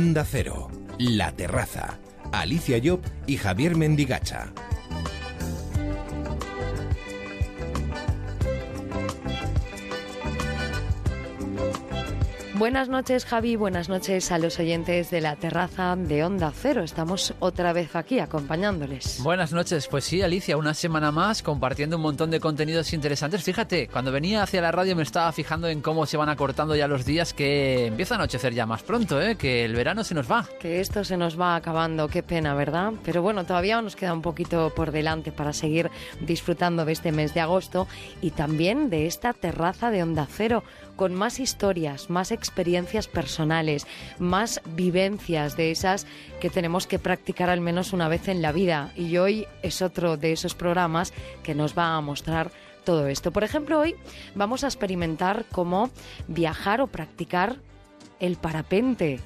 Onda Cero, La Terraza, Alicia Job y Javier Mendigacha. Buenas noches, Javi. Buenas noches a los oyentes de la terraza de Onda Cero. Estamos otra vez aquí acompañándoles. Buenas noches. Pues sí, Alicia, una semana más compartiendo un montón de contenidos interesantes. Fíjate, cuando venía hacia la radio me estaba fijando en cómo se van acortando ya los días, que empieza a anochecer ya más pronto, ¿eh? que el verano se nos va. Que esto se nos va acabando. Qué pena, ¿verdad? Pero bueno, todavía nos queda un poquito por delante para seguir disfrutando de este mes de agosto y también de esta terraza de Onda Cero con más historias, más experiencias personales, más vivencias de esas que tenemos que practicar al menos una vez en la vida. Y hoy es otro de esos programas que nos va a mostrar todo esto. Por ejemplo, hoy vamos a experimentar cómo viajar o practicar el parapente.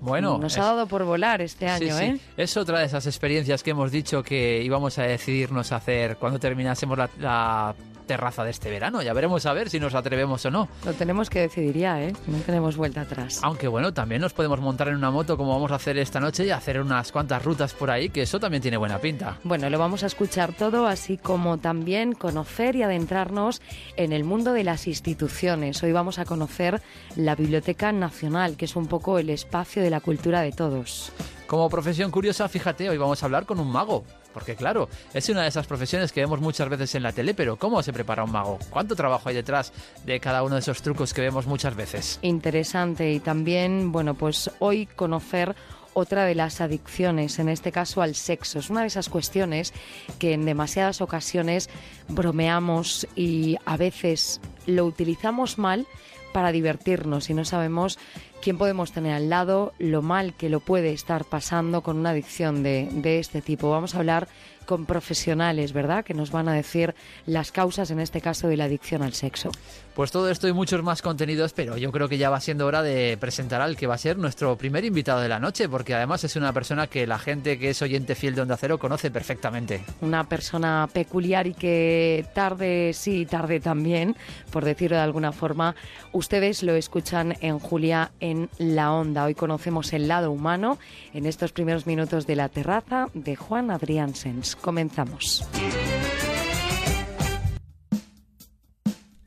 Bueno, nos ha dado por volar este año, sí, ¿eh? Es otra de esas experiencias que hemos dicho que íbamos a decidirnos a hacer cuando terminásemos la, la terraza de este verano. Ya veremos a ver si nos atrevemos o no. Lo tenemos que decidir ya, ¿eh? No tenemos vuelta atrás. Aunque bueno, también nos podemos montar en una moto como vamos a hacer esta noche y hacer unas cuantas rutas por ahí, que eso también tiene buena pinta. Bueno, lo vamos a escuchar todo, así como también conocer y adentrarnos en el mundo de las instituciones. Hoy vamos a conocer la Biblioteca Nacional, que es un poco el espacio de la cultura de todos. Como profesión curiosa, fíjate, hoy vamos a hablar con un mago. Porque claro, es una de esas profesiones que vemos muchas veces en la tele, pero ¿cómo se prepara un mago? ¿Cuánto trabajo hay detrás de cada uno de esos trucos que vemos muchas veces? Interesante y también, bueno, pues hoy conocer otra de las adicciones, en este caso al sexo. Es una de esas cuestiones que en demasiadas ocasiones bromeamos y a veces lo utilizamos mal para divertirnos y no sabemos quién podemos tener al lado, lo mal que lo puede estar pasando con una adicción de, de este tipo. Vamos a hablar con profesionales, ¿verdad? Que nos van a decir las causas, en este caso, de la adicción al sexo. Pues todo esto y muchos más contenidos, pero yo creo que ya va siendo hora de presentar al que va a ser nuestro primer invitado de la noche, porque además es una persona que la gente que es oyente fiel de Onda Cero conoce perfectamente. Una persona peculiar y que tarde sí, tarde también, por decirlo de alguna forma, ustedes lo escuchan en Julia en La Onda. Hoy conocemos el lado humano en estos primeros minutos de la terraza de Juan Adrián Sens. Comenzamos.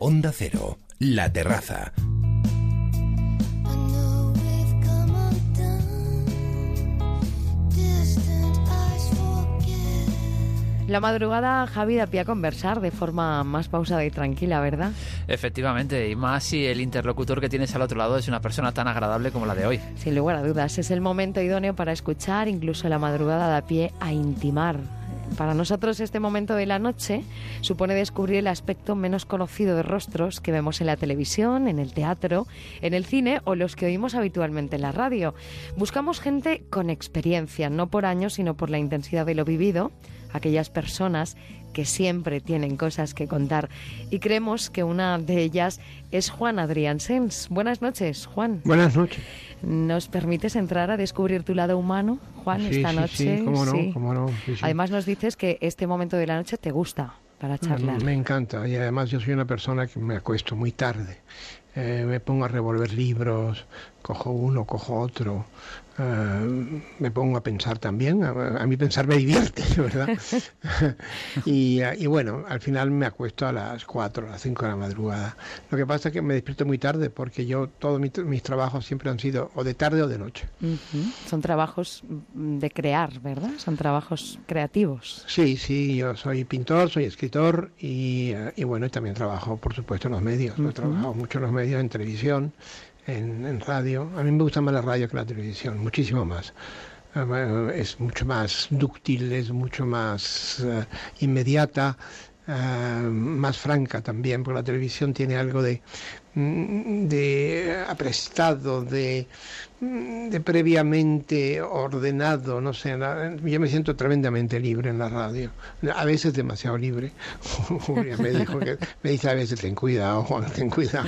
Onda Cero, La Terraza. La madrugada, Javi, da pie a conversar de forma más pausada y tranquila, ¿verdad? Efectivamente, y más si el interlocutor que tienes al otro lado es una persona tan agradable como la de hoy. Sin lugar a dudas, es el momento idóneo para escuchar, incluso la madrugada da pie a intimar. Para nosotros este momento de la noche supone descubrir el aspecto menos conocido de rostros que vemos en la televisión, en el teatro, en el cine o los que oímos habitualmente en la radio. Buscamos gente con experiencia, no por años, sino por la intensidad de lo vivido, aquellas personas que siempre tienen cosas que contar. Y creemos que una de ellas es Juan Adrián Sens. Buenas noches, Juan. Buenas noches. ¿Nos permites entrar a descubrir tu lado humano, Juan, sí, esta sí, noche? Sí, cómo no, Sí. cómo no. Además nos dices que este momento de la noche te gusta para charlar. Me encanta y además yo soy una persona que me acuesto muy tarde. Eh, me pongo a revolver libros, cojo uno, cojo otro, eh, me pongo a pensar también. A, a mí pensar me divierte, ¿verdad? y, y bueno, al final me acuesto a las 4, a las 5 de la madrugada. Lo que pasa es que me despierto muy tarde porque yo todos mis, mis trabajos siempre han sido o de tarde o de noche. Ujú. Son trabajos de crear, ¿verdad? Son trabajos creativos. Sí, sí, yo soy pintor, soy escritor y, eh, y bueno, también trabajo, por supuesto, en los medios. He trabajado mucho en los medios, en televisión, en, radio. A mí me gusta más la radio que la televisión, muchísimo más. Eh, Es mucho más dúctil, es mucho más eh, inmediata, eh, más franca también, porque la televisión tiene algo de, de aprestado, de, mm, de previamente ordenado, no sé, yo me siento tremendamente libre en la radio, a veces demasiado libre. Me dijo que me dice a veces ten cuidado, Juan, ten cuidado,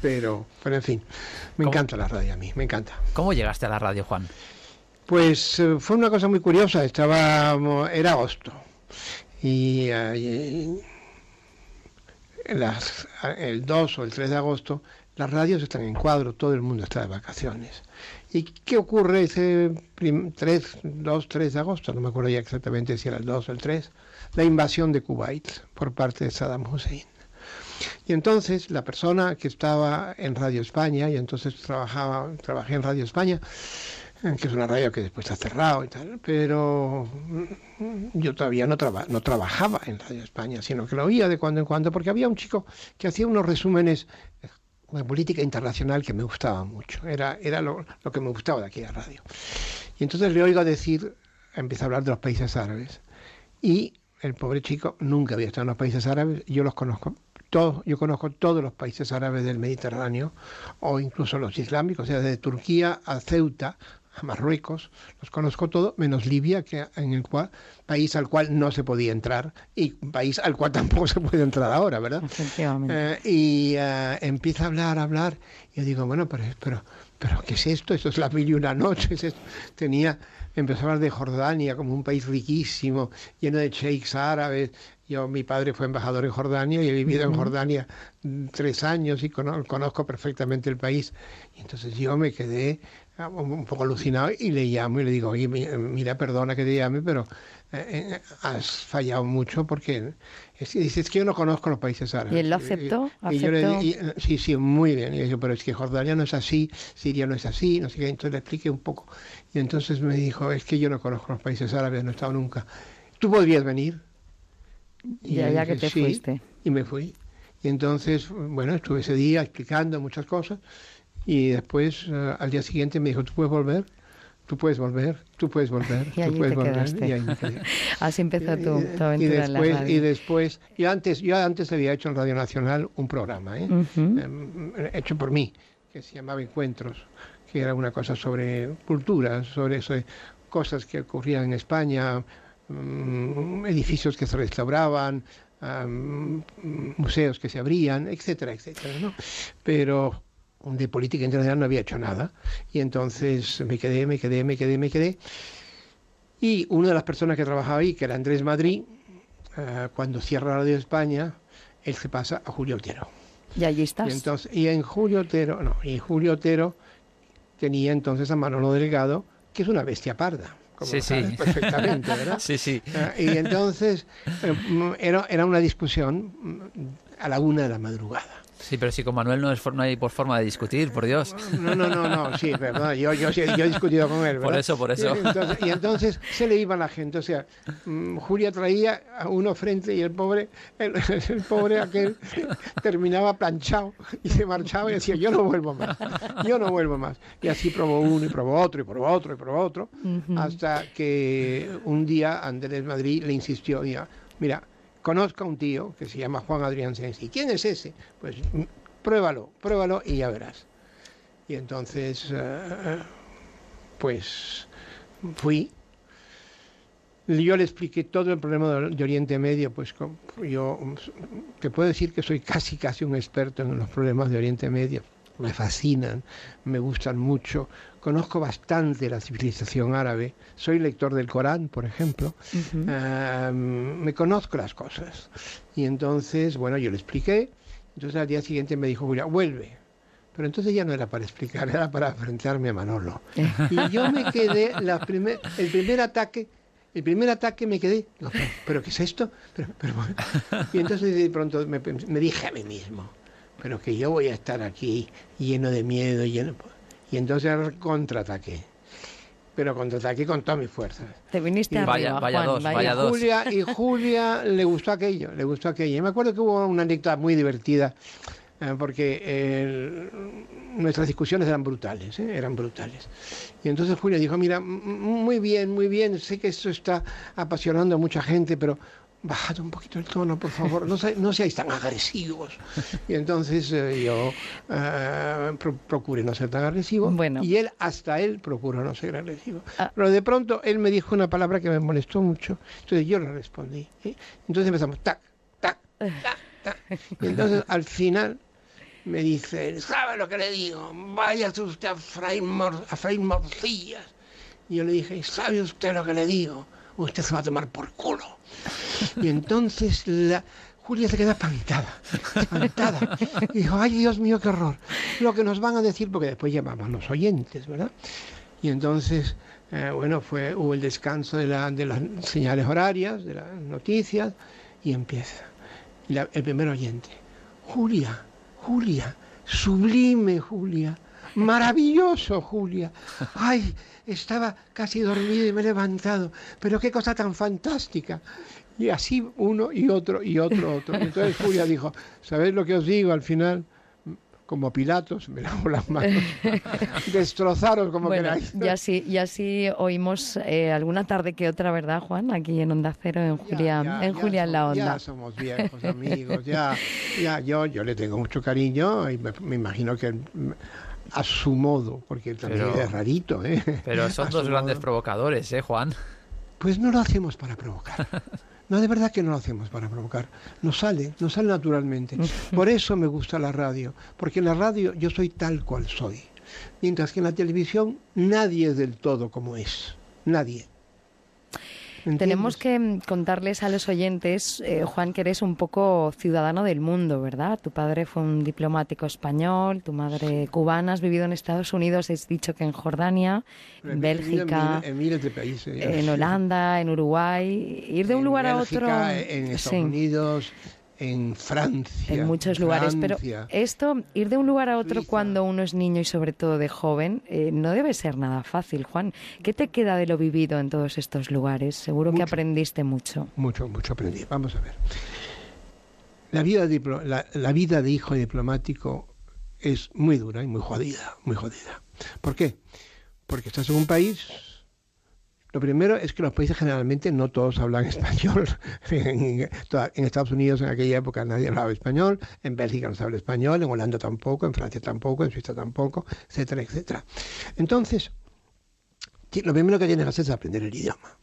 pero, pero en fin, me ¿Cómo? encanta la radio a mí, me encanta. ¿Cómo llegaste a la radio, Juan? Pues eh, fue una cosa muy curiosa, estaba, era agosto y, eh, y el 2 o el 3 de agosto las radios están en cuadro, todo el mundo está de vacaciones. ¿Y qué ocurre ese 3, 2, 3 de agosto? No me acuerdo ya exactamente si era el 2 o el 3. La invasión de Kuwait por parte de Saddam Hussein. Y entonces la persona que estaba en Radio España, y entonces trabajaba, trabajé en Radio España, que es una radio que después ha cerrado y tal, pero mm, yo todavía no, no trabajaba en Radio España, sino que lo oía de cuando en cuando, porque había un chico que hacía unos resúmenes de política internacional que me gustaba mucho, era, era lo, lo que me gustaba de aquella radio. Y entonces le oigo decir, empieza a hablar de los países árabes, y el pobre chico nunca había estado en los países árabes, yo los conozco yo conozco todos los países árabes del Mediterráneo, o incluso los islámicos, o sea, desde Turquía a Ceuta, a Marruecos, los conozco todos, menos Libia, que en el cual, país al cual no se podía entrar, y país al cual tampoco se puede entrar ahora, ¿verdad? Eh, y eh, empieza a hablar, a hablar, y yo digo, bueno, pero, pero, pero ¿qué es esto? Esto es la mil y una noches. Tenía, empezó a hablar de Jordania como un país riquísimo, lleno de sheiks árabes, yo, mi padre fue embajador en Jordania y he vivido en Jordania tres años y conozco perfectamente el país. Y entonces yo me quedé un poco alucinado y le llamo y le digo, oye, mira, perdona que te llame, pero eh, eh, has fallado mucho porque es, es, que yo no conozco los países árabes. ¿Y él lo aceptó? sí, sí, muy bien. Y yo, pero es que Jordania no es así, Siria no es así, no sé qué. Entonces le expliqué un poco. Y entonces me dijo, es que yo no conozco los países árabes, no he estado nunca. ¿Tú podrías venir? Y ya, ya que te fuiste. Y me fui. Y entonces, bueno, estuve ese día explicando muchas cosas y después eh, al día siguiente me dijo, ¿tú puedes volver? Tú puedes volver, tú puedes volver, y tú puedes volver. Y ahí Así empezó tu, aventura y después, en la radio. Y después, yo antes, yo antes había hecho en Radio Nacional un programa, ¿eh? Em, hecho por mí, que se llamaba Encuentros, que era una cosa sobre cultura, sobre eso, cosas que ocurrían en España, Mm, edificios que se restauraban, museos que se abrían, etcétera, etcétera. ¿no? Pero de política internacional no había hecho nada. Y entonces me quedé, me quedé, me quedé, me quedé. Y una de las personas que trabajaba ahí, que era Andrés Madrid, eh, cuando cierra Radio España, él se pasa a Julio Otero. Y allí estás. Y, entonces, y en Julio Otero, no, y Julio Otero tenía entonces a Manolo Delgado, que es una bestia parda sí, sí. perfectamente, ¿verdad? Sí, sí. Ah, y entonces eh, era, era una discusión a la una de la madrugada. Sí, pero si con Manuel no, es no hay por forma de discutir, por Dios. No, no, no, no, sí, perdón, yo, yo, yo, he discutido con él, ¿verdad? Por eso, por eso. Y entonces, y entonces se le iba a la gente, o sea, mm, Julia traía a uno frente y el pobre, el, pobre aquel terminaba planchado y se marchaba y decía, yo no vuelvo más, yo no vuelvo más. Y así probó uno y probó otro y probó otro y probó otro, hasta que un día Andrés Madrid le insistió, mira, conozca a un tío que se llama Juan Adrián Sensi. ¿Quién es ese? Pues mm, pruébalo, pruébalo y ya verás. Y entonces, eh, pues fui. Yo le expliqué todo el problema de Oriente Medio, pues yo te puedo decir que soy casi casi un experto en los problemas de Oriente Medio me fascinan, me gustan mucho. Conozco bastante la civilización árabe, soy lector del Corán, por ejemplo, me conozco las cosas. Y entonces, bueno, yo le expliqué, entonces al día siguiente me dijo, Julia, vuelve. Pero entonces ya no era para explicar, era para enfrentarme a Manolo. Y yo me quedé, la primer, el primer ataque, el primer ataque me quedé, ¿pero, qué es esto? y entonces de pronto me dije a mí mismo, pero que yo voy a estar aquí lleno de miedo, lleno... y entonces contraataqué. Pero contraataqué con todas mis fuerzas. Te viniste a vaya, vaya dos, vaya dos. Julia, y Julia le gustó aquello, le gustó aquello. Y me acuerdo que hubo una anécdota muy divertida, eh, porque nuestras discusiones eran brutales, ¿eh? eran brutales. Y entonces Julia dijo, mira, muy bien, muy bien, sé que esto está apasionando a mucha gente, pero bajad un poquito el tono, por favor, no, no seáis tan agresivos. Y entonces eh, yo eh, procuré no ser tan agresivo y él, hasta él, procuró no ser agresivo. Ah. Pero de pronto él me dijo una palabra que me molestó mucho, entonces yo le respondí. Entonces empezamos, tac, tac, tac, tac. Y entonces al final me dice, ¿sabe lo que le digo? Vaya usted a freír, a morcillas. Y yo le dije, ¿sabe usted lo que le digo? Usted se va a tomar por culo. Y entonces la, Julia se queda espantada, espantada. Dijo, ay Dios mío, qué horror. Lo que nos van a decir, porque después llamamos los oyentes, ¿verdad? Y entonces, eh, bueno, fue, hubo el descanso de, la, de las señales horarias, de las noticias, y empieza. el primer oyente, Julia, Julia, sublime Julia, maravilloso Julia. Ay, estaba casi dormido y me he levantado, pero qué cosa tan fantástica. Y así uno y otro y otro, otro. entonces Julia dijo, ¿sabéis lo que os digo al final? como Pilatos, me lavo las manos, destrozaros como queráis. Y así, y así oímos eh, alguna tarde que otra, ¿verdad, Juan? Aquí en Onda Cero, en Julia, en, Julia en la Onda. Ya somos viejos amigos, ya, ya yo, yo le tengo mucho cariño y me, imagino que a su modo, porque también es rarito, ¿eh? Pero son dos grandes provocadores, ¿eh, Juan? Pues no lo hacemos para provocar. No, de verdad que no lo hacemos para provocar. Nos sale, nos sale naturalmente. Por eso me gusta la radio, porque en la radio yo soy tal cual soy. Mientras que en la televisión nadie es del todo como es. Nadie. Tenemos que mm, contarles a los oyentes, eh, Juan, que eres un poco ciudadano del mundo, ¿verdad? Tu padre fue un diplomático español, tu madre cubana, has vivido en Estados Unidos, has dicho que en Jordania, en Bélgica, en, Holanda, en Uruguay, ir de un lugar a otro. En Estados Unidos, en Francia. En muchos lugares, pero esto, ir de un lugar a otro cuando uno es niño y sobre todo de joven, eh, no debe ser nada fácil, Juan. ¿Qué te queda de lo vivido en todos estos lugares? Seguro que aprendiste mucho. Mucho, mucho aprendí. Vamos a ver. La vida, la, la vida de hijo diplomático es muy dura y muy jodida, muy jodida. ¿Por qué? Porque estás en un país lo primero es que los países generalmente no todos hablan español. en, Estados Unidos en aquella época nadie hablaba español, en Bélgica no se habla español, en Holanda tampoco, en Francia tampoco, en Suiza tampoco, etcétera, etcétera. Entonces, lo primero que tienes que hacer es aprender el idioma.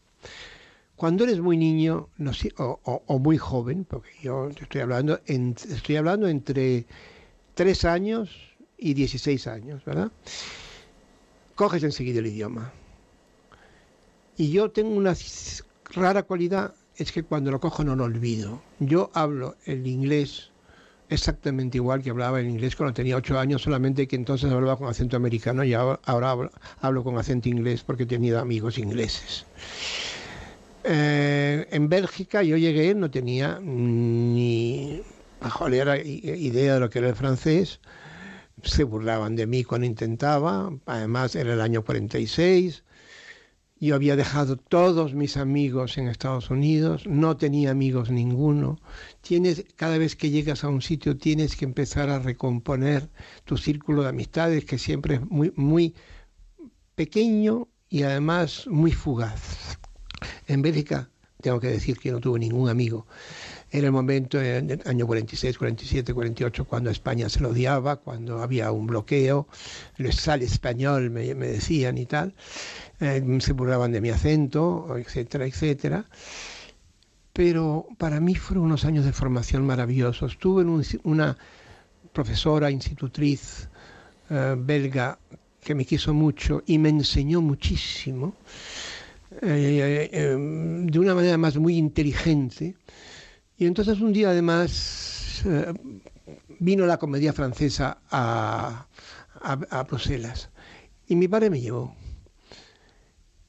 Cuando eres muy niño o, muy joven, porque yo estoy hablando, estoy hablando entre 3 años y 16 años, ¿verdad? Coges enseguida el idioma y yo tengo una rara cualidad, es que cuando lo cojo no lo olvido. Yo hablo el inglés exactamente igual que hablaba el inglés cuando tenía ocho años, solamente que entonces hablaba con acento americano y ahora, hablo, con acento inglés porque he tenido amigos ingleses. Eh, en Bélgica yo llegué, no tenía ni pajolera idea de lo que era el francés. Se burlaban de mí cuando intentaba, además era el año 46, yo había dejado todos mis amigos en Estados Unidos, no tenía amigos ninguno. Tienes, cada vez que llegas a un sitio tienes que empezar a recomponer tu círculo de amistades que siempre es muy, muy pequeño y además muy fugaz. En Bélgica tengo que decir que no tuve ningún amigo. Era el momento, en el año 46, 47, 48, cuando España se lo odiaba, cuando había un bloqueo, el sale español, me, me decían y tal. Eh, se burlaban de mi acento, etcétera, etcétera. Pero para mí fueron unos años de formación maravillosos. Tuve una profesora, institutriz eh, belga que me quiso mucho y me enseñó muchísimo, eh, de una manera más muy inteligente. Y entonces un día además vino la comedia francesa a, a Bruselas y mi padre me llevó.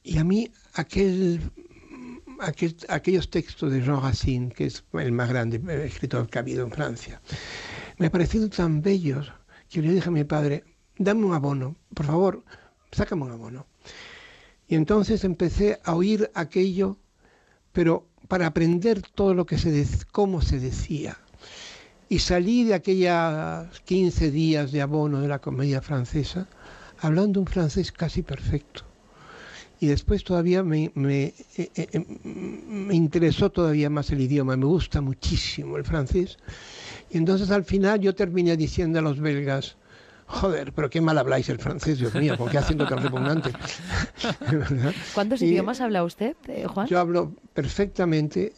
Y a mí aquel, aquellos textos de Jean Racine, que es el más grande escritor que ha habido en Francia, me parecieron tan bellos que le dije a mi padre, dame un abono, por favor, sácame un abono. Y entonces empecé a oír aquello, pero para aprender todo lo que se cómo se decía. Y salí de aquellos 15 días de abono de la comedia francesa hablando un francés casi perfecto y después todavía me, me, eh, eh, em, me, interesó todavía más el idioma, me gusta muchísimo el francés. Y entonces al final yo terminé diciendo a los belgas, joder, pero qué mal habláis el francés, Dios mío, ¿por qué haciendo tan repugnante? ¿Cuántos idiomas habla usted, eh, Juan? Yo hablo perfectamente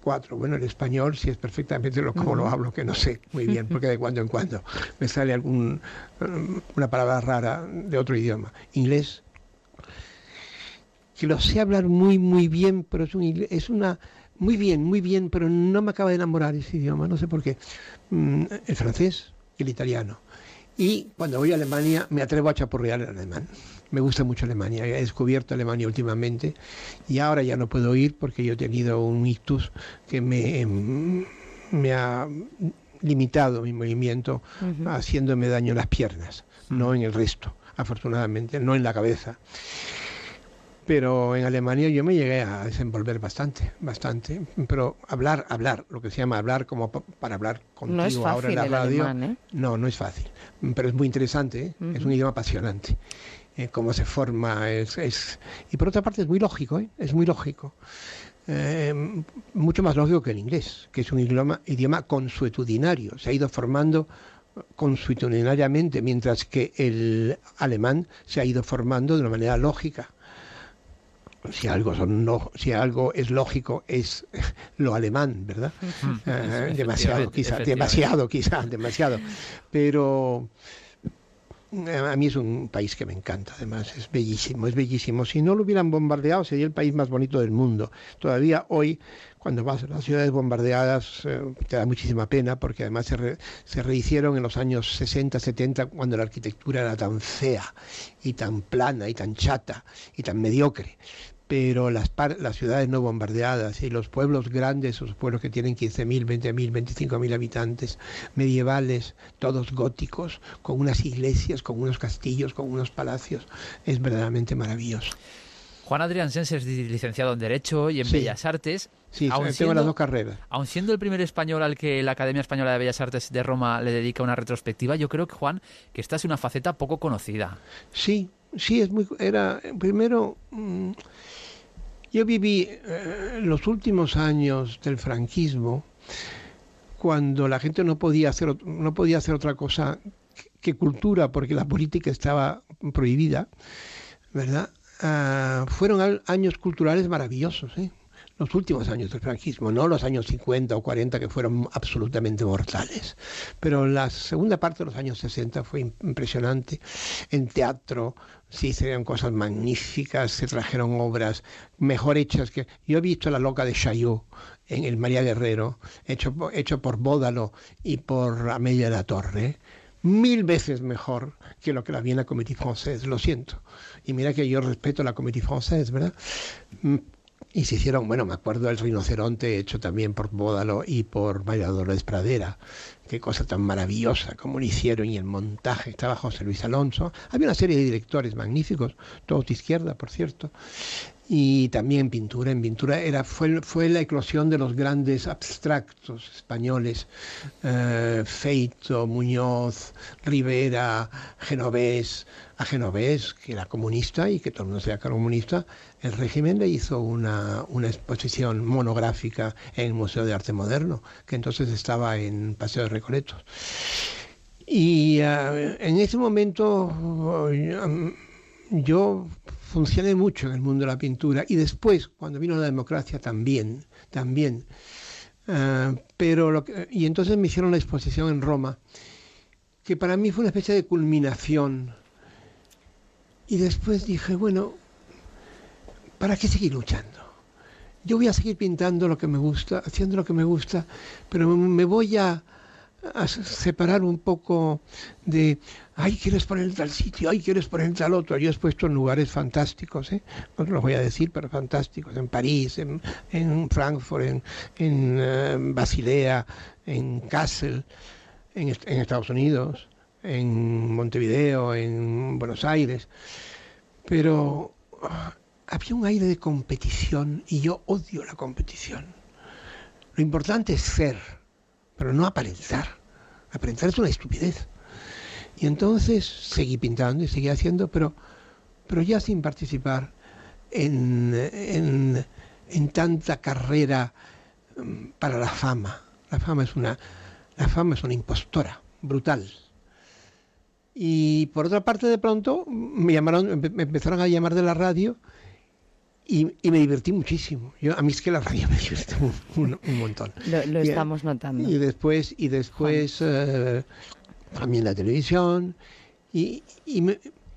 cuatro. Bueno, el español sí es perfectamente lo como lo hablo, que no sé muy bien, porque de cuando en cuando me sale algún una palabra rara de otro idioma. Inglés, que lo sé hablar muy, muy bien, pero es, es una muy bien, muy bien, pero no me acaba de enamorar ese idioma, no sé por qué. Mm, el francés y el italiano. Y cuando voy a Alemania me atrevo a chapurrear el alemán. Me gusta mucho Alemania, he descubierto Alemania últimamente y ahora ya no puedo ir porque yo he tenido un ictus que me, mm, me ha limitado mi movimiento haciéndome daño en las piernas, no en el resto, afortunadamente, no en la cabeza pero en Alemania yo me llegué a desenvolver bastante, bastante. Pero hablar, hablar, lo que se llama hablar como para hablar contigo ahora en la radio, ¿eh? no, no es fácil, pero es muy interesante, ¿eh? es un idioma apasionante. Eh, cómo se forma, es, es, y por otra parte es muy lógico, es muy lógico. mucho más lógico que el inglés, que es un idioma, idioma consuetudinario, se ha ido formando consuetudinariamente, mientras que el alemán se ha ido formando de una manera lógica si algo son no, si algo es lógico es lo alemán, ¿verdad? Eh, demasiado, quizá, demasiado, quizá, demasiado. Pero eh, a mí es un país que me encanta, además es bellísimo, es bellísimo. Si no lo hubieran bombardeado sería el país más bonito del mundo. Todavía hoy, cuando vas a las ciudades bombardeadas, eh, te da muchísima pena porque además se, se rehicieron en los años 60, 70, cuando la arquitectura era tan fea y tan plana y tan chata y tan mediocre pero las, las ciudades no bombardeadas y los pueblos grandes, esos pueblos que tienen 15.000, 20.000, 25.000 habitantes, medievales, todos góticos, con unas iglesias, con unos castillos, con unos palacios, es verdaderamente maravilloso. Juan Adrián Sens es licenciado en Derecho y en Bellas Artes. Sí, tengo las dos carreras. Aun siendo el primer español al que la Academia Española de Bellas Artes de Roma le dedica una retrospectiva, yo creo que, Juan, que esta es una faceta poco conocida. Sí, sí, es muy... Era, primero... Mm, yo viví eh, los últimos años del franquismo cuando la gente no podía hacer, no podía hacer otra cosa que cultura porque la política estaba prohibida, ¿verdad? Ah, fueron años culturales maravillosos, ¿eh? los últimos años del franquismo, no los años 50 o 40 que fueron absolutamente mortales. Pero la segunda parte de los años 60 fue impresionante. En teatro se dieron cosas magníficas, se trajeron obras mejor hechas que... Yo he visto La loca de Chaillot en el María Guerrero, hecho, hecho por Bódalo y por Amelia de la Torre mil veces mejor que lo que la Viena Comédie Française, lo siento. Y mira que yo respeto la Comédie Française, ¿verdad? Y se hicieron, bueno, me acuerdo del rinoceronte hecho también por Bódalo y por María Dolores Pradera. Qué cosa tan maravillosa, como lo hicieron y el montaje. Estaba José Luis Alonso. Había una serie de directores magníficos, todos de izquierda, por cierto y también pintura. En pintura era, fue, fue la eclosión de los grandes abstractos españoles, eh, Feito, Muñoz, Rivera, Genovés. A Genovés, que era comunista y que todo el mundo sea comunista, el régimen le hizo una, una, exposición monográfica en el Museo de Arte Moderno, que entonces estaba en Paseo de Recoletos. Y eh, en ese momento yo funcioné mucho en el mundo de la pintura y después, cuando vino la democracia, también, también. Ah, pero y entonces me hicieron la exposición en Roma, que para mí fue una especie de culminación. Y después dije, bueno, ¿para qué seguir luchando? Yo voy a seguir pintando lo que me gusta, haciendo lo que me gusta, pero me voy a, separar un poco de, ay, quieres poner tal sitio, ay, quieres poner tal otro. Yo he puesto en lugares fantásticos, ¿eh? no los voy a decir, pero fantásticos, en París, en, en Frankfurt, en, en eh, Basilea, en Kassel, en, Estados Unidos, en Montevideo, en Buenos Aires. Pero había un aire de competición y yo odio la competición. Lo importante es ser pero no aparentar. Aparentar es una estupidez. Y entonces seguí pintando y seguí haciendo, pero, pero ya sin participar en, en, en tanta carrera mm, para la fama. La fama es una, la fama es una impostora brutal. Y por otra parte, de pronto me llamaron, me empezaron a llamar de la radio y, me divertí muchísimo. Yo, a mí es que la radio me divierte un, montón. Lo, estamos notando. Y después, y después eh, también la televisión. Y,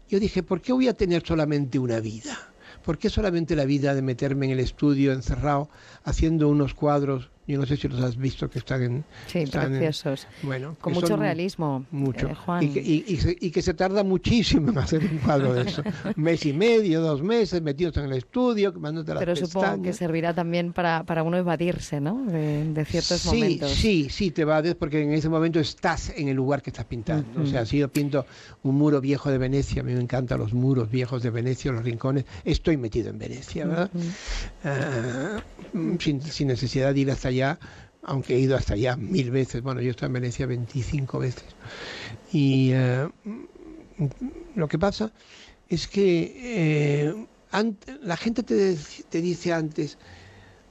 yo dije, ¿por qué voy a tener solamente una vida? ¿Por qué solamente la vida de meterme en el estudio encerrado haciendo unos cuadros yo no sé si los has visto que están en... Sí, preciosos. bueno, Con mucho realismo, mucho. Eh, Juan. Y que, se, tarda muchísimo en hacer un cuadro de eso. mes y medio, dos meses, metidos en el estudio, quemándote las Pero supongo que servirá también para, para uno evadirse, ¿no? De, ciertos sí, momentos. Sí, sí, te evades porque en ese momento estás en el lugar que estás pintando. O sea, si yo pinto un muro viejo de Venecia, a mí me encantan los muros viejos de Venecia, los rincones, estoy metido en Venecia, ¿verdad? Ah, sin, sin necesidad de ir hasta allá allá, aunque he ido hasta allá mil veces. Bueno, yo he estado en Venecia 25 veces. Y eh, lo que pasa es que eh, la gente te, te dice antes,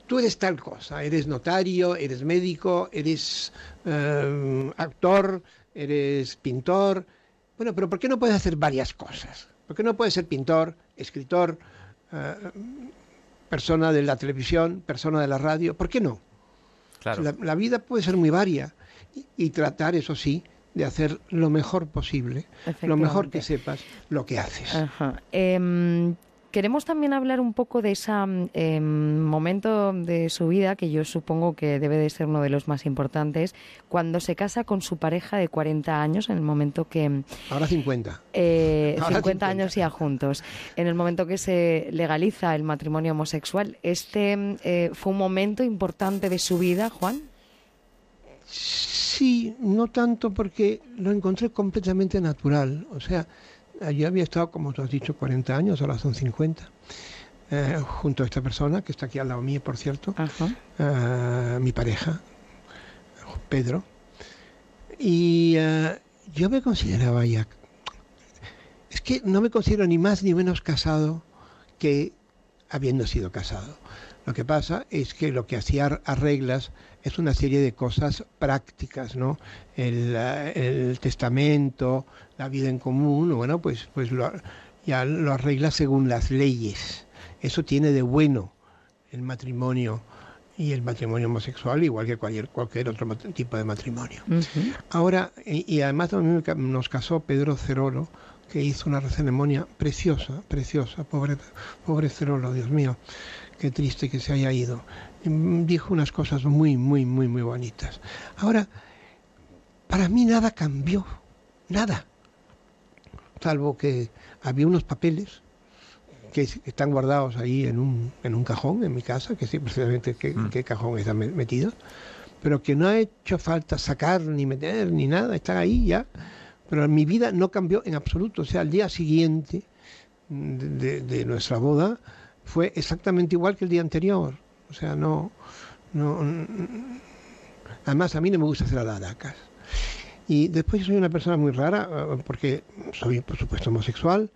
tú eres tal cosa, eres notario, eres médico, eres eh, actor, eres pintor. Bueno, pero ¿por qué no puedes hacer varias cosas? ¿Por qué no puedes ser pintor, escritor, persona de la televisión, persona de la radio? ¿Por qué no? La, vida puede ser muy varia y, tratar, eso sí, de hacer lo mejor posible, lo mejor que sepas, lo que haces. Em, queremos también hablar un poco de ese em, momento de su vida, que yo supongo que debe de ser uno de los más importantes, cuando se casa con su pareja de 40 años, en el momento que... Ahora 50. Eh, 50, años ya juntos. En el momento que se legaliza el matrimonio homosexual, ¿este eh, fue un momento importante de su vida, Juan? Sí, no tanto porque lo encontré completamente natural. O sea, yo había estado, como tú has dicho, 40 años, ahora son 50, eh, junto a esta persona, que está aquí al lado mío, por cierto, eh, mi pareja, Pedro. Y eh, yo me consideraba ya... Es que no me considero ni más ni menos casado que habiendo sido casado. Lo que pasa es que lo que hacía a reglas es una serie de cosas prácticas, ¿no? El, testamento, la vida en común, bueno, pues, pues lo, ya lo arregla según las leyes. Eso tiene de bueno el matrimonio y el matrimonio homosexual, igual que cualquier, cualquier otro tipo de matrimonio. Ahora, y, además nos casó Pedro Cerolo, que hizo una ceremonia preciosa, preciosa, pobre, pobre Cerolo, Dios mío qué triste que se haya ido. Dijo unas cosas muy, muy, muy, muy bonitas. Ahora, para mí nada cambió, nada. Salvo que había unos papeles que están guardados ahí en un, en un cajón en mi casa, que sé precisamente qué, mm. qué cajón están metidos, pero que no ha hecho falta sacar ni meter ni nada, están ahí ya. Pero mi vida no cambió en absoluto. O sea, al día siguiente de nuestra boda, fue exactamente igual que el día anterior. O sea, no, no, además a mí no me gusta hacer aladacas. Y después soy una persona muy rara eh, porque soy por supuesto homosexual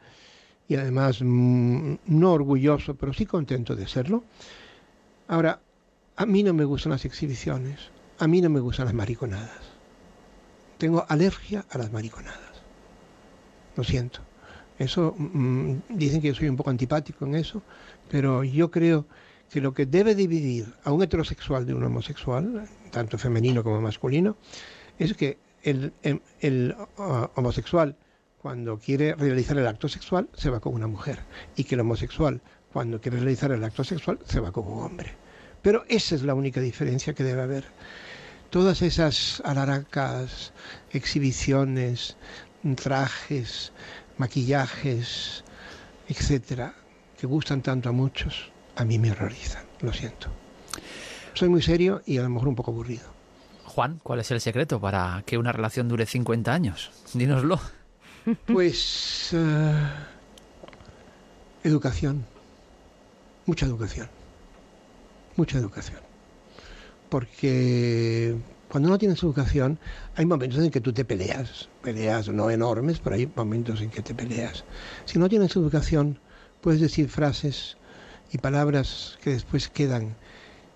y además mm, no orgulloso, pero sí contento de serlo. Ahora, a mí no me gustan las exhibiciones, a mí no me gustan las mariconadas. Tengo alergia a las mariconadas. Lo siento. Eso mm, dicen que yo soy un poco antipático en eso, pero yo creo que lo que debe dividir a un heterosexual de un homosexual, tanto femenino como masculino, es que el, el, uh, homosexual cuando quiere realizar el acto sexual se va con una mujer y que el homosexual cuando quiere realizar el acto sexual se va con un hombre. Pero esa es la única diferencia que debe haber. Todas esas alaracas, exhibiciones, trajes, maquillajes, etcétera, que gustan tanto a muchos, a mí me horrorizan, lo siento. Soy muy serio y a lo mejor un poco aburrido. Juan, ¿cuál es el secreto para que una relación dure 50 años? Dínoslo. Pues eh, educación, mucha educación, mucha educación. Porque cuando no tienes educación, hay momentos en que tú te peleas, peleas no enormes, pero hay momentos en que te peleas. Si no tienes educación, puedes decir frases y palabras que después quedan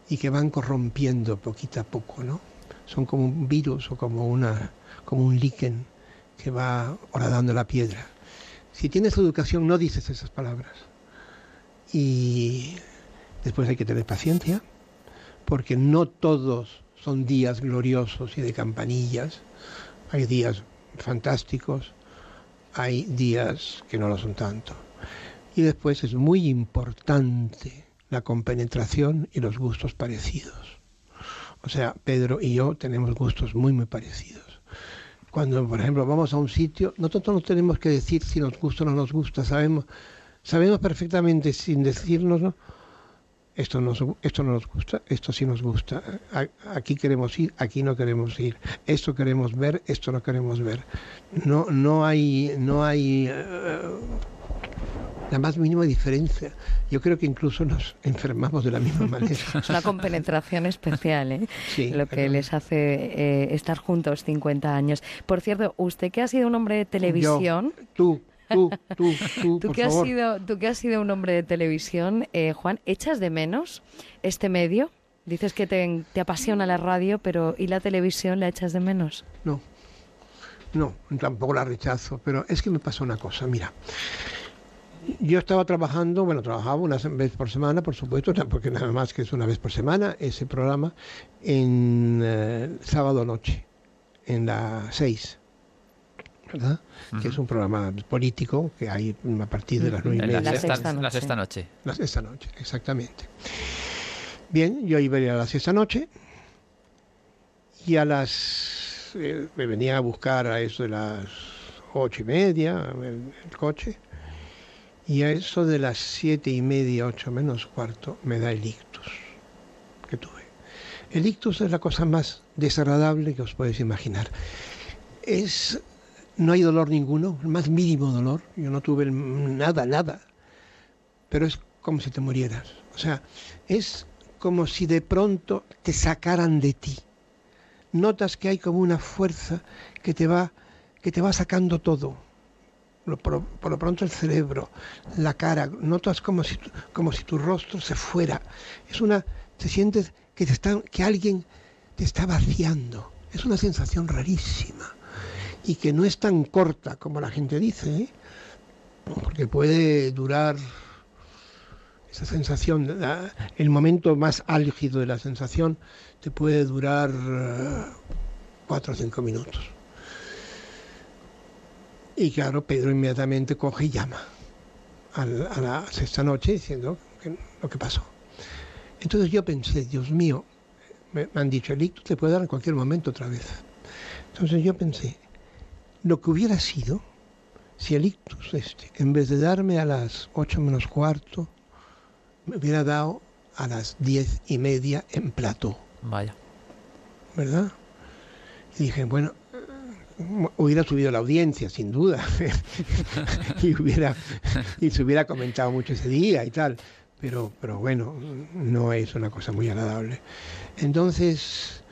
y que van corrompiendo poquito a poco, ¿no? Son como un virus o como, una, como un líquen que va horadando la piedra. Si tienes educación no dices esas palabras. Y después hay que tener paciencia, porque no todos son días gloriosos y de campanillas. Hay días fantásticos, hay días que no lo son tanto Y después es muy importante la compenetración y los gustos parecidos. O sea, Pedro y yo tenemos gustos muy, muy parecidos. Cuando, por ejemplo, vamos a un sitio, nosotros no tenemos que decir si nos gusta o no nos gusta, sabemos, sabemos perfectamente sin decirnos, esto, esto no nos gusta, esto sí nos gusta, aquí queremos ir, aquí no queremos ir, esto queremos ver, esto no queremos ver. No, no hay, no hay eh, la más mínima diferencia. Yo creo que incluso nos enfermamos de la misma manera. es una compenetración especial, ¿eh? Lo que les hace eh, estar juntos 50 años. Por cierto, usted que ha sido un hombre de televisión... tú, tú, tú, tú, ¿Tú, que Has sido, tú que has sido un hombre de televisión, eh, Juan, ¿echas de menos este medio? Dices que te, te apasiona la radio, pero ¿y la televisión la echas de menos? No, no, tampoco la rechazo, pero es que me pasó una cosa, mira yo estaba trabajando, bueno, trabajaba una vez por semana, por supuesto, porque nada más que es una vez por semana ese programa, en eh, sábado noche, en la 6. ¿verdad? Que es un programa político que hay a partir de las nueve y media. La sexta, noche. La sexta noche. La sexta noche, exactamente. Bien, yo iba a ir a la sexta noche y a las... Eh, me venía a buscar a eso de las ocho y media, el coche y a eso de las siete y media, ocho menos cuarto, me da el ictus que tuve. El ictus es la cosa más desagradable que os podéis imaginar. Es, no hay dolor ninguno, el más mínimo dolor. Yo no tuve nada, nada. Pero es como si te murieras. O sea, es como si de pronto te sacaran de ti. Notas que hay como una fuerza que te va, que te va sacando todo por, lo pronto el cerebro, la cara, notas como si, como si tu rostro se fuera. Es una, te sientes que, te que alguien te está vaciando. Es una sensación rarísima y que no es tan corta como la gente dice, ¿eh? porque puede durar esa sensación, el momento más álgido de la sensación te puede durar eh, cuatro o cinco minutos. Y claro, Pedro inmediatamente coge y llama a la, sexta noche diciendo lo que pasó. Entonces yo pensé, Dios mío, me, han dicho, el ictus te puede dar en cualquier momento otra vez. Entonces yo pensé, lo que hubiera sido si el ictus este, en vez de darme a las ocho menos cuarto, me hubiera dado a las diez y media en plató. Vaya. ¿Verdad? Y dije, bueno, hubiera subido la audiencia, sin duda, y, hubiera, y se hubiera comentado mucho ese día y tal, pero, pero bueno, no es una cosa muy agradable. Entonces,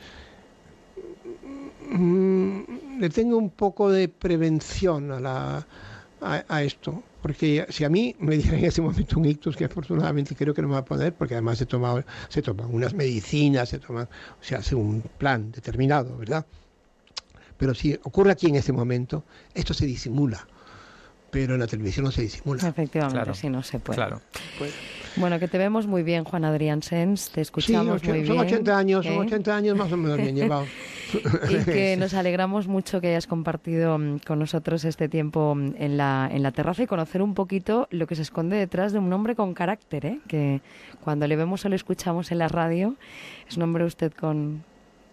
mm, le tengo un poco de prevención a, la, a, esto, porque si a mí me diera en ese momento un ictus, que afortunadamente creo que no me va a poner, porque además se toma, se toman unas medicinas, se toma, o sea, hace un plan determinado, ¿verdad? Pero si ocurre aquí en ese momento, esto se disimula. Pero en la televisión no se disimula. Efectivamente, si no se puede. Claro. Bueno, que te vemos muy bien, Juan Adrián Sens, te escuchamos muy bien. Son 80 años, son 80 ¿eh? años más o menos bien llevados. y que nos alegramos mucho que hayas compartido mm, con nosotros este tiempo mm, en la, en la terraza y conocer un poquito lo que se esconde detrás de un hombre con carácter, ¿eh? que cuando le vemos o le escuchamos en la radio, es un hombre usted con,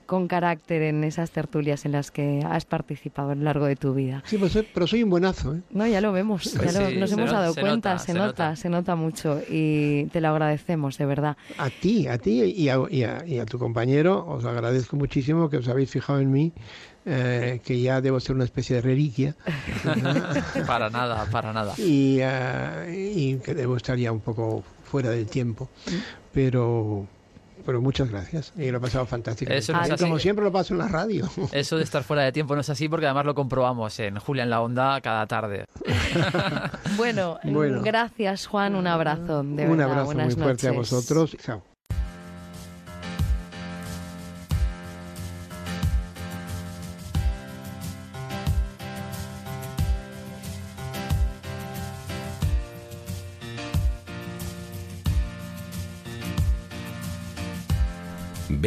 con carácter en esas tertulias en las que has participado a lo largo de tu vida. Sí, pues, pero soy un buenazo. ¿eh? No, ya lo vemos, ya pues nos hemos dado cuenta, se, nota, se nota mucho y te lo agradecemos, de verdad. A ti, a ti y a, y a, tu compañero, os agradezco muchísimo que os habéis fijado en mí. Eh, que ya debo ser una especie de reliquia. para nada, para nada. Y, eh, y que debo estar ya un poco fuera del tiempo. Pero pero muchas gracias. Y lo he pasado fantástico. Eso Como siempre lo paso en la radio. Eso de estar fuera de tiempo no es así porque además lo comprobamos en Julia en la Onda cada tarde. bueno, gracias Juan, un abrazo. De un abrazo muy fuerte a vosotros. Chao.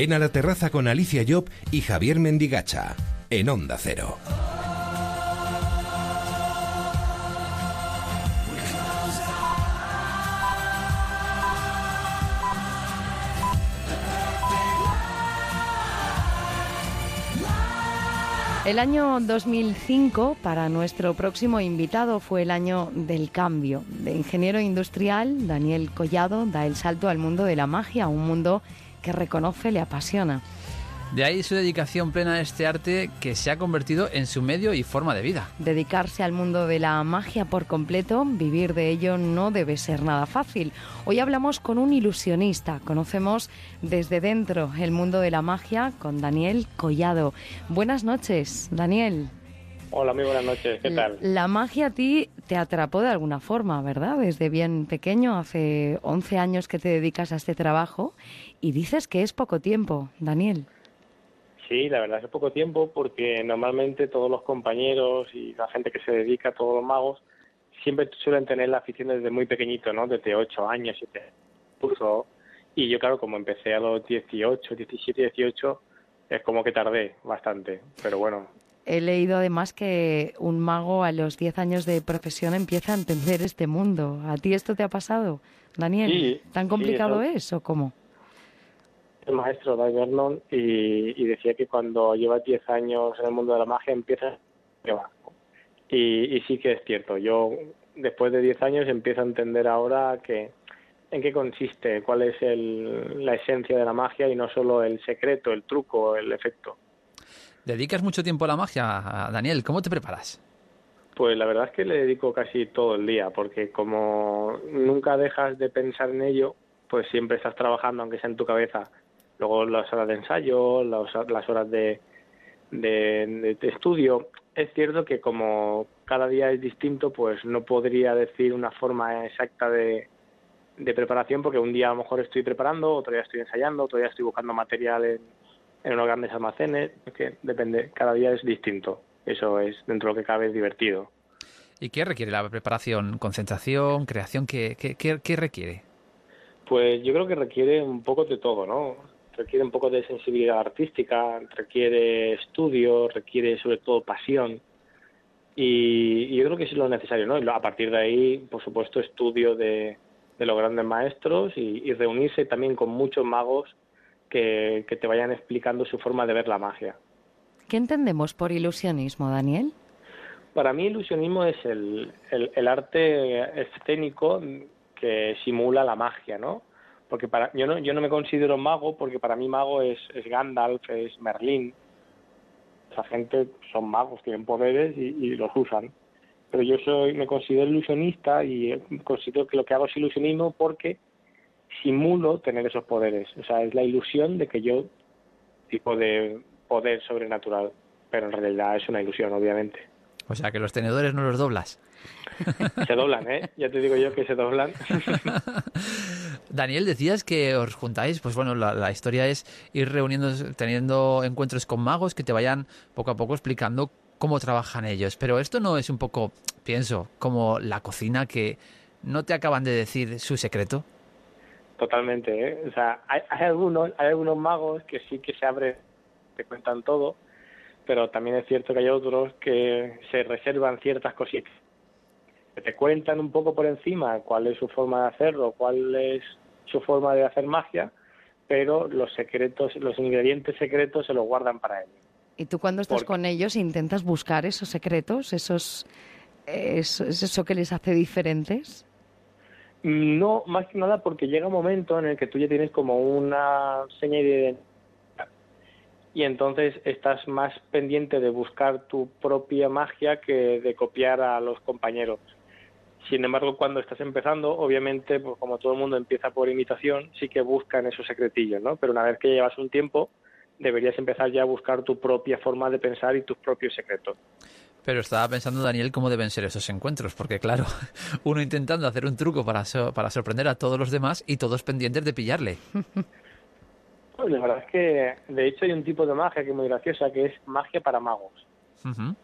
Ven a la terraza con Alicia Job y Javier Mendigacha, en Onda Cero. El año 2005 para nuestro próximo invitado fue el año del cambio. De ingeniero industrial, Daniel Collado da el salto al mundo de la magia, un mundo que reconoce le apasiona. De ahí su dedicación plena a este arte que se ha convertido en su medio y forma de vida. Dedicarse al mundo de la magia por completo, vivir de ello no debe ser nada fácil. Hoy hablamos con un ilusionista, conocemos desde dentro el mundo de la magia con Daniel Collado. Buenas noches, Daniel. Hola, muy buenas noches, ¿qué tal? La magia a ti te atrapó de alguna forma, ¿verdad? Desde bien pequeño, hace 11 años que te dedicas a este trabajo y dices que es poco tiempo, Daniel. Sí, la verdad es poco tiempo porque normalmente todos los compañeros y la gente que se dedica, a todos los magos, siempre suelen tener la afición desde muy pequeñito, ¿no? Desde 8 años, 7 curso. Y yo, claro, como empecé a los 18, 17, 18, es como que tardé bastante. Pero bueno. He leído además que un mago a los 10 años de profesión empieza a entender este mundo. ¿A ti esto te ha pasado, Daniel? Sí, ¿Tan complicado sí, es o cómo? El maestro Dave Vernon y, y, decía que cuando llevas 10 años en el mundo de la magia empiezas que va. Y, y, sí que es cierto, yo después de 10 años empiezo a entender ahora que en qué consiste, cuál es el, la esencia de la magia y no solo el secreto, el truco, el efecto. ¿Dedicas mucho tiempo a la magia, Daniel? ¿Cómo te preparas? Pues la verdad es que le dedico casi todo el día, porque como nunca dejas de pensar en ello, pues siempre estás trabajando, aunque sea en tu cabeza, luego las horas de ensayo, las, las horas de, de, de, estudio. Es cierto que como cada día es distinto, pues no podría decir una forma exacta de, de preparación, porque un día a lo mejor estoy preparando, otro día estoy ensayando, otro día estoy buscando material en, en unos grandes almacenes, es que depende, cada día es distinto. Eso es, dentro de lo que cabe, es divertido. ¿Y qué requiere la preparación? ¿Concentración? ¿Creación? ¿Qué, qué, qué, qué requiere? Pues yo creo que requiere un poco de todo, ¿no? Requiere un poco de sensibilidad artística, requiere estudio, requiere sobre todo pasión y, y yo creo que es lo necesario, ¿no? Y a partir de ahí, por supuesto, estudio de, de los grandes maestros y, y, reunirse también con muchos magos que, que te vayan explicando su forma de ver la magia. ¿Qué entendemos por ilusionismo, Daniel? Para mí ilusionismo es el, el, el arte escénico que simula la magia, ¿no? Porque para yo no yo no me considero mago porque para mí mago es, es Gandalf es Merlín. Esa gente son magos tienen poderes y, y, los usan. Pero yo soy me considero ilusionista y considero que lo que hago es ilusionismo porque simulo tener esos poderes. O sea es la ilusión de que yo tipo de poder sobrenatural pero en realidad es una ilusión obviamente. O sea que los tenedores no los doblas. Se doblan, ¿eh? Ya te digo yo que se doblan. Daniel, decías que os juntáis, pues bueno, la, historia es ir reuniendo, teniendo encuentros con magos que te vayan poco a poco explicando cómo trabajan ellos. Pero esto no es un poco, pienso, como la cocina que no te acaban de decir su secreto. Totalmente, ¿eh? O sea, hay, hay algunos, hay algunos magos que sí que se abren, te cuentan todo, pero también es cierto que hay otros que se reservan ciertas cositas que te cuentan un poco por encima cuál es su forma de hacerlo, cuál es su forma de hacer magia, pero los secretos, los ingredientes secretos se los guardan para ellos. ¿Y tú cuando estás Porque... con ellos intentas buscar esos secretos, esos, eso, eso que les hace diferentes? No, más que nada porque llega un momento en el que tú ya tienes como una seña de identidad y entonces estás más pendiente de buscar tu propia magia que de copiar a los compañeros. Sin embargo, cuando estás empezando, obviamente, pues como todo el mundo empieza por imitación, sí que buscan esos secretillos, ¿no? Pero una vez que llevas un tiempo, deberías empezar ya a buscar tu propia forma de pensar y tus propios secretos. Pero estaba pensando, Daniel, cómo deben ser esos encuentros, porque claro, uno intentando hacer un truco para, so para sorprender a todos los demás y todos pendientes de pillarle. Pues la verdad es que, de hecho, hay un tipo de magia que es muy graciosa, que es magia para magos. Uh -huh.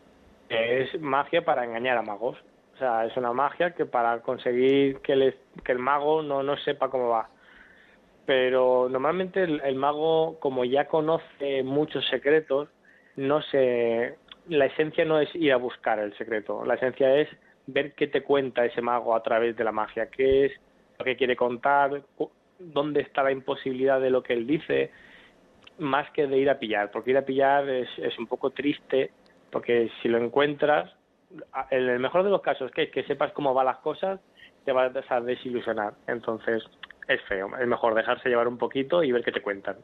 es magia para engañar a magos. O sea, es una magia que para conseguir que, les, que el mago no, no sepa cómo va. Pero normalmente el, el, mago, como ya conoce muchos secretos, no se, la esencia no es ir a buscar el secreto. La esencia es ver qué te cuenta ese mago a través de la magia, qué es lo que quiere contar, dónde está la imposibilidad de lo que él dice, más que de ir a pillar, porque ir a pillar es, es un poco triste Porque si lo encuentras, en el mejor de los casos, que que sepas cómo van las cosas, te vas a desilusionar. Entonces, es feo. Es mejor dejarse llevar un poquito y ver qué te cuentan.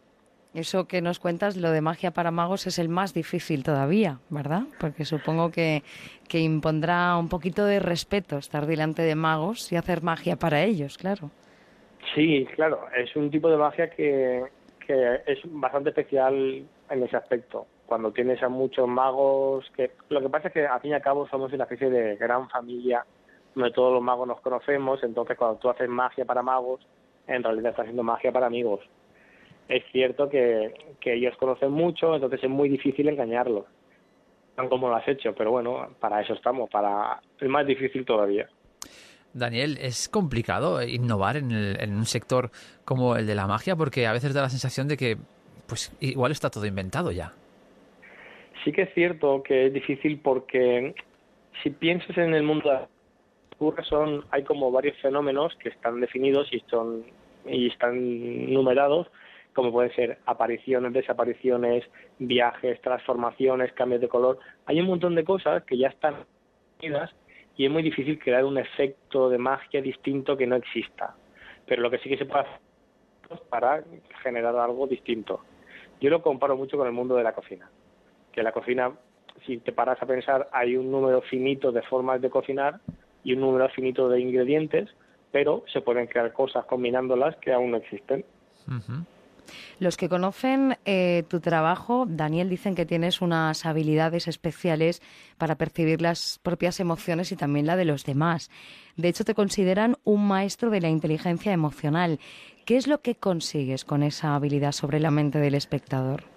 Eso que nos cuentas, lo de magia para magos, es el más difícil todavía, ¿verdad? Porque supongo que, que impondrá un poquito de respeto estar delante de magos y hacer magia para ellos, claro. Sí, claro, es un tipo de magia que, que es bastante especial en ese aspecto. Cuando tienes a muchos magos, que lo que pasa es que al fin y al cabo somos una especie de gran familia donde todos los magos nos conocemos, entonces cuando tú haces magia para magos, en realidad estás haciendo magia para amigos es cierto que, ellos conocen mucho, entonces es muy difícil engañarlos. Tan como lo has hecho, pero bueno, para eso estamos, para es más difícil todavía. Daniel, es complicado innovar en, en un sector como el de la magia porque a veces da la sensación de que pues igual está todo inventado ya. Sí que es cierto que es difícil porque si piensas en el mundo de son hay como varios fenómenos que están definidos y son y están numerados como pueden ser apariciones, desapariciones, viajes, transformaciones, cambios de color. Hay un montón de cosas que ya están unidas y es muy difícil crear un efecto de magia distinto que no exista. Pero lo que sí que se puede hacer es para generar algo distinto. Yo lo comparo mucho con el mundo de la cocina. Que la cocina, si te paras a pensar, hay un número finito de formas de cocinar y un número finito de ingredientes, pero se pueden crear cosas combinándolas que aún no existen. Los que conocen eh, tu trabajo, Daniel, dicen que tienes unas habilidades especiales para percibir las propias emociones y también la de los demás. De hecho, te consideran un maestro de la inteligencia emocional. ¿Qué es lo que consigues con esa habilidad sobre la mente del espectador?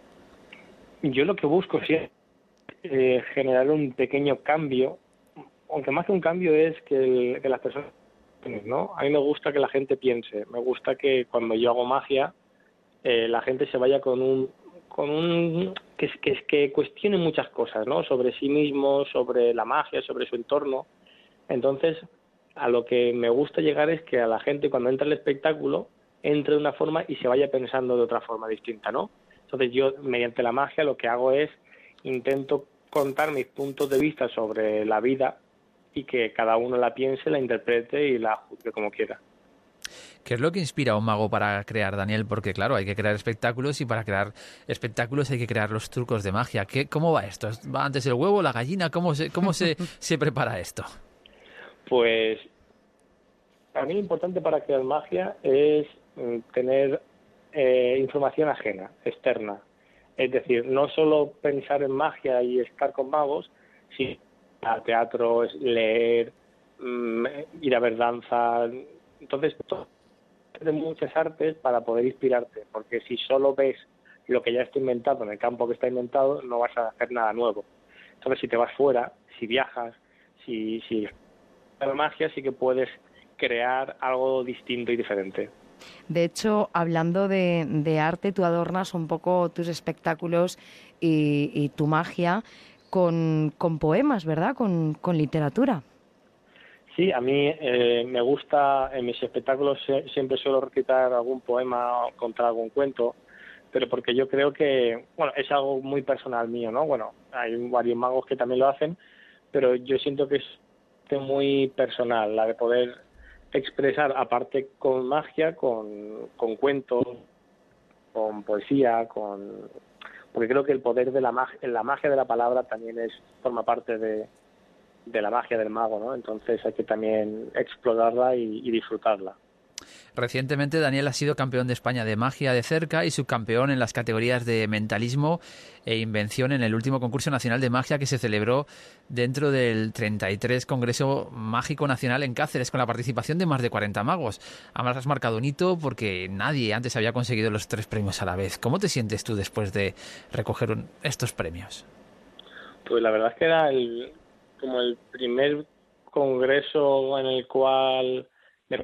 Yo lo que busco es eh, generar un pequeño cambio, aunque más que un cambio es que, que las personas, ¿no? A mí me gusta que la gente piense, me gusta que cuando yo hago magia, eh, la gente se vaya con un con un que, que, que cuestione muchas cosas, ¿no? Sobre sí mismo, sobre la magia, sobre su entorno. Entonces, a lo que me gusta llegar es que a la gente cuando entra al espectáculo entre de una forma y se vaya pensando de otra forma distinta, ¿no? Entonces yo mediante la magia lo que hago es intento contar mis puntos de vista sobre la vida y que cada uno la piense, la interprete y la juzgue como quiera. ¿Qué es lo que inspira a un mago para crear, Daniel? Porque claro, hay que crear espectáculos y para crear espectáculos hay que crear los trucos de magia. ¿Qué, ¿Cómo va esto? ¿Va antes el huevo, la gallina? ¿Cómo se, cómo se, se prepara esto? Pues para mí lo importante para crear magia es mm, tener eh, información ajena, externa. Es decir, no solo pensar en magia y estar con magos, sino al teatro, leer, mm, ir a ver danza. Entonces, muchas artes para poder inspirarte, porque si solo ves lo que ya está inventado en el campo que está inventado, no vas a hacer nada nuevo. Entonces, si te vas fuera, si viajas, si, si la magia, sí que puedes crear algo distinto y diferente. De hecho, hablando de, arte, tú adornas un poco tus espectáculos y, tu magia con, con poemas, ¿verdad? Con, con literatura. Sí, a mí eh, me gusta, en mis espectáculos siempre suelo recitar algún poema o contar algún cuento, pero porque yo creo que, bueno, es algo muy personal mío, ¿no? Bueno, hay varios magos que también lo hacen, pero yo siento que es muy personal, la de poder expresar, aparte con magia, con, con cuentos, con poesía, con porque creo que el poder de la magia, la magia de la palabra también es forma parte de, de la magia del mago, ¿no? Entonces hay que también explorarla y, disfrutarla. Recientemente Daniel ha sido campeón de España de magia de cerca y subcampeón en las categorías de mentalismo e invención en el último concurso nacional de magia que se celebró dentro del 33 Congreso Mágico Nacional en Cáceres con la participación de más de 40 magos. Además has marcado un hito porque nadie antes había conseguido los tres premios a la vez. ¿Cómo te sientes tú después de recoger estos premios? Pues la verdad es que era el, como el primer congreso en el cual me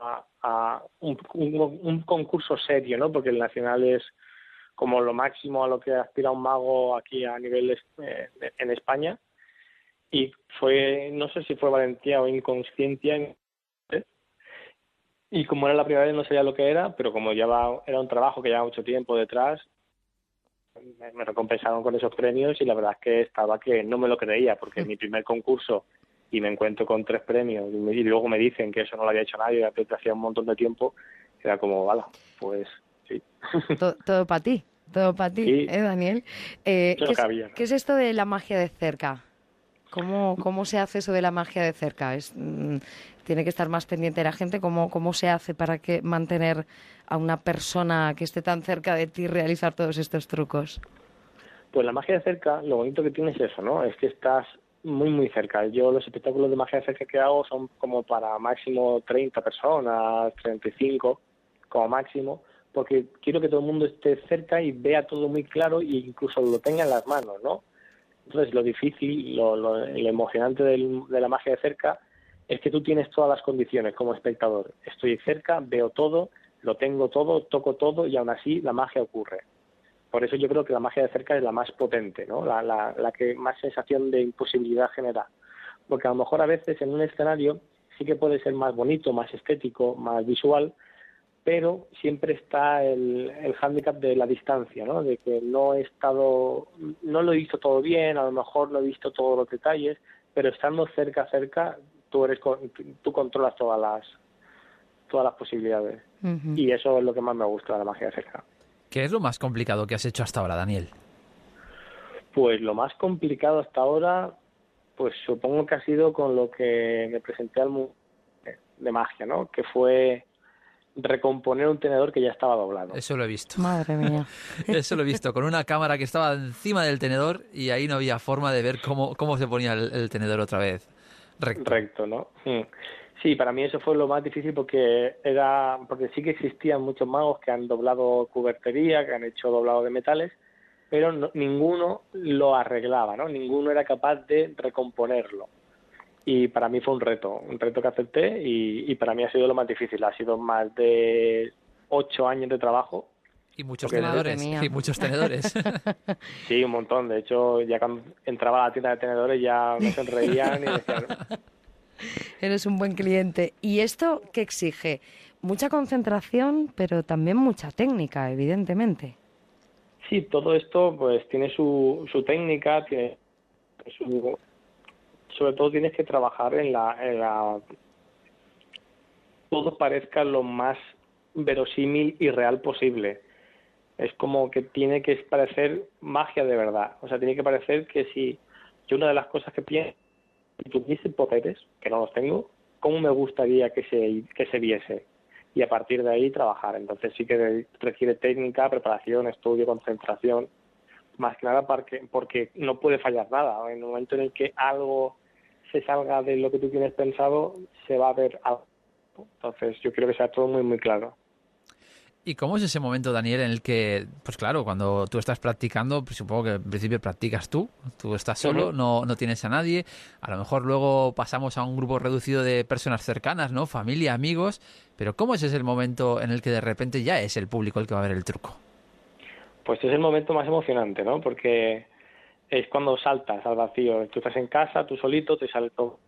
a, a un, un, concurso serio, ¿no? Porque el nacional es como lo máximo a lo que aspira un mago aquí a nivel eh, en España y fue no sé si fue valentía o inconsciencia y como era la primera vez no sabía lo que era pero como ya era un trabajo que lleva mucho tiempo detrás me recompensaron con esos premios y la verdad es que estaba que no me lo creía porque mi primer concurso y me encuentro con tres premios y, luego me dicen que eso no lo había hecho nadie desde hacía un montón de tiempo, era como, vale, pues sí. Todo, para ti, todo para ti, ¿eh, Daniel? Eh, ¿qué, es, ¿qué, es, esto de la magia de cerca? ¿Cómo, cómo se hace eso de la magia de cerca? Es, mm, tiene que estar más pendiente de la gente. ¿Cómo, ¿Cómo se hace para que mantener a una persona que esté tan cerca de ti realizar todos estos trucos? Pues la magia de cerca, lo bonito que tiene es eso, ¿no? Es que estás muy, muy cerca. Yo los espectáculos de magia de cerca que hago son como para máximo 30 personas, 35 como máximo, porque quiero que todo el mundo esté cerca y vea todo muy claro e incluso lo tenga en las manos, ¿no? Entonces lo difícil, lo, lo, emocionante de la magia de cerca es que tú tienes todas las condiciones como espectador. Estoy cerca, veo todo, lo tengo todo, toco todo y aún así la magia ocurre. Por eso yo creo que la magia de cerca es la más potente, ¿no? la, la, la que más sensación de imposibilidad genera. Porque a lo mejor a veces en un escenario sí que puede ser más bonito, más estético, más visual, pero siempre está el, el hándicap de la distancia, ¿no? De que no he estado, no lo he visto todo bien, a lo mejor no he visto todos los detalles, pero estando cerca, cerca, tú eres, tú controlas todas las, todas las posibilidades. Y eso es lo que más me gusta de la magia de cerca. ¿Qué es lo más complicado que has hecho hasta ahora, Daniel? Pues lo más complicado hasta ahora, pues supongo que ha sido con lo que me presenté al mundo de magia, ¿no? Que fue recomponer un tenedor que ya estaba doblado. Eso lo he visto. Madre mía. Eso lo he visto, con una cámara que estaba encima del tenedor y ahí no había forma de ver cómo, cómo se ponía el, tenedor otra vez. Recto. Recto, ¿no? Mm. Sí, para mí eso fue lo más difícil porque era porque sí que existían muchos magos que han doblado cubertería, que han hecho doblado de metales, pero ninguno lo arreglaba, ¿no? Ninguno era capaz de recomponerlo. Y para mí fue un reto, un reto que acepté y, para mí ha sido lo más difícil. Ha sido más de ocho años de trabajo y muchos tenedores. Y muchos tenedores. sí, un montón. De hecho, ya cuando entraba a la tienda de tenedores ya me sonreían y decían, Eres un buen cliente. ¿Y esto qué exige? Mucha concentración, pero también mucha técnica, evidentemente. Sí, todo esto pues tiene su, su técnica, tiene sobre todo tienes que trabajar en la, en la todo parezca lo más verosímil y real posible. Es como que tiene que parecer magia de verdad. O sea, tiene que parecer que si yo una de las cosas que pienso si tuviese poderes, que no los tengo, ¿cómo me gustaría que se, que se viese? Y a partir de ahí trabajar. Entonces sí que requiere técnica, preparación, estudio, concentración, más que nada porque, porque no puede fallar nada. En el momento en el que algo se salga de lo que tú tienes pensado, se va a ver algo. Entonces yo creo que sea todo muy, muy claro. ¿Y cómo es ese momento, Daniel, en el que, pues claro, cuando tú estás practicando, pues supongo que en principio practicas tú, tú estás solo, no, no tienes a nadie, a lo mejor luego pasamos a un grupo reducido de personas cercanas, ¿no? Familia, amigos, pero ¿cómo es ese momento en el que de repente ya es el público el que va a ver el truco? Pues es el momento más emocionante, ¿no? Porque es cuando saltas al vacío. Tú estás en casa, tú solito, te sale todo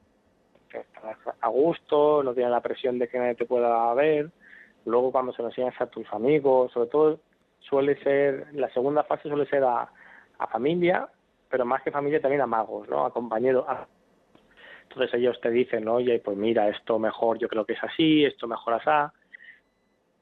a gusto, no tienes la presión de que nadie te pueda ver Luego cuando se lo enseñas a tus amigos, sobre todo suele ser, la segunda fase suele ser a, a familia, pero más que familia también a magos, ¿no? A compañeros. Entonces ellos te dicen, oye, pues mira, esto mejor yo creo que es así, esto mejor así.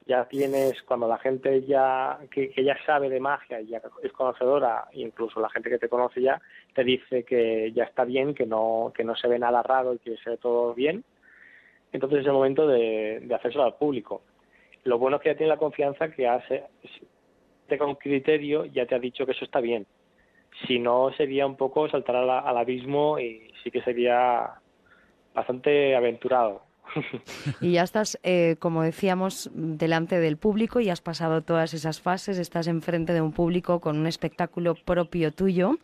Ya tienes, cuando la gente ya, que, que ya sabe de magia y ya es conocedora, incluso la gente que te conoce ya, te dice que ya está bien, que no, que no se ve nada raro y que se ve todo bien. Entonces es el momento de, de hacerlo al público. Lo bueno es que ya tiene la confianza que hace, con criterio ya te ha dicho que eso está bien. Si no, sería un poco saltar al, abismo y sí que sería bastante aventurado. Y ya estás, eh, como decíamos, delante del público y has pasado todas esas fases, estás enfrente de un público con un espectáculo propio tuyo.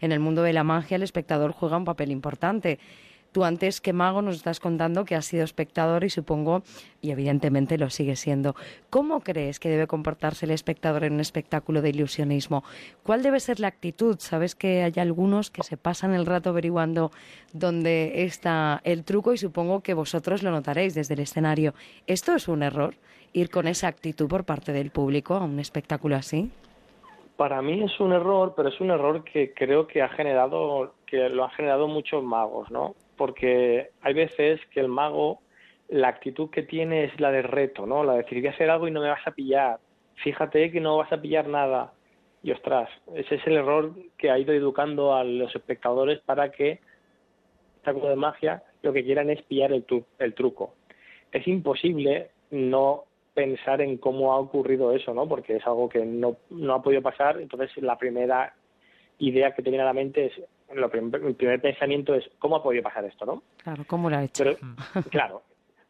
En el mundo de la magia el espectador juega un papel importante. Antes que mago nos estás contando que has sido espectador y supongo, y evidentemente lo sigue siendo. ¿Cómo crees que debe comportarse el espectador en un espectáculo de ilusionismo? ¿Cuál debe ser la actitud? Sabes que hay algunos que se pasan el rato averiguando dónde está el truco y supongo que vosotros lo notaréis desde el escenario. ¿Esto es un error? ¿Ir con esa actitud por parte del público a un espectáculo así? Para mí es un error, pero es un error que creo que ha generado, que lo han generado muchos magos, ¿no? Porque hay veces que el mago, la actitud que tiene es la de reto, ¿no? La de decir, voy a hacer algo y no me vas a pillar. Fíjate que no vas a pillar nada. Y ostras, ese es el error que ha ido educando a los espectadores para que, de magia, lo que quieran es pillar el, el truco. Es imposible no pensar en cómo ha ocurrido eso, ¿no? Porque es algo que no, no ha podido pasar. Entonces, la primera idea que te viene a la mente es, lo el primer pensamiento es, ¿cómo ha podido pasar esto, no? Claro, ¿cómo lo ha hecho? claro,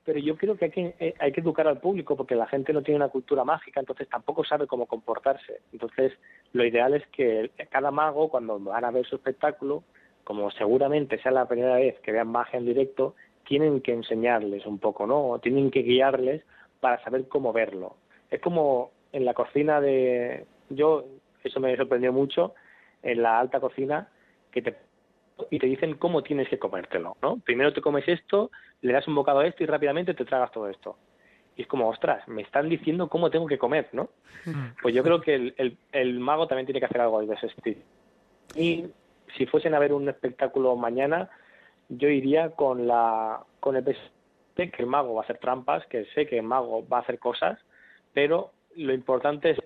pero yo creo que hay que, eh, hay que educar al público porque la gente no tiene una cultura mágica, entonces tampoco sabe cómo comportarse. Entonces, lo ideal es que cada mago, cuando van a ver su espectáculo, como seguramente sea la primera vez que vean magia en directo, tienen que enseñarles un poco, ¿no? Tienen que guiarles para saber cómo verlo. Es como en la cocina de... Yo, eso me sorprendió mucho, en la alta cocina, que te y te dicen cómo tienes que comértelo, ¿no? Primero te comes esto, le das un bocado a esto y rápidamente te tragas todo esto. Y es como, ostras, me están diciendo cómo tengo que comer, ¿no? Pues yo creo que el, el, mago también tiene que hacer algo de ese estilo. Y si fuesen a ver un espectáculo mañana, yo iría con la con el que el mago va a hacer trampas, que sé que el mago va a hacer cosas, pero lo importante es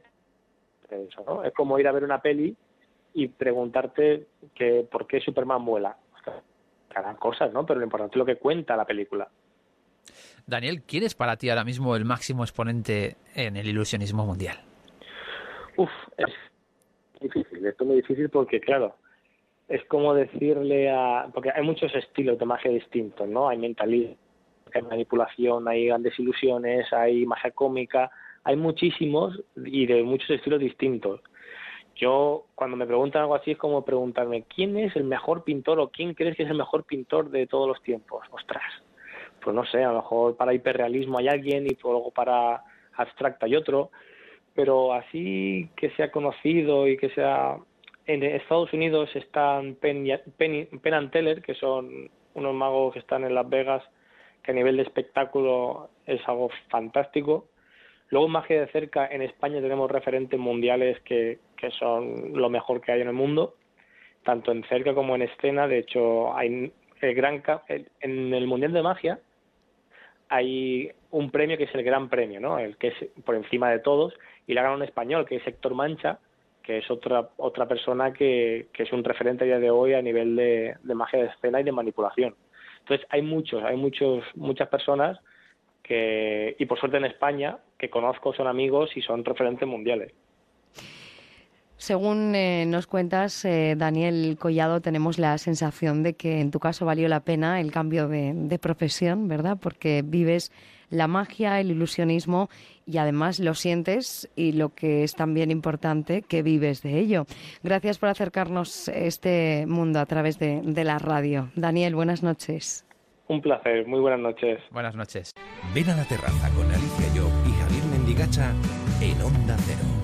eso, ¿no? Es como ir a ver una peli y preguntarte que por qué Superman vuela. Harán cosas, ¿no? Pero lo importante es lo que cuenta la película. Daniel, ¿quién es para ti ahora mismo el máximo exponente en el ilusionismo mundial? Uf, es difícil, esto es muy difícil porque, claro, es como decirle a... porque hay muchos estilos de magia distintos, ¿no? Hay mentalismo, hay manipulación, hay grandes ilusiones, hay magia cómica, hay muchísimos y de muchos estilos distintos. Yo, cuando me preguntan algo así, es como preguntarme, ¿quién es el mejor pintor o quién crees que es el mejor pintor de todos los tiempos? Ostras, pues no sé, a lo mejor para hiperrealismo hay alguien y luego para abstracto hay otro, pero así que sea conocido y que sea... En Estados Unidos están Penn, Penn, Penn and Teller, que son unos magos que están en Las Vegas, que a nivel de espectáculo es algo fantástico. Luego Magia de Cerca en España tenemos referentes mundiales que, que son lo mejor que hay en el mundo, tanto en cerca como en escena. De hecho, hay el gran en el Mundial de Magia hay un premio que es el Gran Premio, ¿no? El que es por encima de todos y la gana un español que es Héctor Mancha, que es otra otra persona que, que es un referente a día de hoy a nivel de, de magia de escena y de manipulación. Entonces hay muchos, hay muchos, muchas personas que, y por suerte en España, que conozco, son amigos y son referentes mundiales. Según eh, nos cuentas, eh, Daniel Collado, tenemos la sensación de que en tu caso valió la pena el cambio de, profesión, ¿verdad? Porque vives la magia, el ilusionismo y además lo sientes y lo que es también importante, que vives de ello. Gracias por acercarnos este mundo a través de la radio. Daniel, buenas noches. Un placer, muy buenas noches. Buenas noches. Ven a la terraza con Alicia Yo y Javier Mendigacha en Onda Cero.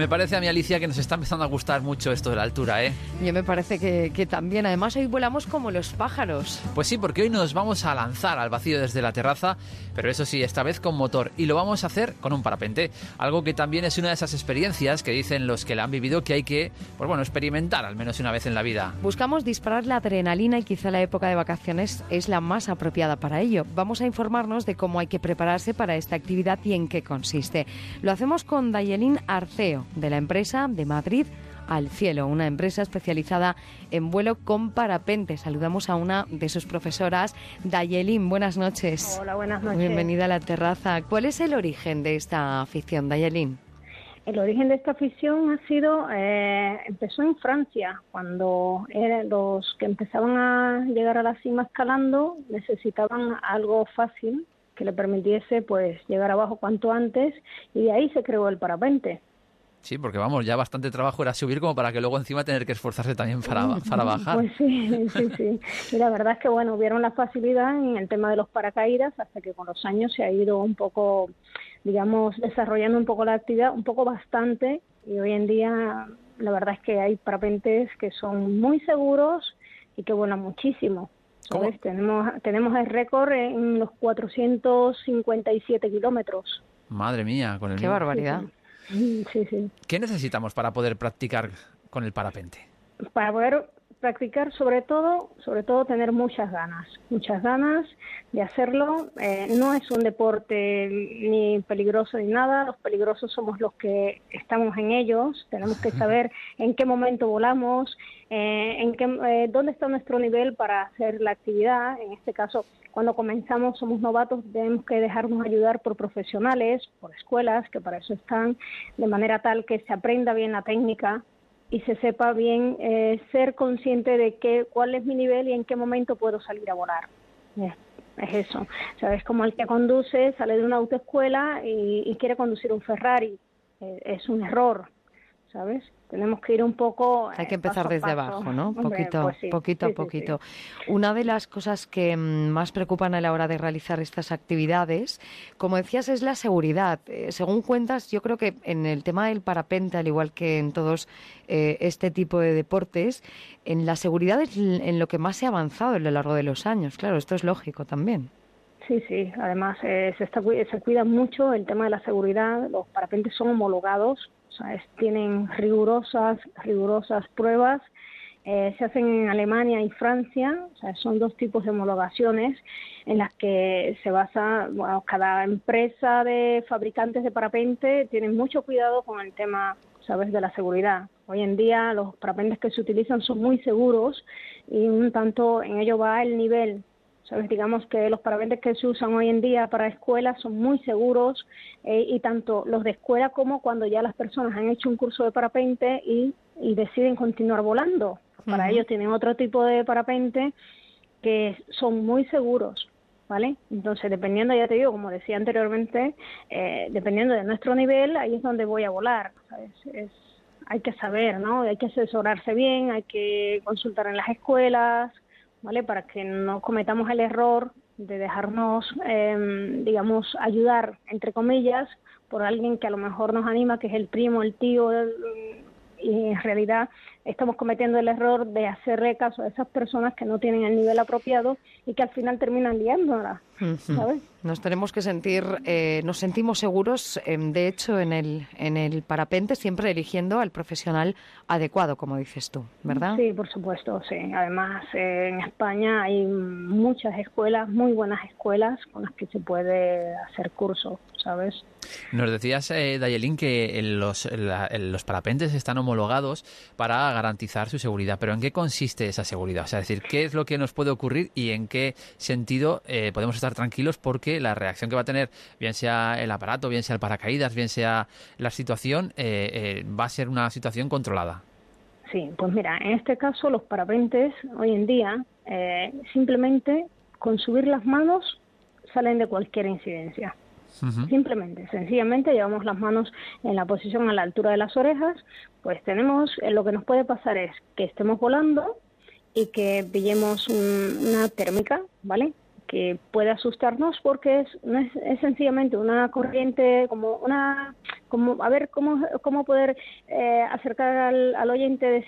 Me parece a mi Alicia que nos está empezando a gustar mucho esto de la altura, ¿eh? Yo me parece que, que, también. Además, hoy volamos como los pájaros. Pues sí, porque hoy nos vamos a lanzar al vacío desde la terraza, pero eso sí, esta vez con motor. Y lo vamos a hacer con un parapente. Algo que también es una de esas experiencias que dicen los que la han vivido que hay que, pues bueno, experimentar al menos una vez en la vida. Buscamos disparar la adrenalina y quizá la época de vacaciones es la más apropiada para ello. Vamos a informarnos de cómo hay que prepararse para esta actividad y en qué consiste. Lo hacemos con Dayelín Arceo de la empresa de Madrid al cielo, una empresa especializada en vuelo con parapente. Saludamos a una de sus profesoras, Dayelin. Buenas noches. Hola, buenas noches. Bienvenida a la terraza. ¿Cuál es el origen de esta afición, Dayelin? El origen de esta afición ha sido, eh, empezó en Francia, cuando los que empezaban a llegar a la cima escalando necesitaban algo fácil que le permitiese pues llegar abajo cuanto antes y de ahí se creó el parapente. Sí, porque vamos, ya bastante trabajo era subir como para que luego encima tener que esforzarse también para, para bajar. Pues sí, sí, sí. Y la verdad es que, bueno, hubieron la facilidad en el tema de los paracaídas hasta que con los años se ha ido un poco, digamos, desarrollando un poco la actividad, un poco bastante, y hoy en día la verdad es que hay parapentes que son muy seguros y que vuelan muchísimo. Tenemos, tenemos el récord en los 457 kilómetros. Madre mía, con el Qué barbaridad. Sí, sí. ¿Qué necesitamos para poder practicar con el parapente? Para poder practicar sobre todo, sobre todo tener muchas ganas, muchas ganas de hacerlo. Eh, no es un deporte ni peligroso ni nada, los peligrosos somos los que estamos en ellos, tenemos que saber en qué momento volamos, eh, en qué, eh, dónde está nuestro nivel para hacer la actividad. En este caso, cuando comenzamos somos novatos, tenemos que dejarnos ayudar por profesionales, por escuelas, que para eso están, de manera tal que se aprenda bien la técnica y se sepa bien eh, ser consciente de qué, cuál es mi nivel y en qué momento puedo salir a volar. Es, eso. ¿Sabes? Como el que conduce, sale de una autoescuela y, y quiere conducir un Ferrari. Eh, es un error, ¿sabes? Tenemos que ir un poco. Hay que empezar desde abajo, ¿no? poquito, pues poquito a poquito. Una de las cosas que mm, más preocupan a la hora de realizar estas actividades, como decías, es la seguridad. Eh, según cuentas, yo creo que en el tema del parapente, al igual que en todos eh, este tipo de deportes, en la seguridad es en lo que más se ha avanzado a lo largo de los años. Claro, esto es lógico también. Sí, sí. Además, eh, se, está, se cuida mucho el tema de la seguridad. Los parapentes son homologados tienen rigurosas, rigurosas pruebas. Eh, se hacen en Alemania y Francia, o sea, son dos tipos de homologaciones en las que se basa, bueno, cada empresa de fabricantes de parapente tiene mucho cuidado con el tema, sabes, de la seguridad. Hoy en día los parapentes que se utilizan son muy seguros y un tanto en ello va el nivel ¿sabes? Digamos que los parapentes que se usan hoy en día para escuelas son muy seguros eh, y tanto los de escuela como cuando ya las personas han hecho un curso de parapente y, deciden continuar volando. Para ellos tienen otro tipo de parapente que son muy seguros. ¿Vale? Entonces, dependiendo, ya te digo, como decía anteriormente, eh, dependiendo de nuestro nivel, ahí es donde voy a volar. Es, hay que saber, ¿no? Hay que asesorarse bien, hay que consultar en las escuelas, ¿vale? Para que no cometamos el error de dejarnos, em, digamos, ayudar, entre comillas, por alguien que a lo mejor nos anima, que es el primo, el tío, y en realidad estamos cometiendo el error de hacerle caso a esas personas que no tienen el nivel apropiado y que al final terminan liándola, ¿sabes? Nos tenemos que sentir, eh, nos sentimos seguros, em, de hecho, en el, en el parapente, siempre eligiendo al profesional adecuado, como dices tú, ¿verdad? Sí, por supuesto, sí. Además, eh, en España hay muchas escuelas, muy buenas escuelas con las que se puede hacer curso, ¿sabes? Nos decías, eh, Dayelín, que los, los parapentes están homologados para garantizar su seguridad, pero ¿en qué consiste esa seguridad? O sea, decir, ¿qué es lo que nos puede ocurrir y en qué sentido eh, podemos estar tranquilos porque la reacción que va a tener, bien sea el aparato, bien sea el paracaídas, bien sea la situación, eh, eh, va a ser una situación controlada? Sí, pues mira, en este caso los parapentes hoy en día simplemente con subir las manos salen de cualquier incidencia. Simplemente, sencillamente llevamos las manos en la posición a la altura de las orejas, pues tenemos, eh, lo que nos puede pasar es que estemos volando y que pillemos una térmica, ¿vale? que puede asustarnos porque es, es, sencillamente una corriente como una como a ver cómo cómo poder eh, acercar al oyente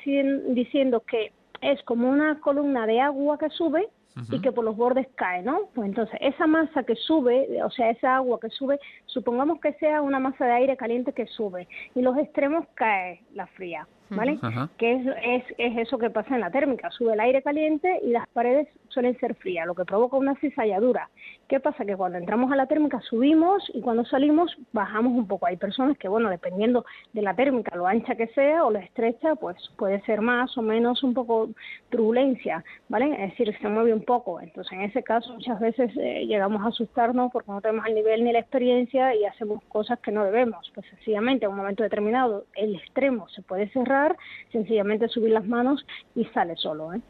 diciendo que es como una columna de agua que sube y que por los bordes cae, ¿no? Pues entonces, esa masa que sube, o sea, esa agua que sube, supongamos que sea una masa de aire caliente que sube y los extremos cae la fría. ¿vale? Que es, es, es, eso que pasa en la térmica, sube el aire caliente y las paredes suelen ser frías, lo que provoca una cizalladura. ¿Qué pasa? Que cuando entramos a la térmica subimos y cuando salimos bajamos un poco. Hay personas que, bueno, dependiendo de la térmica, lo ancha que sea o lo estrecha, pues puede ser más o menos un poco turbulencia, ¿vale? Es decir, se mueve un poco. Entonces, en ese caso, muchas veces eh, llegamos a asustarnos porque no tenemos el nivel ni la experiencia y hacemos cosas que no debemos. Pues sencillamente, en un momento determinado, el extremo se puede cerrar sencillamente subir las manos y sale solo, ¿eh?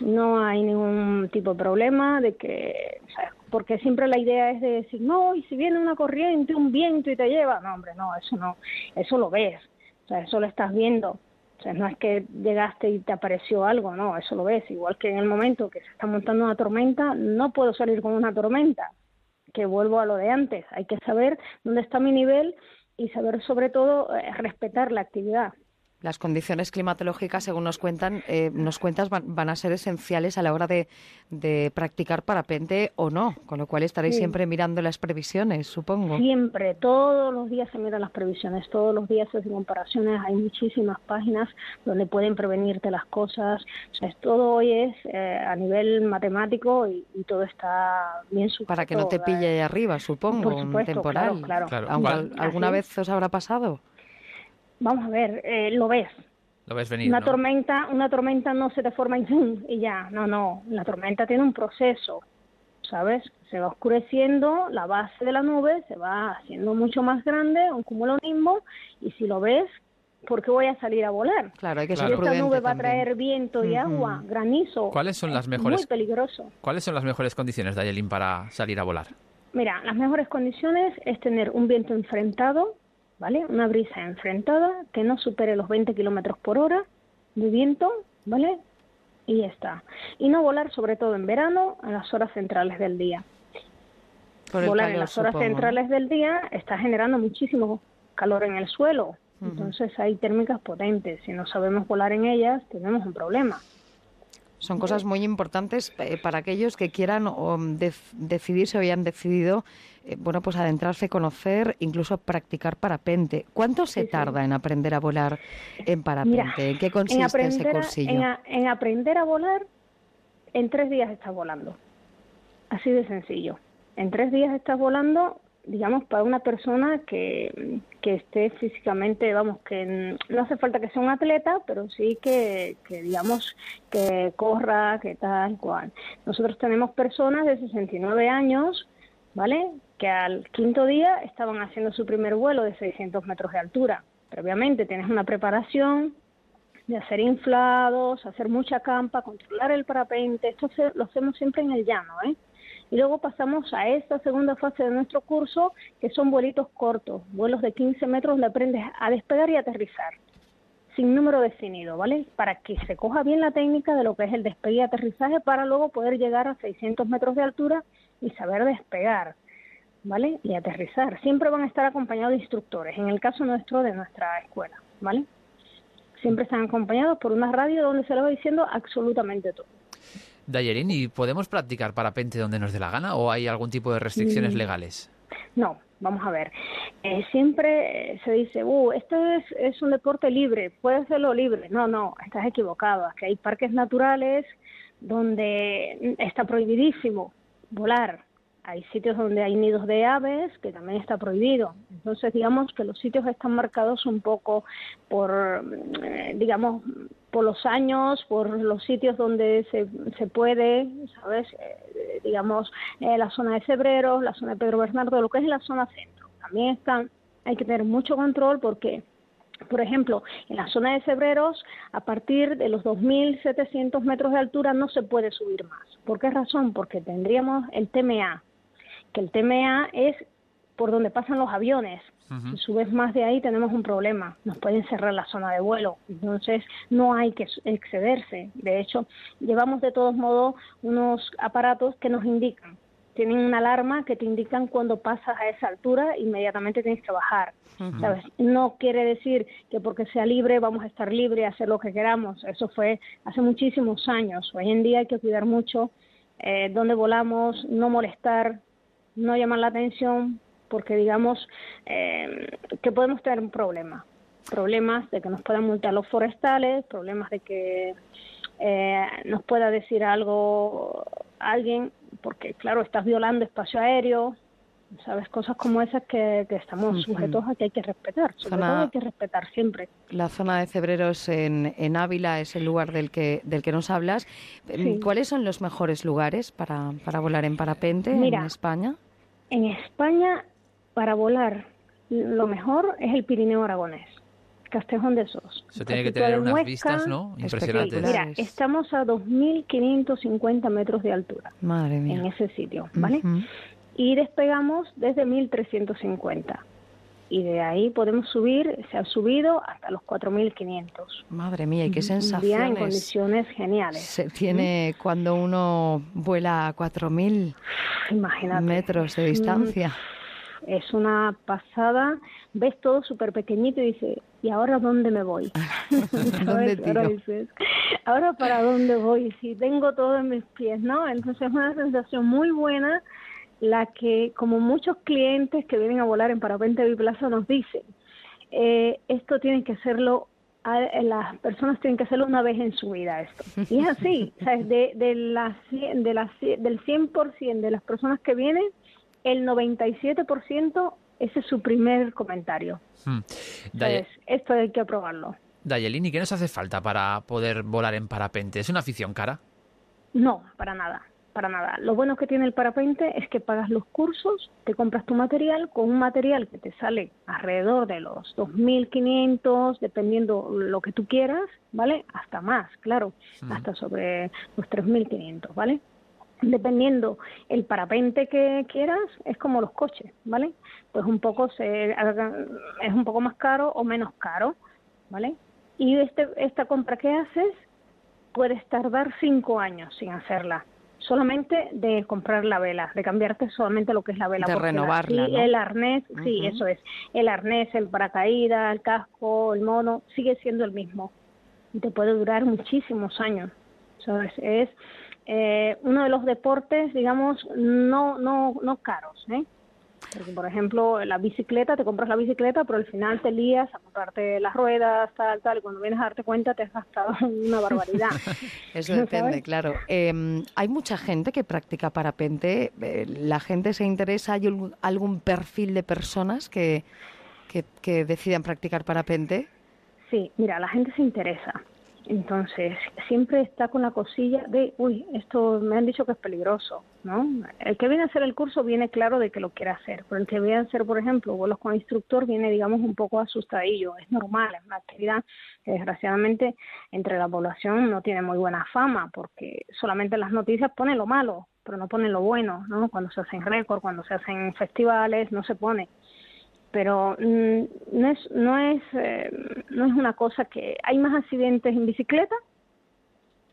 No hay ningún tipo de problema de que, porque siempre la idea es de decir, no, y si viene una corriente, un viento y te lleva, no, hombre, no, eso no, eso lo ves, o sea, eso lo estás viendo, o sea, no es que llegaste y te apareció algo, no, eso lo ves, igual que en el momento que se está montando una tormenta, no puedo salir con una tormenta, que vuelvo a lo de antes, hay que saber dónde está mi nivel y saber sobre todo eh, respetar la actividad. Las condiciones climatológicas, según nos cuentan, eh, nos cuentas, van, a ser esenciales a la hora de, practicar parapente o no, con lo cual estaréis siempre mirando las previsiones, supongo. Siempre, todos los días se miran las previsiones, todos los días se hacen comparaciones, hay muchísimas páginas donde pueden prevenirte las cosas, o sea, todo hoy es eh, a nivel matemático y, todo está bien sujeto. Para que no te pille eh, arriba, supongo, un temporal. Claro, claro. ¿Alguna vez os habrá pasado? Vamos a ver, eh, lo ves. Lo ves venir, Una tormenta, una tormenta no se te forma y ya, no, no, la tormenta tiene un proceso, ¿sabes? Se va oscureciendo, la base de la nube se va haciendo mucho más grande, un cumulonimbus, y si lo ves, ¿por qué voy a salir a volar? Claro, hay que ser Esta nube va a traer viento y agua, granizo. ¿Cuáles son las mejores? Muy peligroso. ¿Cuáles son las mejores condiciones, Dayelin, para salir a volar? Mira, las mejores condiciones es tener un viento enfrentado, ¿vale? Una brisa enfrentada que no supere los 20 kilómetros por hora de viento, ¿vale? Y ya está. Y no volar, sobre todo en verano, a las horas centrales del día. volar en las horas centrales del día está generando muchísimo calor en el suelo. Entonces hay térmicas potentes. Si no sabemos volar en ellas, tenemos un problema. Son cosas muy importantes eh, para aquellos que quieran o decidirse o hayan decidido eh, bueno, pues adentrarse, conocer, incluso practicar parapente. ¿Cuánto se tarda en aprender a volar en parapente? ¿En qué consiste ese cursillo? en, aprender a volar, en tres días estás volando. Así de sencillo. En tres días estás volando digamos, para una persona que, que esté físicamente, vamos, que no hace falta que sea un atleta, pero sí que, digamos, que corra, que tal cual. Nosotros tenemos personas de 69 años, ¿vale? Que al quinto día estaban haciendo su primer vuelo de 600 metros de altura. Previamente tienes una preparación de hacer inflados, hacer mucha campa, controlar el parapente. Esto lo hacemos siempre en el llano, ¿eh? Y luego pasamos a esta segunda fase de nuestro curso, que son vuelitos cortos, vuelos de 15 metros donde aprendes a despegar y aterrizar, sin número definido, ¿vale? Para que se coja bien la técnica de lo que es el despegue y aterrizaje para luego poder llegar a 600 metros de altura y saber despegar, ¿vale? Y aterrizar. Siempre van a estar acompañados de instructores, en el caso nuestro de nuestra escuela, ¿vale? Siempre están acompañados por una radio donde se les va diciendo absolutamente todo. Dayerin, ¿y podemos practicar parapente donde nos dé la gana o hay algún tipo de restricciones mm. legales? No, vamos a ver. Eh, siempre se dice, uh, esto es, es un deporte libre, puede hacerlo libre. No, no, estás equivocado. que hay parques naturales donde está prohibidísimo volar hay sitios donde hay nidos de aves que también está prohibido. Entonces, digamos que los sitios están marcados un poco por, eh, digamos, por los años, por los sitios donde se, se puede, ¿sabes? Eh, digamos, eh, la zona de Cebreros, la zona de Pedro Bernardo, lo que es la zona centro. También están, hay que tener mucho control porque por ejemplo, en la zona de Cebreros, a partir de los 2.700 metros de altura no se puede subir más. ¿Por qué razón? Porque tendríamos el TMA, que el TMA es por donde pasan los aviones. Si subes más de ahí tenemos un problema, nos pueden cerrar la zona de vuelo, entonces no hay que excederse. De hecho, llevamos de todos modos unos aparatos que nos indican, tienen una alarma que te indican cuando pasas a esa altura, inmediatamente tienes que bajar. ¿sabes? No quiere decir que porque sea libre vamos a estar libre, hacer lo que queramos. Eso fue hace muchísimos años. Hoy en día hay que cuidar mucho eh, dónde volamos, no molestar, no llaman la atención porque digamos eh, que podemos tener un problema, problemas de que nos puedan multar los forestales, problemas de que eh, nos pueda decir algo alguien, porque claro, estás violando espacio aéreo, sabes cosas como esas que, estamos sujetos a que hay que respetar sobre todo hay que respetar siempre la zona de Cebreros en, en Ávila es el lugar del que del que nos hablas cuáles son los mejores lugares para, para volar en parapente en España en España, para volar, lo mejor es el Pirineo Aragonés. Castejón de Sos. Se tiene que tener unas vistas, ¿no? Impresionantes. Mira, estamos a 2.550 metros de altura. Madre mía. En ese sitio, ¿vale? Y despegamos desde 1.350 y de ahí podemos subir, se ha subido hasta los 4.500. Madre mía, y qué sensaciones. en condiciones geniales. Se tiene cuando uno vuela a 4.000 metros de distancia. Es una pasada, ves todo súper pequeñito y dices, ¿y ahora dónde me voy? ¿Dónde ahora, para dónde voy? Si tengo todo en mis pies, ¿no? Entonces es una sensación muy buena la que, como muchos clientes que vienen a volar en parapente biplaza nos dicen, eh, esto tiene que hacerlo las personas tienen que hacerlo una vez en su vida esto. Y es así, De, de, la, de la, del 100% de las personas que vienen, el 97% ese es su primer comentario. Hmm. esto hay que probarlo. Dayelini, ¿qué nos hace falta para poder volar en parapente? ¿Es una afición cara? No, para nada, para nada. Lo bueno que tiene el parapente es que pagas los cursos, te compras tu material con un material que te sale alrededor de los 2.500, dependiendo lo que tú quieras, ¿vale? Hasta más, claro, hasta sobre los 3.500, ¿vale? dependiendo el parapente que quieras, es como los coches, ¿vale? Pues un poco se, es un poco más caro o menos caro, ¿vale? Y este, esta compra que haces puedes tardar cinco años sin hacerla, solamente de comprar la vela, de cambiarte solamente lo que es la vela. De renovarla, ¿no? el arnés, sí, eso es, el arnés, el paracaídas, el casco, el mono, sigue siendo el mismo y te puede durar muchísimos años, ¿sabes? Es eh, uno de los deportes, digamos, no, no, no caros, ¿eh? Porque, por ejemplo, la bicicleta, te compras la bicicleta, pero al final te lías a comprarte las ruedas, tal, tal, y cuando vienes a darte cuenta te has gastado una barbaridad. Eso depende, claro. Em, hay mucha gente que practica parapente. Eh, ¿La gente se interesa? ¿Hay algún perfil de personas que, que, que decidan practicar parapente? Sí, mira, la gente se interesa. Entonces, siempre está con la cosilla de, uy, esto me han dicho que es peligroso, ¿no? El que viene a hacer el curso viene claro de que lo quiere hacer, pero el que viene a hacer, por ejemplo, vuelos con instructor viene, digamos, un poco asustadillo. Es normal, es una actividad que desgraciadamente entre la población no tiene muy buena fama, porque solamente las noticias ponen lo malo, pero no ponen lo bueno, ¿no? Cuando se hacen récords, cuando se hacen festivales, no se pone pero mm, no es no es eh, no es una cosa que hay más accidentes en bicicleta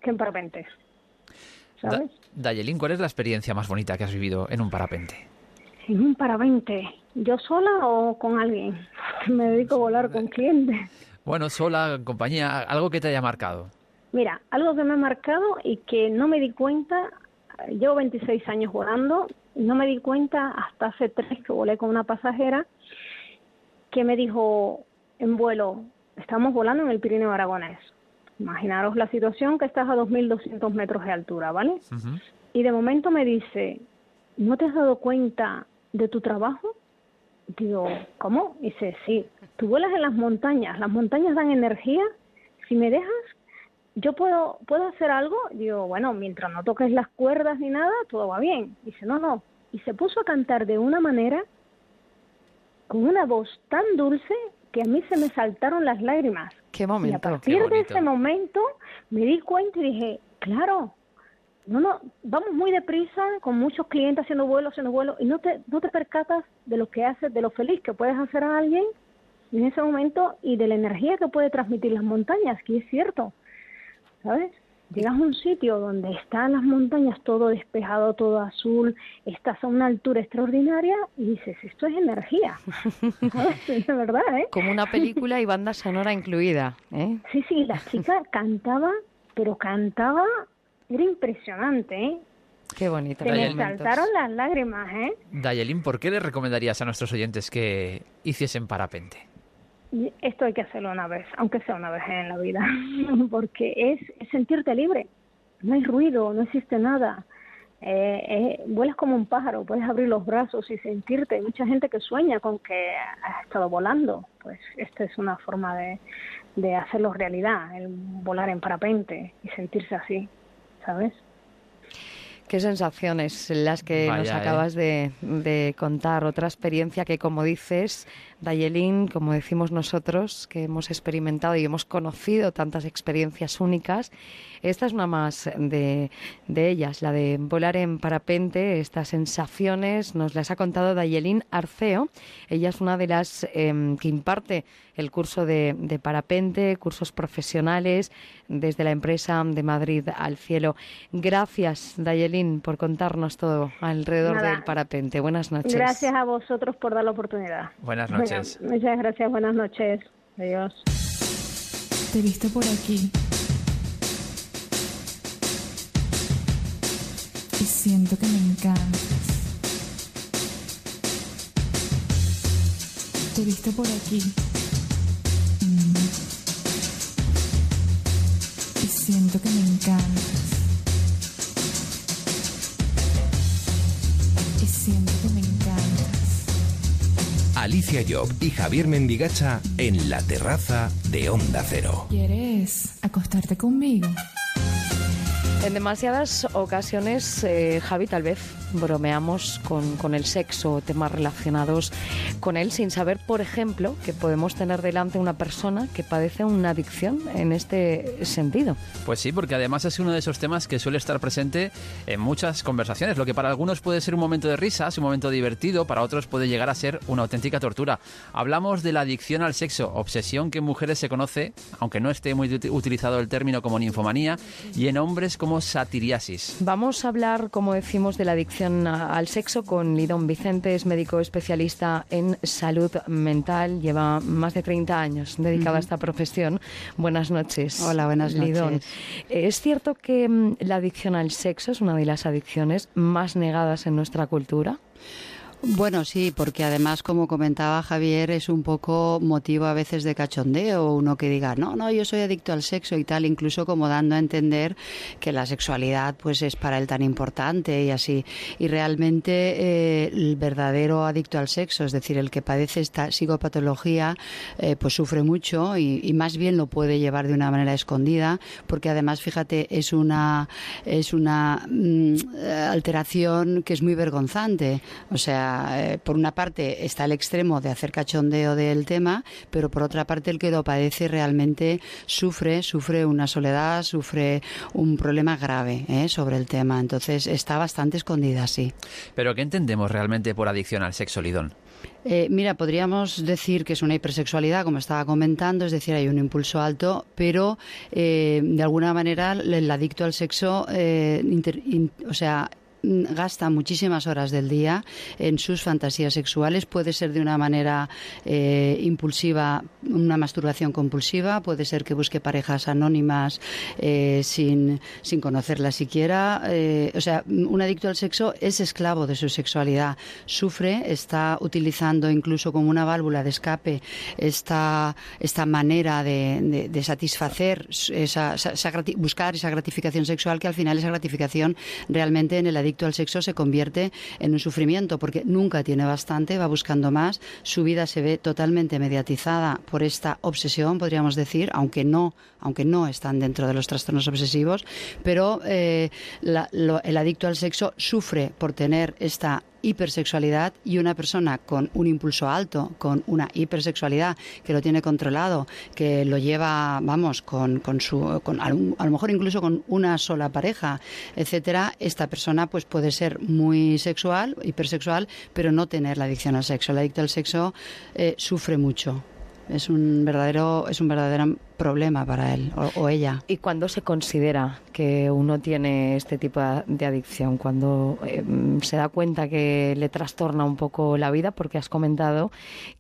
que en parapentes ¿sabes? Dayelin, ¿cuál es la experiencia más bonita que has vivido en un parapente? En un parapente, yo sola o con alguien. Me dedico a volar con clientes. Bueno, sola, compañía, algo que te haya marcado. Mira, algo que me ha marcado y que no me di cuenta, llevo 26 años volando, no me di cuenta hasta hace tres que volé con una pasajera que me dijo en vuelo, estamos volando en el Pirineo Aragonés. Imaginaros la situación que estás a 2.200 metros de altura, ¿vale? Y de momento me dice, ¿no te has dado cuenta de tu trabajo? Digo, ¿cómo? Dice, sí, tú vuelas en las montañas, las montañas dan energía, si me dejas, yo puedo, puedo hacer algo. Digo, bueno, mientras no toques las cuerdas ni nada, todo va bien. Dice, no, no. Y se puso a cantar de una manera con una voz tan dulce que a mí se me saltaron las lágrimas. Qué momento. Y a partir de ese momento me di cuenta y dije, claro, no, no, vamos muy deprisa con muchos clientes haciendo vuelos, haciendo vuelos y no te, no te percatas de lo que haces, de lo feliz que puedes hacer a alguien en ese momento y de la energía que puede transmitir las montañas, que es cierto, ¿sabes? Llegas a un sitio donde están las montañas todo despejado, todo azul, estás a una altura extraordinaria y dices, esto es energía. de verdad, ¿eh? Como una película y banda sonora incluida, ¿eh? Sí, sí, la chica cantaba, pero cantaba, era impresionante, ¿eh? Qué bonito. Se me saltaron las lágrimas, ¿eh? Dayelin, ¿por qué le recomendarías a nuestros oyentes que hiciesen parapente? Esto hay que hacerlo una vez, aunque sea una vez en la vida, porque es, sentirte libre. No hay ruido, no existe nada. Eh, eh, vuelas como un pájaro, puedes abrir los brazos y sentirte. Hay mucha gente que sueña con que ha estado volando. Pues esta es una forma de, de hacerlo realidad, el volar en parapente y sentirse así, ¿sabes? Qué sensaciones las que nos ¿eh? acabas de, de, contar. Otra experiencia que, como dices, Dayelin, como decimos nosotros, que hemos experimentado y hemos conocido tantas experiencias únicas, esta es una más de, de ellas, la de volar en parapente, estas sensaciones nos las ha contado Dayelin Arceo. Ella es una de las em, que imparte el curso de, de parapente, cursos profesionales desde la empresa de Madrid al cielo. Gracias, Dayelin, por contarnos todo alrededor del parapente. Buenas noches. Gracias a vosotros por dar la oportunidad. Buenas noches. muchas gracias, buenas noches. Adiós. Te he visto por aquí. Y siento que me encantas. Te he visto por aquí. Siento que me encantas. Y siento que me encantas. Alicia Job y Javier Mendigacha en la terraza de Onda Cero. ¿Quieres acostarte conmigo? En demasiadas ocasiones, eh, Javi, tal vez bromeamos con, con, el sexo, temas relacionados con él, sin saber, por ejemplo, que podemos tener delante una persona que padece una adicción en este sentido. Pues sí, porque además es uno de esos temas que suele estar presente en muchas conversaciones. Lo que para algunos puede ser un momento de risas, un momento divertido, para otros puede llegar a ser una auténtica tortura. Hablamos de la adicción al sexo, obsesión que en mujeres se conoce, aunque no esté muy utilizado el término como ninfomanía, y en hombres como satiriasis. Vamos a hablar, como decimos, de la adicción al sexo con Lidón Vicente, es médico especialista en salud mental, lleva más de 30 años dedicado a esta profesión. Buenas noches. Hola, buenas Lidón. noches. ¿Es cierto que mm, la adicción al sexo es una de las adicciones más negadas en nuestra cultura? Bueno, sí, porque además, como comentaba Javier, es un poco motivo a veces de cachondeo, uno que diga, no, no, yo soy adicto al sexo y tal, incluso como dando a entender que la sexualidad pues es para él tan importante y así. Y realmente eh, el verdadero adicto al sexo, es decir, el que padece esta psicopatología, eh, pues sufre mucho y, y, más bien lo puede llevar de una manera escondida, porque además, fíjate, es una, es una mm, alteración que es muy vergonzante. O sea, eh, por una parte está el extremo de hacer cachondeo del tema, pero por otra parte el que lo padece realmente sufre, sufre una soledad, sufre un problema grave ¿eh? sobre el tema. Entonces está bastante escondida, sí. ¿Pero qué entendemos realmente por adicción al sexo, Lidón? Eh, mira, podríamos decir que es una hipersexualidad, como estaba comentando, es decir, hay un impulso alto, pero eh, de alguna manera el adicto al sexo, eh, inter, in, o sea, gasta muchísimas horas del día en sus fantasías sexuales. Puede ser de una manera eh, impulsiva, una masturbación compulsiva, puede ser que busque parejas anónimas eh, sin, sin conocerlas siquiera. Eh, o sea, un adicto al sexo es esclavo de su sexualidad. Sufre, está utilizando incluso como una válvula de escape esta, esta manera de, satisfacer, esa, buscar esa gratificación sexual que al final esa gratificación realmente en el adicto al sexo se convierte en un sufrimiento porque nunca tiene bastante, va buscando más, su vida se ve totalmente mediatizada por esta obsesión, podríamos decir, aunque no, aunque no están dentro de los trastornos obsesivos, pero eh, la, lo, el adicto al sexo sufre por tener esta hipersexualidad y una persona con un impulso alto, con una hipersexualidad que lo tiene controlado, que lo lleva, vamos, con, con su, con, a, lo mejor incluso con una sola pareja, etcétera, esta persona pues puede ser muy sexual, hipersexual, pero no tener la adicción al sexo. El adicto al sexo eh, sufre mucho es un verdadero es un verdadero problema para él o, o, ella. ¿Y cuándo se considera que uno tiene este tipo de adicción? Cuando eh, se da cuenta que le trastorna un poco la vida, porque has comentado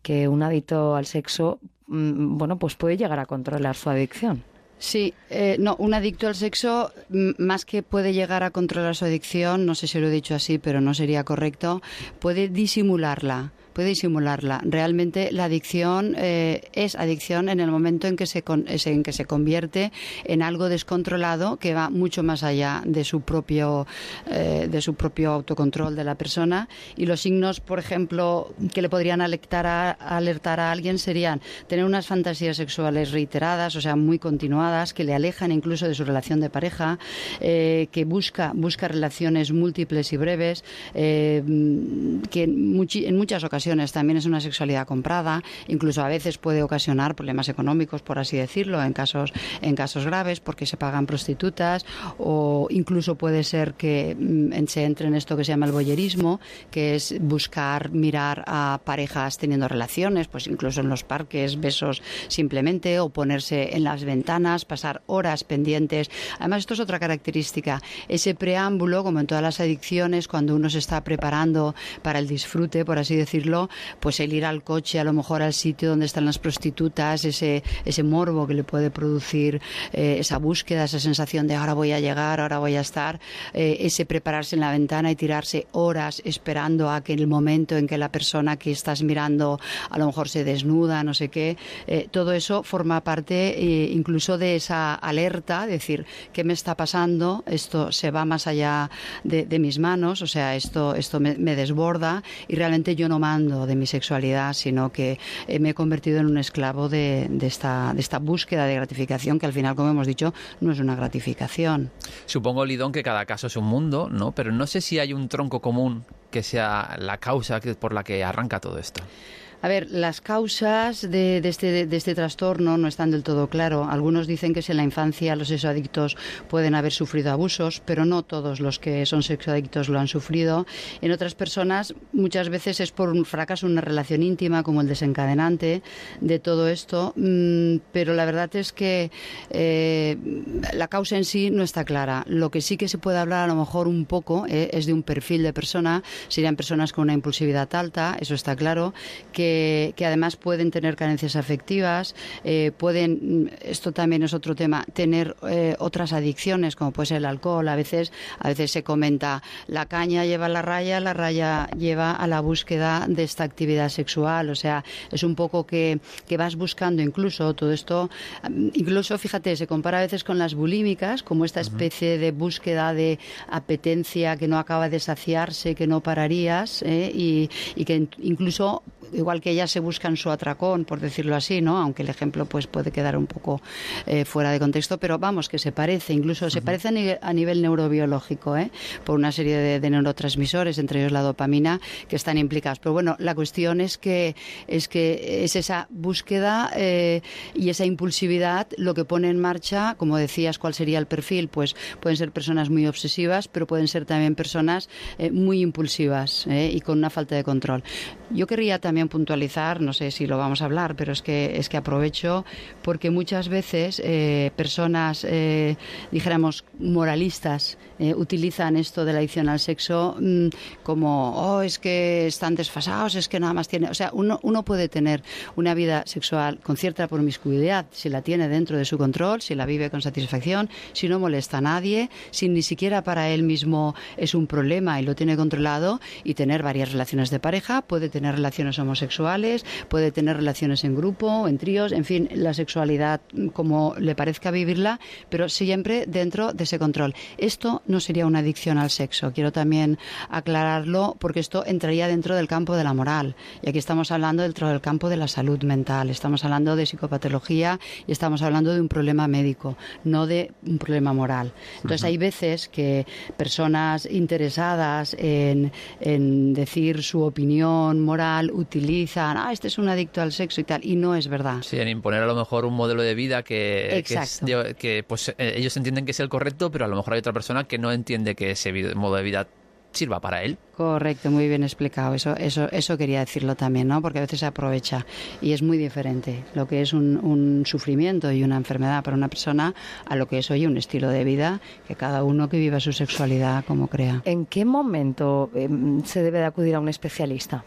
que un adicto al sexo, mmm, bueno, pues puede llegar a controlar su adicción. Sí, eh, no, un adicto al sexo, más que puede llegar a controlar su adicción, no sé si lo he dicho así, pero no sería correcto, puede disimularla puede disimularla. Realmente la adicción eh, es adicción en el momento en que se en que se convierte en algo descontrolado que va mucho más allá de su propio eh, de su propio autocontrol de la persona y los signos, por ejemplo, que le podrían alertar a, alertar a alguien serían tener unas fantasías sexuales reiteradas, o sea, muy continuadas, que le alejan incluso de su relación de pareja, eh, que busca busca relaciones múltiples y breves, que en muchas ocasiones también es una sexualidad comprada, incluso a veces puede ocasionar problemas económicos, por así decirlo, en casos, en casos graves, porque se pagan prostitutas, o incluso puede ser que mm, se entre en esto que se llama el boyerismo, que es buscar mirar a parejas teniendo relaciones, pues incluso en los parques, besos simplemente, o ponerse en las ventanas, pasar horas pendientes. Además, esto es otra característica, ese preámbulo, como en todas las adicciones, cuando uno se está preparando para el disfrute, por así decirlo, pues el ir al coche, a lo mejor al sitio donde están las prostitutas, ese, ese morbo que le puede producir eh, esa búsqueda, esa sensación de ahora voy a llegar, ahora voy a estar, eh, ese prepararse en la ventana y tirarse horas esperando a que el momento en que la persona que estás mirando a lo mejor se desnuda, no sé qué, eh, todo eso forma parte incluso de esa alerta, decir, ¿qué me está pasando? Esto se va más allá de, mis manos, o sea, esto, esto me, desborda y realmente yo no mando de mi sexualidad, sino que me he convertido en un esclavo de, esta, de esta búsqueda de gratificación que al final, como hemos dicho, no es una gratificación. Supongo, Lidón, que cada caso es un mundo, ¿no? Pero no sé si hay un tronco común que sea la causa por la que arranca todo esto. A ver, las causas de, este, de, este, trastorno no están del todo claro. Algunos dicen que si en la infancia los sexoadictos pueden haber sufrido abusos, pero no todos los que son sexoadictos lo han sufrido. En otras personas muchas veces es por un fracaso una relación íntima como el desencadenante de todo esto, mm, pero la verdad es que eh, la causa en sí no está clara. Lo que sí que se puede hablar a lo mejor un poco eh, es de un perfil de persona. Serían personas con una impulsividad alta, eso está claro, que que, además pueden tener carencias afectivas, eh, pueden, esto también es otro tema, tener eh, otras adicciones, como puede ser el alcohol. A veces, a veces se comenta, la caña lleva a la raya, la raya lleva a la búsqueda de esta actividad sexual. O sea, es un poco que, que vas buscando incluso todo esto, incluso, fíjate, se compara a veces con las bulímicas, como esta especie de búsqueda de apetencia que no acaba de saciarse, que no pararías, eh, y, y que incluso igual que ellas se buscan su atracón, por decirlo así, ¿no? Aunque el ejemplo pues puede quedar un poco eh, fuera de contexto, pero vamos, que se parece, incluso se parece a nivel, neurobiológico, ¿eh? Por una serie de, neurotransmisores, entre ellos la dopamina, que están implicados. Pero bueno, la cuestión es que es que es esa búsqueda eh, y esa impulsividad lo que pone en marcha, como decías, cuál sería el perfil, pues pueden ser personas muy obsesivas, pero pueden ser también personas eh, muy impulsivas y con una falta de control. Yo querría también puntualizar, no sé si lo vamos a hablar, pero es que, es que aprovecho porque muchas veces eh, personas, eh, dijéramos, moralistas, eh, utilizan esto de la adicción al sexo mm, como, oh, es que están desfasados, es que nada más tiene. O sea, uno, uno puede tener una vida sexual con cierta promiscuidad si la tiene dentro de su control, si la vive con satisfacción, si no molesta a nadie, si ni siquiera para él mismo es un problema y lo tiene controlado, y tener varias relaciones de pareja, puede tener relaciones puede tener relaciones en grupo, en tríos, en fin, la sexualidad como le parezca vivirla, pero siempre dentro de ese control. Esto no sería una adicción al sexo, quiero también aclararlo porque esto entraría dentro del campo de la moral. Y aquí estamos hablando dentro del campo de la salud mental, estamos hablando de psicopatología y estamos hablando de un problema médico, no de un problema moral. Entonces hay veces que personas interesadas en, en decir su opinión moral utilizan, ah, este es un adicto al sexo y tal, y no es verdad. Sí, en imponer a lo mejor un modelo de vida que, que, pues, eh, ellos entienden que es el correcto, pero a lo mejor hay otra persona que no entiende que ese modo de vida sirva para él. Correcto, muy bien explicado. Eso, eso, eso quería decirlo también, ¿no? Porque a veces se aprovecha y es muy diferente lo que es un, un sufrimiento y una enfermedad para una persona a lo que es hoy un estilo de vida que cada uno que viva su sexualidad como crea. ¿En qué momento em, se debe de acudir a un especialista?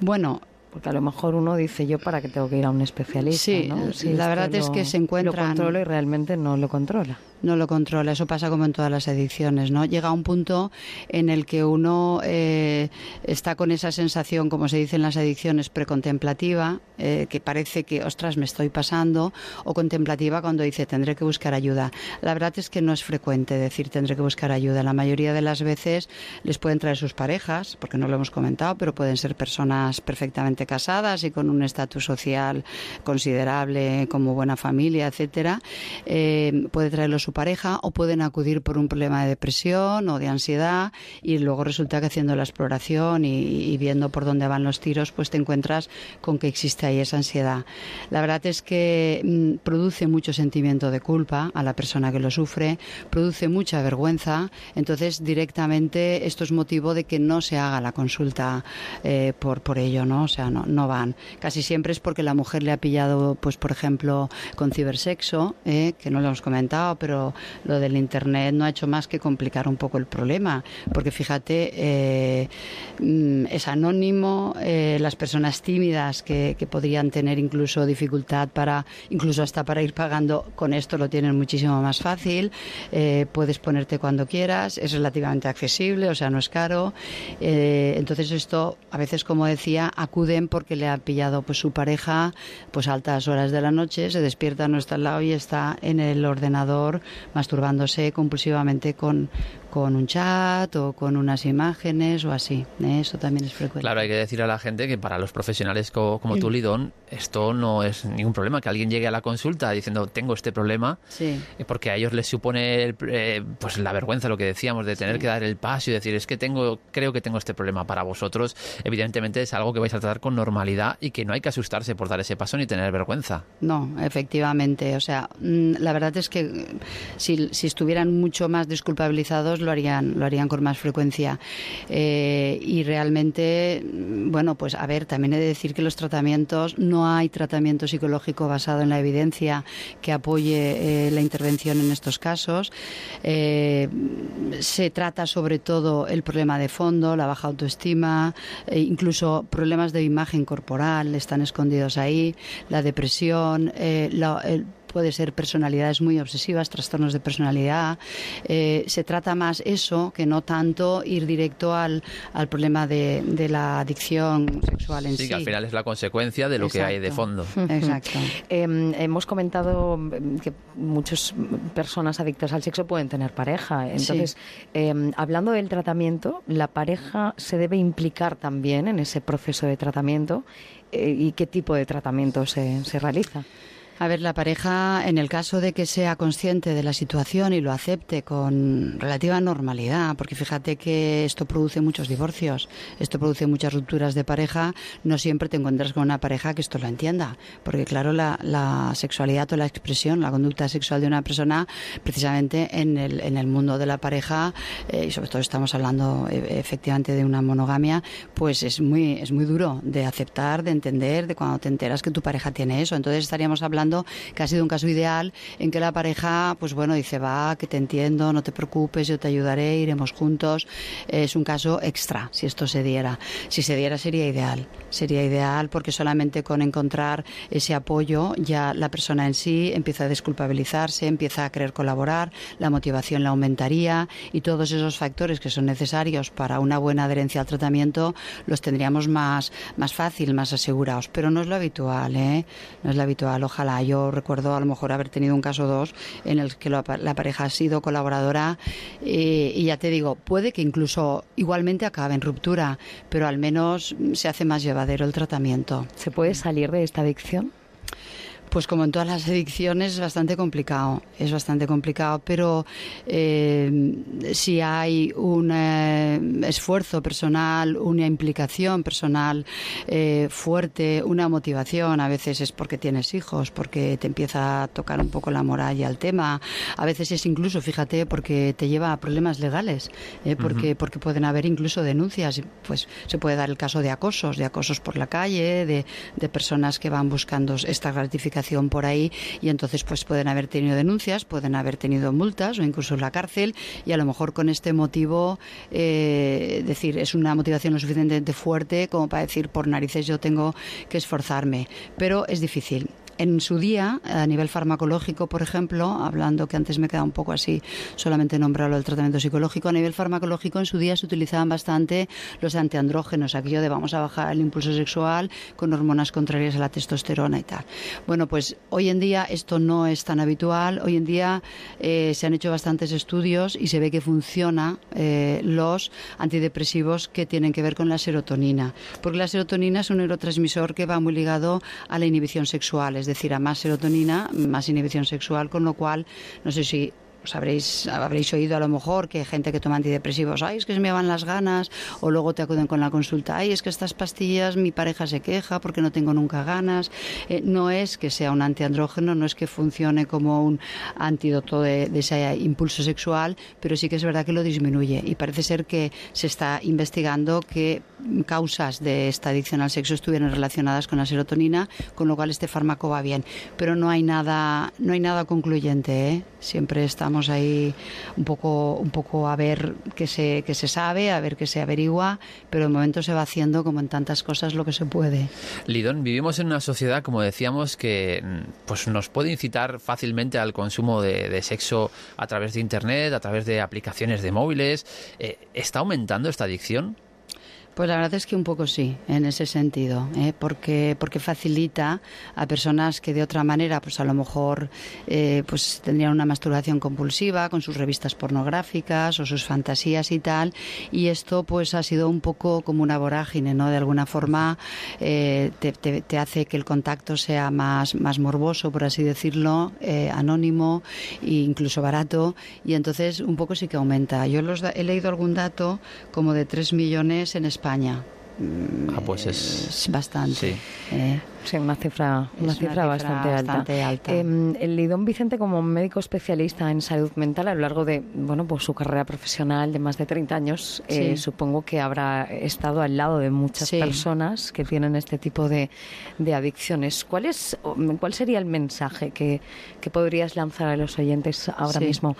Bueno, porque a lo mejor uno dice yo para qué tengo que ir a un especialista. Sí, ¿no? la verdad es que se encuentra. Lo controla y realmente no lo controla no lo controla. Eso pasa como en todas las adicciones, ¿no? Llega un punto en el que uno eh, está con esa sensación, como se dice en las adicciones, precontemplativa, eh, que parece que, ostras, me estoy pasando, o contemplativa cuando dice tendré que buscar ayuda. La verdad es que no es frecuente decir tendré que buscar ayuda. La mayoría de las veces les pueden traer sus parejas, porque no lo hemos comentado, pero pueden ser personas perfectamente casadas y con un estatus social considerable, como buena familia, etcétera. Eh, puede traerlo su pareja o pueden acudir por un problema de depresión o de ansiedad y luego resulta que haciendo la exploración y, viendo por dónde van los tiros, pues te encuentras con que existe ahí esa ansiedad. La verdad es que mm, produce mucho sentimiento de culpa a la persona que lo sufre, produce mucha vergüenza, entonces directamente esto es motivo de que no se haga la consulta eh, por, por ello, ¿no? O sea, no, van. Casi siempre es porque la mujer le ha pillado, pues por ejemplo, con cibersexo, eh, que no lo hemos comentado, pero lo del Internet no ha hecho más que complicar un poco el problema, porque fíjate, eh, mm, es anónimo, eh, las personas tímidas que, que podrían tener incluso dificultad para, incluso hasta para ir pagando, con esto lo tienen muchísimo más fácil, puedes ponerte cuando quieras, es relativamente accesible, o sea, no es caro. Entonces esto, a veces, como decía, porque le ha pillado pues su pareja pues a altas horas de la noche, se despierta, no está al lado y está en el ordenador masturbándose compulsivamente con, con un chat o con unas imágenes o así. ¿eh? Eso también es frecuente. Claro, hay que decir a la gente que para los profesionales co- como tú, Lidón, esto no es ningún problema. Que alguien llegue a la consulta diciendo tengo este problema, Sí. eh, porque a ellos les supone el- eh, pues la vergüenza, lo que decíamos, de tener que dar el paso y decir es que tengo, creo que tengo este problema. Para vosotros, evidentemente, es algo que vais a tratar con normalidad y que no hay que asustarse por dar ese paso ni tener vergüenza. No, efectivamente. O sea, mm, la verdad es que mm, si, si estuvieran mucho más desculpabilizados lo harían, lo harían con más frecuencia. Eh, y realmente, bueno, pues a ver, también he de decir que los tratamientos, no hay tratamiento psicológico basado en la evidencia que apoye eh, la intervención en estos casos. Eh, se trata sobre todo el problema de fondo, la baja autoestima, e incluso problemas de imagen corporal están escondidos ahí, la depresión, el- puede ser personalidades muy obsesivas, trastornos de personalidad. Eh, se trata más eso que no tanto ir directo al, al problema de, de la adicción sexual en sí. Sí, que al final es la consecuencia de lo que hay de Exacto. fondo. Exacto. Em, hemos comentado em, que muchas personas adictas al sexo pueden tener pareja. Entonces, em, hablando del tratamiento, ¿la pareja se debe implicar también en ese proceso de tratamiento? Eh, ¿Y qué tipo de tratamiento se, se realiza? A ver, la pareja, en el caso de que sea consciente de la situación y lo acepte con relativa normalidad, porque fíjate que esto produce muchos divorcios, esto produce muchas rupturas de pareja, no siempre te encuentras con una pareja que esto lo entienda, porque claro, la, sexualidad o la expresión, la conducta sexual de una persona, precisamente en el, en el mundo de la pareja, eh, y sobre todo estamos hablando eh, efectivamente de una monogamia, pues es muy, es muy duro de aceptar, de entender, de cuando te enteras que tu pareja tiene eso. Entonces estaríamos hablando que ha sido un caso ideal en que la pareja, pues bueno, dice, va, que te entiendo, no te preocupes, yo te ayudaré, iremos juntos. Es un caso extra, si esto se diera. Si se diera sería ideal, sería ideal porque solamente con encontrar ese apoyo ya la persona en sí empieza a desculpabilizarse, empieza a querer colaborar, la motivación la aumentaría y todos esos factores que son necesarios para una buena adherencia al tratamiento los tendríamos más, más fácil, más asegurados. Pero no es lo habitual, ¿eh? No es lo habitual. Ojalá. Yo recuerdo a lo mejor haber tenido un caso o dos en el que la, la pareja ha sido colaboradora eh, y ya te digo, puede que incluso igualmente acabe en ruptura, pero al menos se hace más llevadero el tratamiento. ¿Se puede salir de esta adicción? Pues como en todas las adicciones es bastante complicado, es bastante complicado, pero eh, si hay un eh, esfuerzo personal, una implicación personal eh, fuerte, una motivación, a veces es porque tienes hijos, porque te empieza a tocar un poco la moral y al tema, a veces es incluso, fíjate, porque te lleva a problemas legales, porque, porque pueden haber incluso denuncias, pues se puede dar el caso de acosos, de acosos por la calle, de, de personas que van buscando esta gratificación por ahí y entonces pues pueden haber tenido denuncias, pueden haber tenido multas o incluso la cárcel y a lo mejor con este motivo eh, decir es una motivación lo suficientemente fuerte como para decir por narices yo tengo que esforzarme, pero es difícil. En su día, a nivel farmacológico, por ejemplo, hablando que antes me queda un poco así, solamente nombrarlo el tratamiento psicológico, a nivel farmacológico en su día se utilizaban bastante los antiandrógenos, aquello de vamos a bajar el impulso sexual con hormonas contrarias a la testosterona y tal. Bueno, pues hoy en día esto no es tan habitual, hoy en día eh, se han hecho bastantes estudios y se ve que funciona eh, los antidepresivos que tienen que ver con la serotonina, porque la serotonina es un neurotransmisor que va muy ligado a la inhibición sexual, es decir, a más serotonina, más inhibición sexual, con lo cual, no sé si pues habréis, habréis oído a lo mejor que gente que toma antidepresivos, ay, es que se me van las ganas, o luego te acuden con la consulta, ay, es que estas pastillas mi pareja se queja porque no tengo nunca ganas. Eh, no es que sea un antiandrógeno, no es que funcione como un antídoto de, ese impulso sexual, pero sí que es verdad que lo disminuye. Y parece ser que se está investigando que causas de esta adicción al sexo estuvieran relacionadas con la serotonina, con lo cual este fármaco va bien. Pero no hay nada, no hay nada concluyente. ¿eh? Siempre estamos ahí un poco, un poco a ver qué se, qué se sabe, a ver qué se averigua, pero de momento se va haciendo como en tantas cosas lo que se puede. Lidón, vivimos en una sociedad, como decíamos, que pues nos puede incitar fácilmente al consumo de, de sexo a través de internet, a través de aplicaciones de móviles. Eh, ¿Está aumentando esta adicción? Pues la verdad es que un poco sí, en ese sentido, ¿eh? porque, porque facilita a personas que de otra manera, pues a lo mejor eh, pues tendrían una masturbación compulsiva con sus revistas pornográficas o sus fantasías y tal, y esto pues ha sido un poco como una vorágine, ¿no? De alguna forma eh, te, te, hace que el contacto sea más, más morboso, por así decirlo, eh, anónimo e incluso barato, y entonces un poco sí que aumenta. Yo los, he leído algún dato como de 3 millones en España España. Ah, pues es, bastante. Sí. Eh, sí, una cifra, una, una cifra, cifra bastante, bastante alta. alta. Eh, el Lidón Vicente, como médico especialista en salud mental, a lo largo de bueno, pues su carrera profesional de más de 30 años, eh, Sí. supongo que habrá estado al lado de muchas Sí. personas que tienen este tipo de, de adicciones. ¿Cuál, es, ¿Cuál sería el mensaje que, que podrías lanzar a los oyentes ahora Sí. mismo?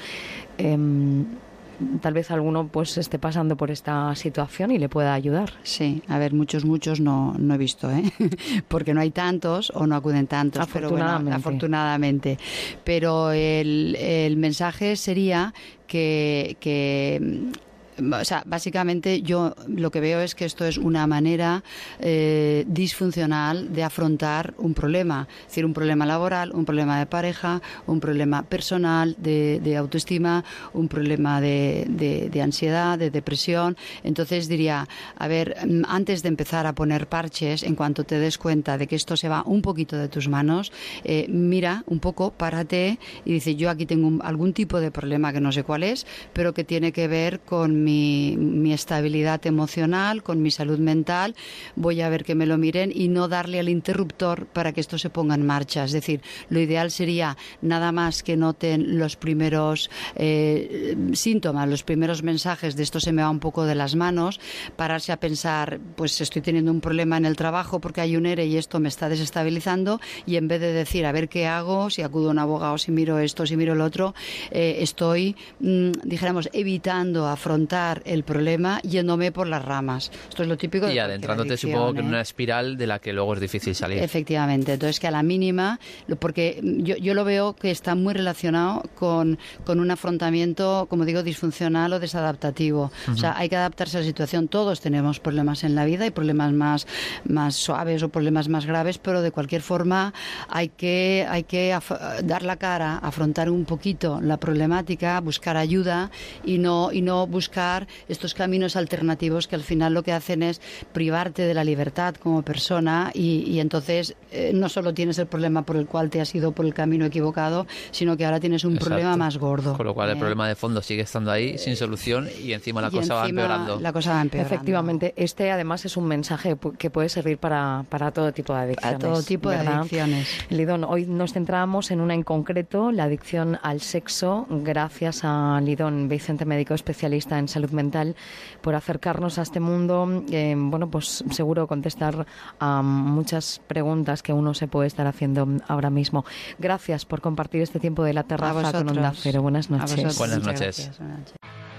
Tal vez alguno pues esté pasando por esta situación y le pueda ayudar. Sí, a ver, muchos, muchos no, no he visto, ¿eh? porque no hay tantos o no acuden tantos. Pero bueno, Afortunadamente. afortunadamente. Pero el, el mensaje sería que, que o sea, básicamente yo lo que veo es que esto es una manera eh, disfuncional de afrontar un problema, es decir, un problema laboral, un problema de pareja, un problema personal, de, autoestima, un problema de, de- de ansiedad, de depresión. Entonces diría, a ver, mm, antes de empezar a poner parches, en cuanto te des cuenta de que esto se va un poquito de tus manos, eh, mira un poco, párate y dice, yo aquí tengo un- algún tipo de problema que no sé cuál es, pero que tiene que ver con mi, estabilidad emocional, con mi salud mental, voy a ver que me lo miren y no darle al interruptor para que esto se ponga en marcha. Es decir, lo ideal sería nada más que noten los primeros eh, síntomas, los primeros mensajes de esto se me va un poco de las manos, pararse a pensar, pues estoy teniendo un problema en el trabajo porque hay un ERE y esto me está desestabilizando y en vez de decir a ver qué hago, si acudo a un abogado, si miro esto, si miro el otro, eh, estoy, mm, dijéramos, evitando afrontar el problema yéndome por las ramas. Esto es lo típico de Y adentrándote, supongo que en ¿eh? una espiral de la que luego es difícil salir. Efectivamente, entonces que a la mínima, porque yo, yo lo veo que está muy relacionado con, con un afrontamiento, como digo, disfuncional o desadaptativo. O sea, hay que adaptarse a la situación. Todos tenemos problemas en la vida, hay problemas más, más suaves o problemas más graves, pero de cualquier forma hay que, hay que dar la cara, afrontar un poquito la problemática, buscar ayuda y no, y no buscar estos caminos alternativos que al final lo que hacen es privarte de la libertad como persona y, y entonces eh, no solo tienes el problema por el cual te has ido por el camino equivocado, sino que ahora tienes un Exacto. problema más gordo. Con lo cual el Eh, problema de fondo sigue estando ahí, sin solución, y encima la y cosa va encima empeorando. La cosa va empeorando. Efectivamente, este además es un mensaje que puede servir para, para todo tipo de adicciones. todo tipo de ¿verdad? adicciones. Lidón, hoy nos centramos en una en concreto, la adicción al sexo, gracias a Lidón, Vicente Médico especialista en salud mental, por acercarnos a este mundo. eh, bueno, pues seguro contestar a muchas preguntas que uno se puede estar haciendo ahora mismo. Gracias por compartir este tiempo de la terraza con. Onda Cero. Buenas noches. Buenas noches. gracias. Buenas noches.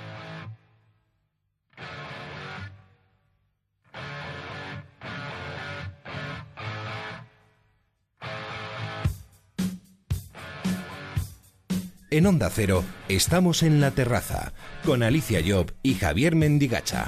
En Onda Cero estamos en la terraza con Alicia Job y Javier Mendigacha.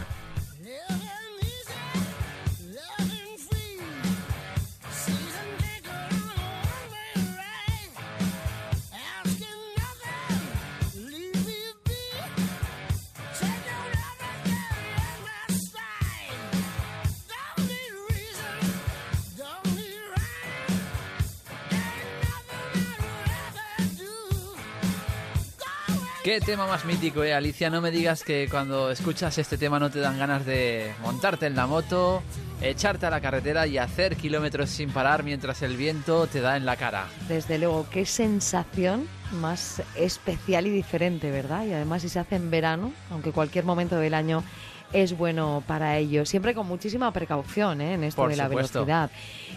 Qué tema más mítico, eh, Alicia. No me digas que cuando escuchas este tema no te dan ganas de montarte en la moto, echarte a la carretera y hacer kilómetros sin parar mientras el viento te da en la cara. Desde luego, qué sensación más especial y diferente, ¿verdad? Y además si se hace en verano, aunque cualquier momento del año es bueno para ello. Siempre con muchísima precaución ¿eh? en esto Por de la supuesto. velocidad.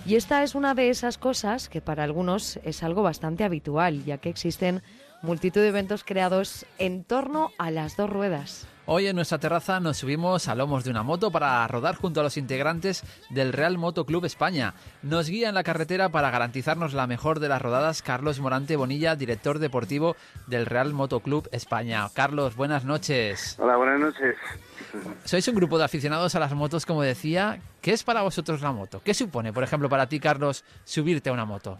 Y esta es una de esas cosas que para algunos es algo bastante habitual, ya que existen multitud de eventos creados en torno a las dos ruedas. Hoy en nuestra terraza nos subimos a lomos de una moto para rodar junto a los integrantes del Real Moto Club España. Nos guía en la carretera para garantizarnos la mejor de las rodadas Carlos Morante Bonilla, director deportivo del Real Moto Club España. Carlos, buenas noches. Hola, buenas noches. Sois un grupo de aficionados a las motos, como decía. ¿Qué es para vosotros la moto? ¿Qué supone, por ejemplo, para ti, Carlos, subirte a una moto?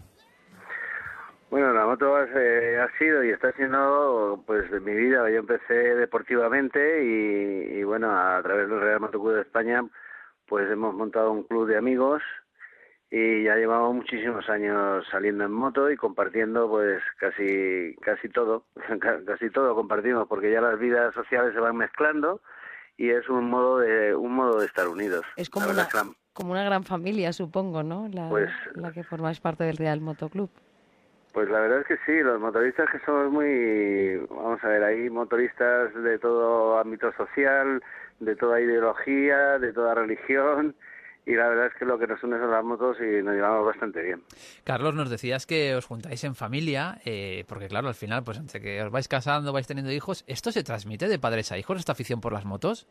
Bueno, la moto eh, ha sido y está siendo pues de mi vida. Yo empecé deportivamente y, y, bueno, a través del Real Moto Club de España pues hemos montado un club de amigos y ya llevamos muchísimos años saliendo en moto y compartiendo pues casi casi todo, casi todo compartimos porque ya las vidas sociales se van mezclando y es un modo de un modo de estar unidos. Es como una, como una gran familia, supongo, ¿no? La, pues, la que formáis parte del Real Moto Club. Pues la verdad es que sí, los motoristas que somos muy, vamos a ver, hay motoristas de todo ámbito social, de toda ideología, de toda religión, y la verdad es que lo que nos une son las motos y nos llevamos bastante bien. Carlos, nos decías que os juntáis en familia, eh, porque claro, al final, pues entre que os vais casando, vais teniendo hijos, ¿esto se transmite de padres a hijos, esta afición por las motos?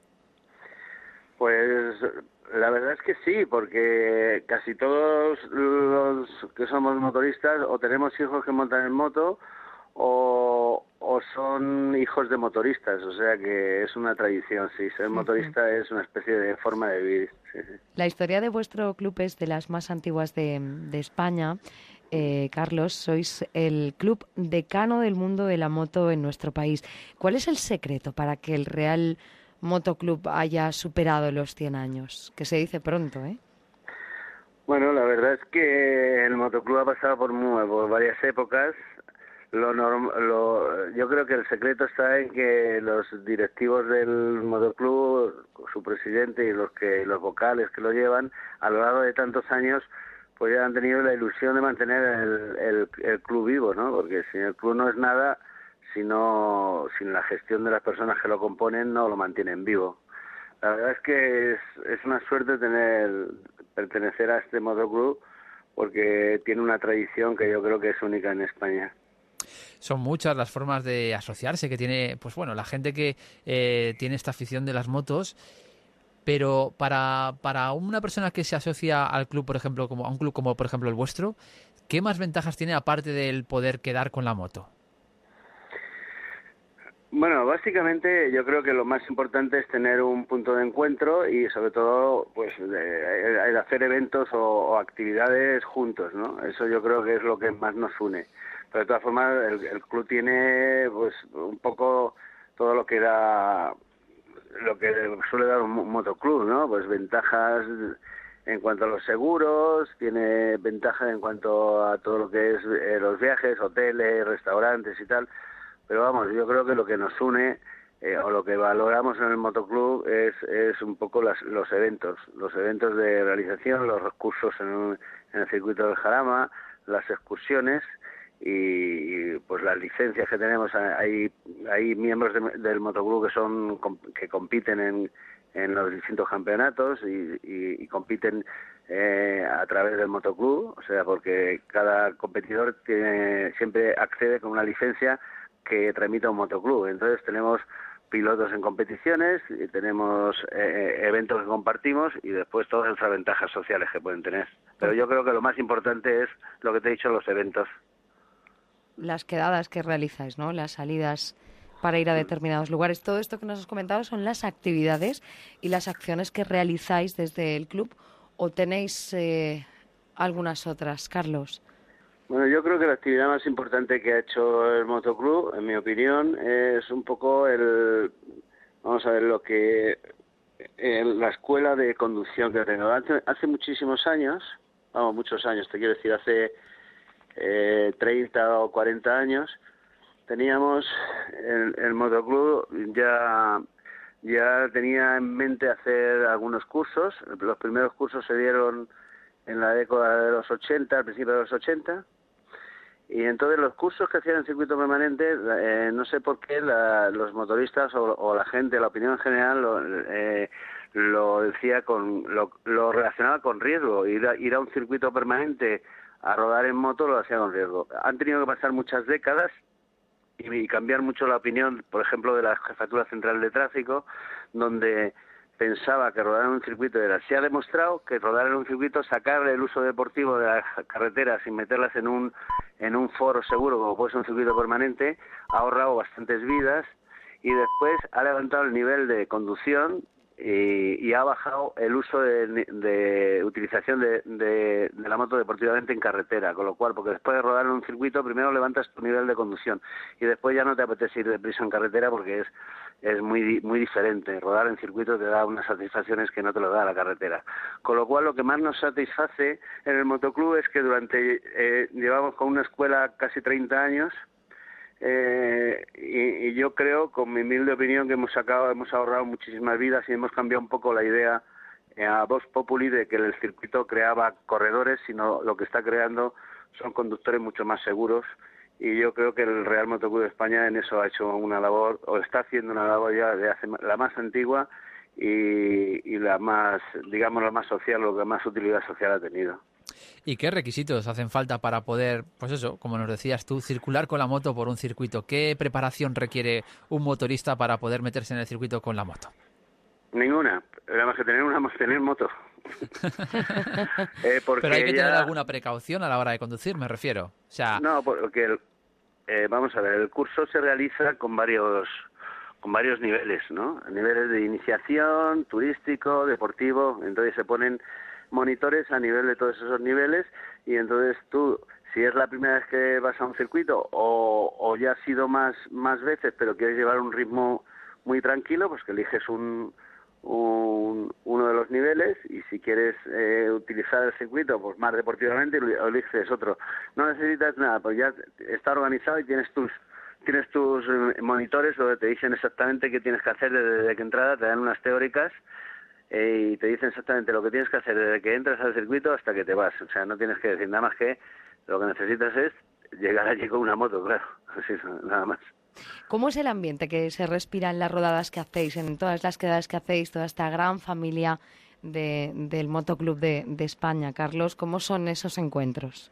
Pues la verdad es que sí, porque casi todos los que somos motoristas o tenemos hijos que montan en moto o, o son hijos de motoristas, o sea que es una tradición, sí, ser motorista uh -huh. es una especie de forma de vivir. Sí, sí. La historia de vuestro club es de las más antiguas de, de España. Eh, Carlos, sois el club decano del mundo de la moto en nuestro país. ¿Cuál es el secreto para que el Real Motoclub haya superado los 100 años, que se dice pronto, ¿eh? Bueno, la verdad es que el motoclub ha pasado por, por varias épocas. Lo, norm, lo yo creo que el secreto está en que los directivos del motoclub, su presidente y los que los vocales que lo llevan, a lo largo de tantos años, pues ya han tenido la ilusión de mantener el, el, el club vivo, ¿no? Porque si el club no es nada, sino sin la gestión de las personas que lo componen no lo mantienen vivo. La verdad es que es, es una suerte tener pertenecer a este motoclub porque tiene una tradición que yo creo que es única en España. Son muchas las formas de asociarse que tiene, pues bueno, la gente que eh, tiene esta afición de las motos. Pero para, para una persona que se asocia al club, por ejemplo, como a un club como por ejemplo el vuestro, ¿qué más ventajas tiene aparte del poder quedar con la moto? Bueno, básicamente yo creo que lo más importante es tener un punto de encuentro y sobre todo pues hacer eventos o, o, actividades juntos, ¿no? Eso yo creo que es lo que más nos une. Pero de todas formas el, el club tiene pues un poco todo lo que da lo que suele dar un motoclub, ¿no? Pues ventajas en cuanto a los seguros, tiene ventajas en cuanto a todo lo que es eh, los viajes, hoteles, restaurantes y tal pero vamos, yo creo que lo que nos une eh, o lo que valoramos en el motoclub es, es un poco las, los eventos, los eventos de realización, los recursos en, un, en el circuito del Jarama, las excursiones y, y, pues las licencias que tenemos. Hay, hay miembros de, del motoclub que son que compiten en, en los distintos campeonatos y, y, y compiten eh, a través del motoclub, o sea, porque cada competidor tiene, siempre accede con una licencia que tramita un motoclub. Entonces tenemos pilotos en competiciones, tenemos eh, eventos que compartimos y después todas esas ventajas sociales que pueden tener. Pero yo creo que lo más importante es lo que te he dicho, los eventos. Las quedadas que realizáis, ¿no? Las salidas para ir a determinados lugares. Todo esto que nos has comentado son las actividades y las acciones que realizáis desde el club o tenéis eh, algunas otras, Carlos. Bueno, yo creo que la actividad más importante que ha hecho el motoclub, en mi opinión, es un poco el, vamos a ver, lo que en la escuela de conducción que tengo. Hace, hace muchísimos años, vamos, muchos años, te quiero decir, hace eh, 30 o 40 años, teníamos el, el motoclub ya ya tenía en mente hacer algunos cursos. Los primeros cursos se dieron en la década de los 80, al principio de los 80. Y entonces los cursos que hacían en circuito permanente, eh, no sé por qué los motoristas o, la gente, la opinión en general, lo, eh, lo decía con, lo, lo, relacionaba con riesgo. Ir a, ir a un circuito permanente a rodar en moto lo hacía con riesgo. Han tenido que pasar muchas décadas y, cambiar mucho la opinión, por ejemplo, de la Jefatura Central de Tráfico, donde pensaba que rodar en un circuito era. Se ha demostrado que rodar en un circuito, sacar el uso deportivo de las carreteras y meterlas en un, en un foro seguro, como puede ser un circuito permanente, ha ahorrado bastantes vidas y después ha levantado el nivel de conducción y, ha bajado el uso de, utilización de, la moto deportivamente en carretera, con lo cual, porque después de rodar en un circuito, primero levantas tu nivel de conducción y después ya no te apetece ir deprisa en carretera porque es es muy muy diferente. Rodar en circuito te da unas satisfacciones que no te lo da la carretera. Con lo cual, lo que más nos satisface en el motoclub es que durante eh, llevamos con una escuela casi 30 años eh, y, yo creo, con mi humilde opinión, que hemos sacado, hemos ahorrado muchísimas vidas y hemos cambiado un poco la idea eh, a Vox Populi de que el circuito creaba corredores, sino lo que está creando son conductores mucho más seguros. Y yo creo que el Real Motoclub de España en eso ha hecho una labor, o está haciendo una labor ya de hace la más antigua y, y la más, digamos, la más social, lo que más utilidad social ha tenido. ¿Y qué requisitos hacen falta para poder, pues eso, como nos decías tú, circular con la moto por un circuito? ¿Qué preparación requiere un motorista para poder meterse en el circuito con la moto? Ninguna, además que tener una tener moto. Eh, Pero hay que tener alguna precaución a la hora de conducir, me refiero. O sea... No, porque eh, vamos a ver, el curso se realiza con varios con varios niveles, ¿no? Niveles de iniciación, turístico, deportivo, entonces se ponen monitores a nivel de todos esos niveles y entonces tú si es la primera vez que vas a un circuito o, o ya has sido más más veces pero quieres llevar un ritmo muy tranquilo pues que eliges un, un uno de los niveles y si quieres eh, utilizar el circuito pues más deportivamente eliges otro. No necesitas nada pues ya está organizado y tienes tus tienes tus eh, monitores donde te dicen exactamente qué tienes que hacer desde que entrada te dan unas teóricas eh, y te dicen exactamente lo que tienes que hacer desde que entras al circuito hasta que te vas. O sea, no tienes que decir nada más que lo que necesitas es llegar allí con una moto, claro. Así es, nada más. ¿Cómo es el ambiente que se respira en las rodadas que hacéis, en todas las quedadas que hacéis, toda esta gran familia de, del Motoclub de, de España, Carlos? ¿Cómo son esos encuentros?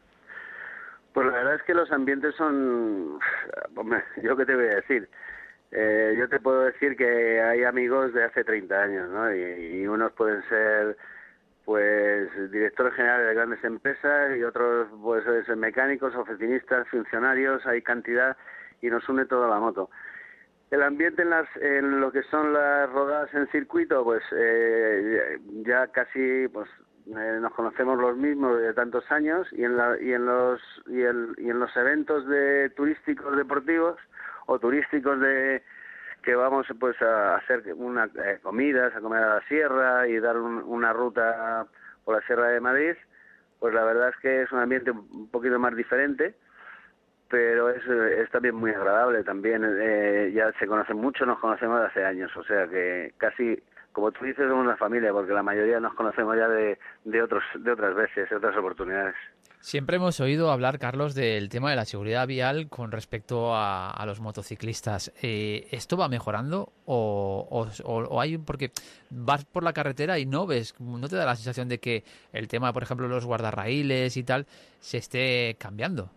Pues la verdad es que los ambientes son, yo qué te voy a decir, eh, yo te puedo decir que hay amigos de hace 30 años, ¿no? Y, unos pueden ser, pues, directores generales de grandes empresas y otros, pueden ser mecánicos, oficinistas, funcionarios, hay cantidad y nos une toda la moto. El ambiente en, las, en lo que son las rodadas en circuito, pues eh, ya casi pues eh, nos conocemos los mismos de tantos años y en, la, y en los y, el, y en los eventos de turísticos deportivos o turísticos de que vamos pues a hacer una eh, comidas, a comer a la sierra y dar una ruta por la Sierra de Madrid, pues la verdad es que es un ambiente un poquito más diferente, pero es, es también muy agradable también, eh, ya se conocen mucho, nos conocemos de hace años, o sea que casi como tú dices, somos una familia, porque la mayoría nos conocemos ya de, de, otros, de otras veces, de otras oportunidades. Siempre hemos oído hablar, Carlos, del tema de la seguridad vial con respecto a, los motociclistas. Eh, ¿Esto va mejorando o, o, hay porque vas por la carretera y no ves, no te da la sensación de que el tema, por ejemplo, los guardarraíles y tal, se esté cambiando?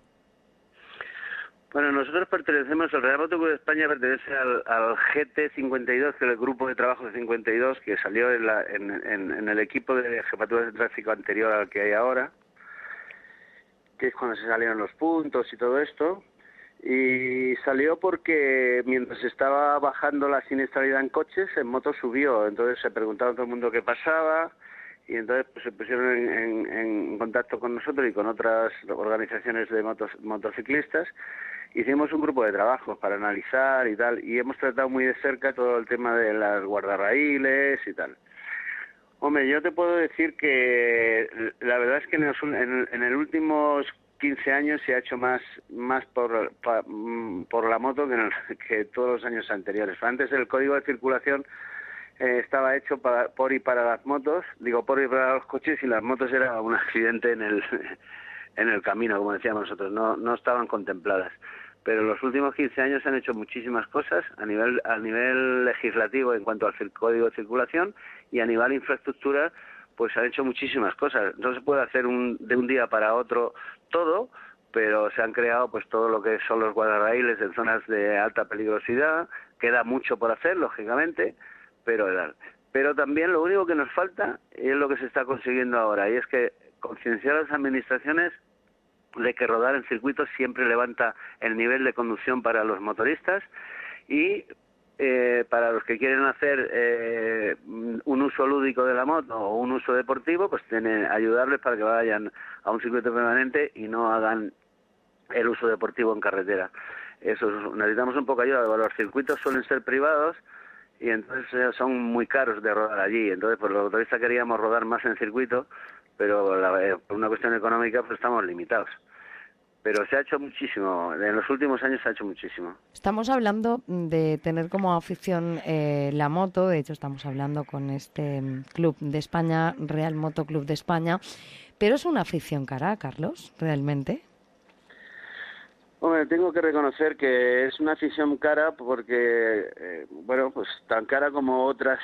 Bueno, nosotros pertenecemos, el Real Motoclub de España pertenece al, GT52, que es el grupo de trabajo de 52, que salió en, en el equipo de jefatura de tráfico anterior al que hay ahora que es cuando se salieron los puntos y todo esto. Y salió porque mientras estaba bajando la siniestralidad en coches, en moto subió. Entonces se preguntaba todo el mundo qué pasaba y entonces pues, se pusieron en, contacto con nosotros y con otras organizaciones de motos, motociclistas. Hicimos un grupo de trabajo para analizar y tal, y hemos tratado muy de cerca todo el tema de las guardarraíles y tal. Hombre, yo te puedo decir que la verdad es que en, en, el últimos 15 años se ha hecho más más por, mm, por la moto que, que todos los años anteriores. Antes el código de circulación eh, estaba hecho para, por y para las motos, digo por y para los coches y las motos era un accidente en el en el camino, como decíamos nosotros, no no estaban contempladas. Pero en los últimos 15 años se han hecho muchísimas cosas a nivel a nivel legislativo en cuanto al código de circulación y a nivel infraestructura pues han hecho muchísimas cosas. No se puede hacer un, de un día para otro todo, pero se han creado pues todo lo que son los guardarraíles en zonas de alta peligrosidad. Queda mucho por hacer, lógicamente, pero pero también lo único que nos falta es lo que se está consiguiendo ahora y es que concienciar a las administraciones de que rodar en circuitos siempre levanta el nivel de conducción para los motoristas y eh, para los que quieren hacer eh, un uso lúdico de la moto o un uso deportivo, pues tiene ayudarles para que vayan a un circuito permanente y no hagan el uso deportivo en carretera. Eso necesitamos un poco de ayuda. Los circuitos suelen ser privados y entonces eh, son muy caros de rodar allí. Entonces, pues los motoristas queríamos rodar más en circuito, pero eh, por una cuestión económica pues estamos limitados. Pero se ha hecho muchísimo, en los últimos años se ha hecho muchísimo. Estamos hablando de tener como afición eh, la moto, de hecho estamos hablando con este mm, club de España, Real Moto Club de España, pero es una afición cara, Carlos, realmente. Hombre, tengo que reconocer que es una afición cara porque, eh, bueno, pues tan cara como otras,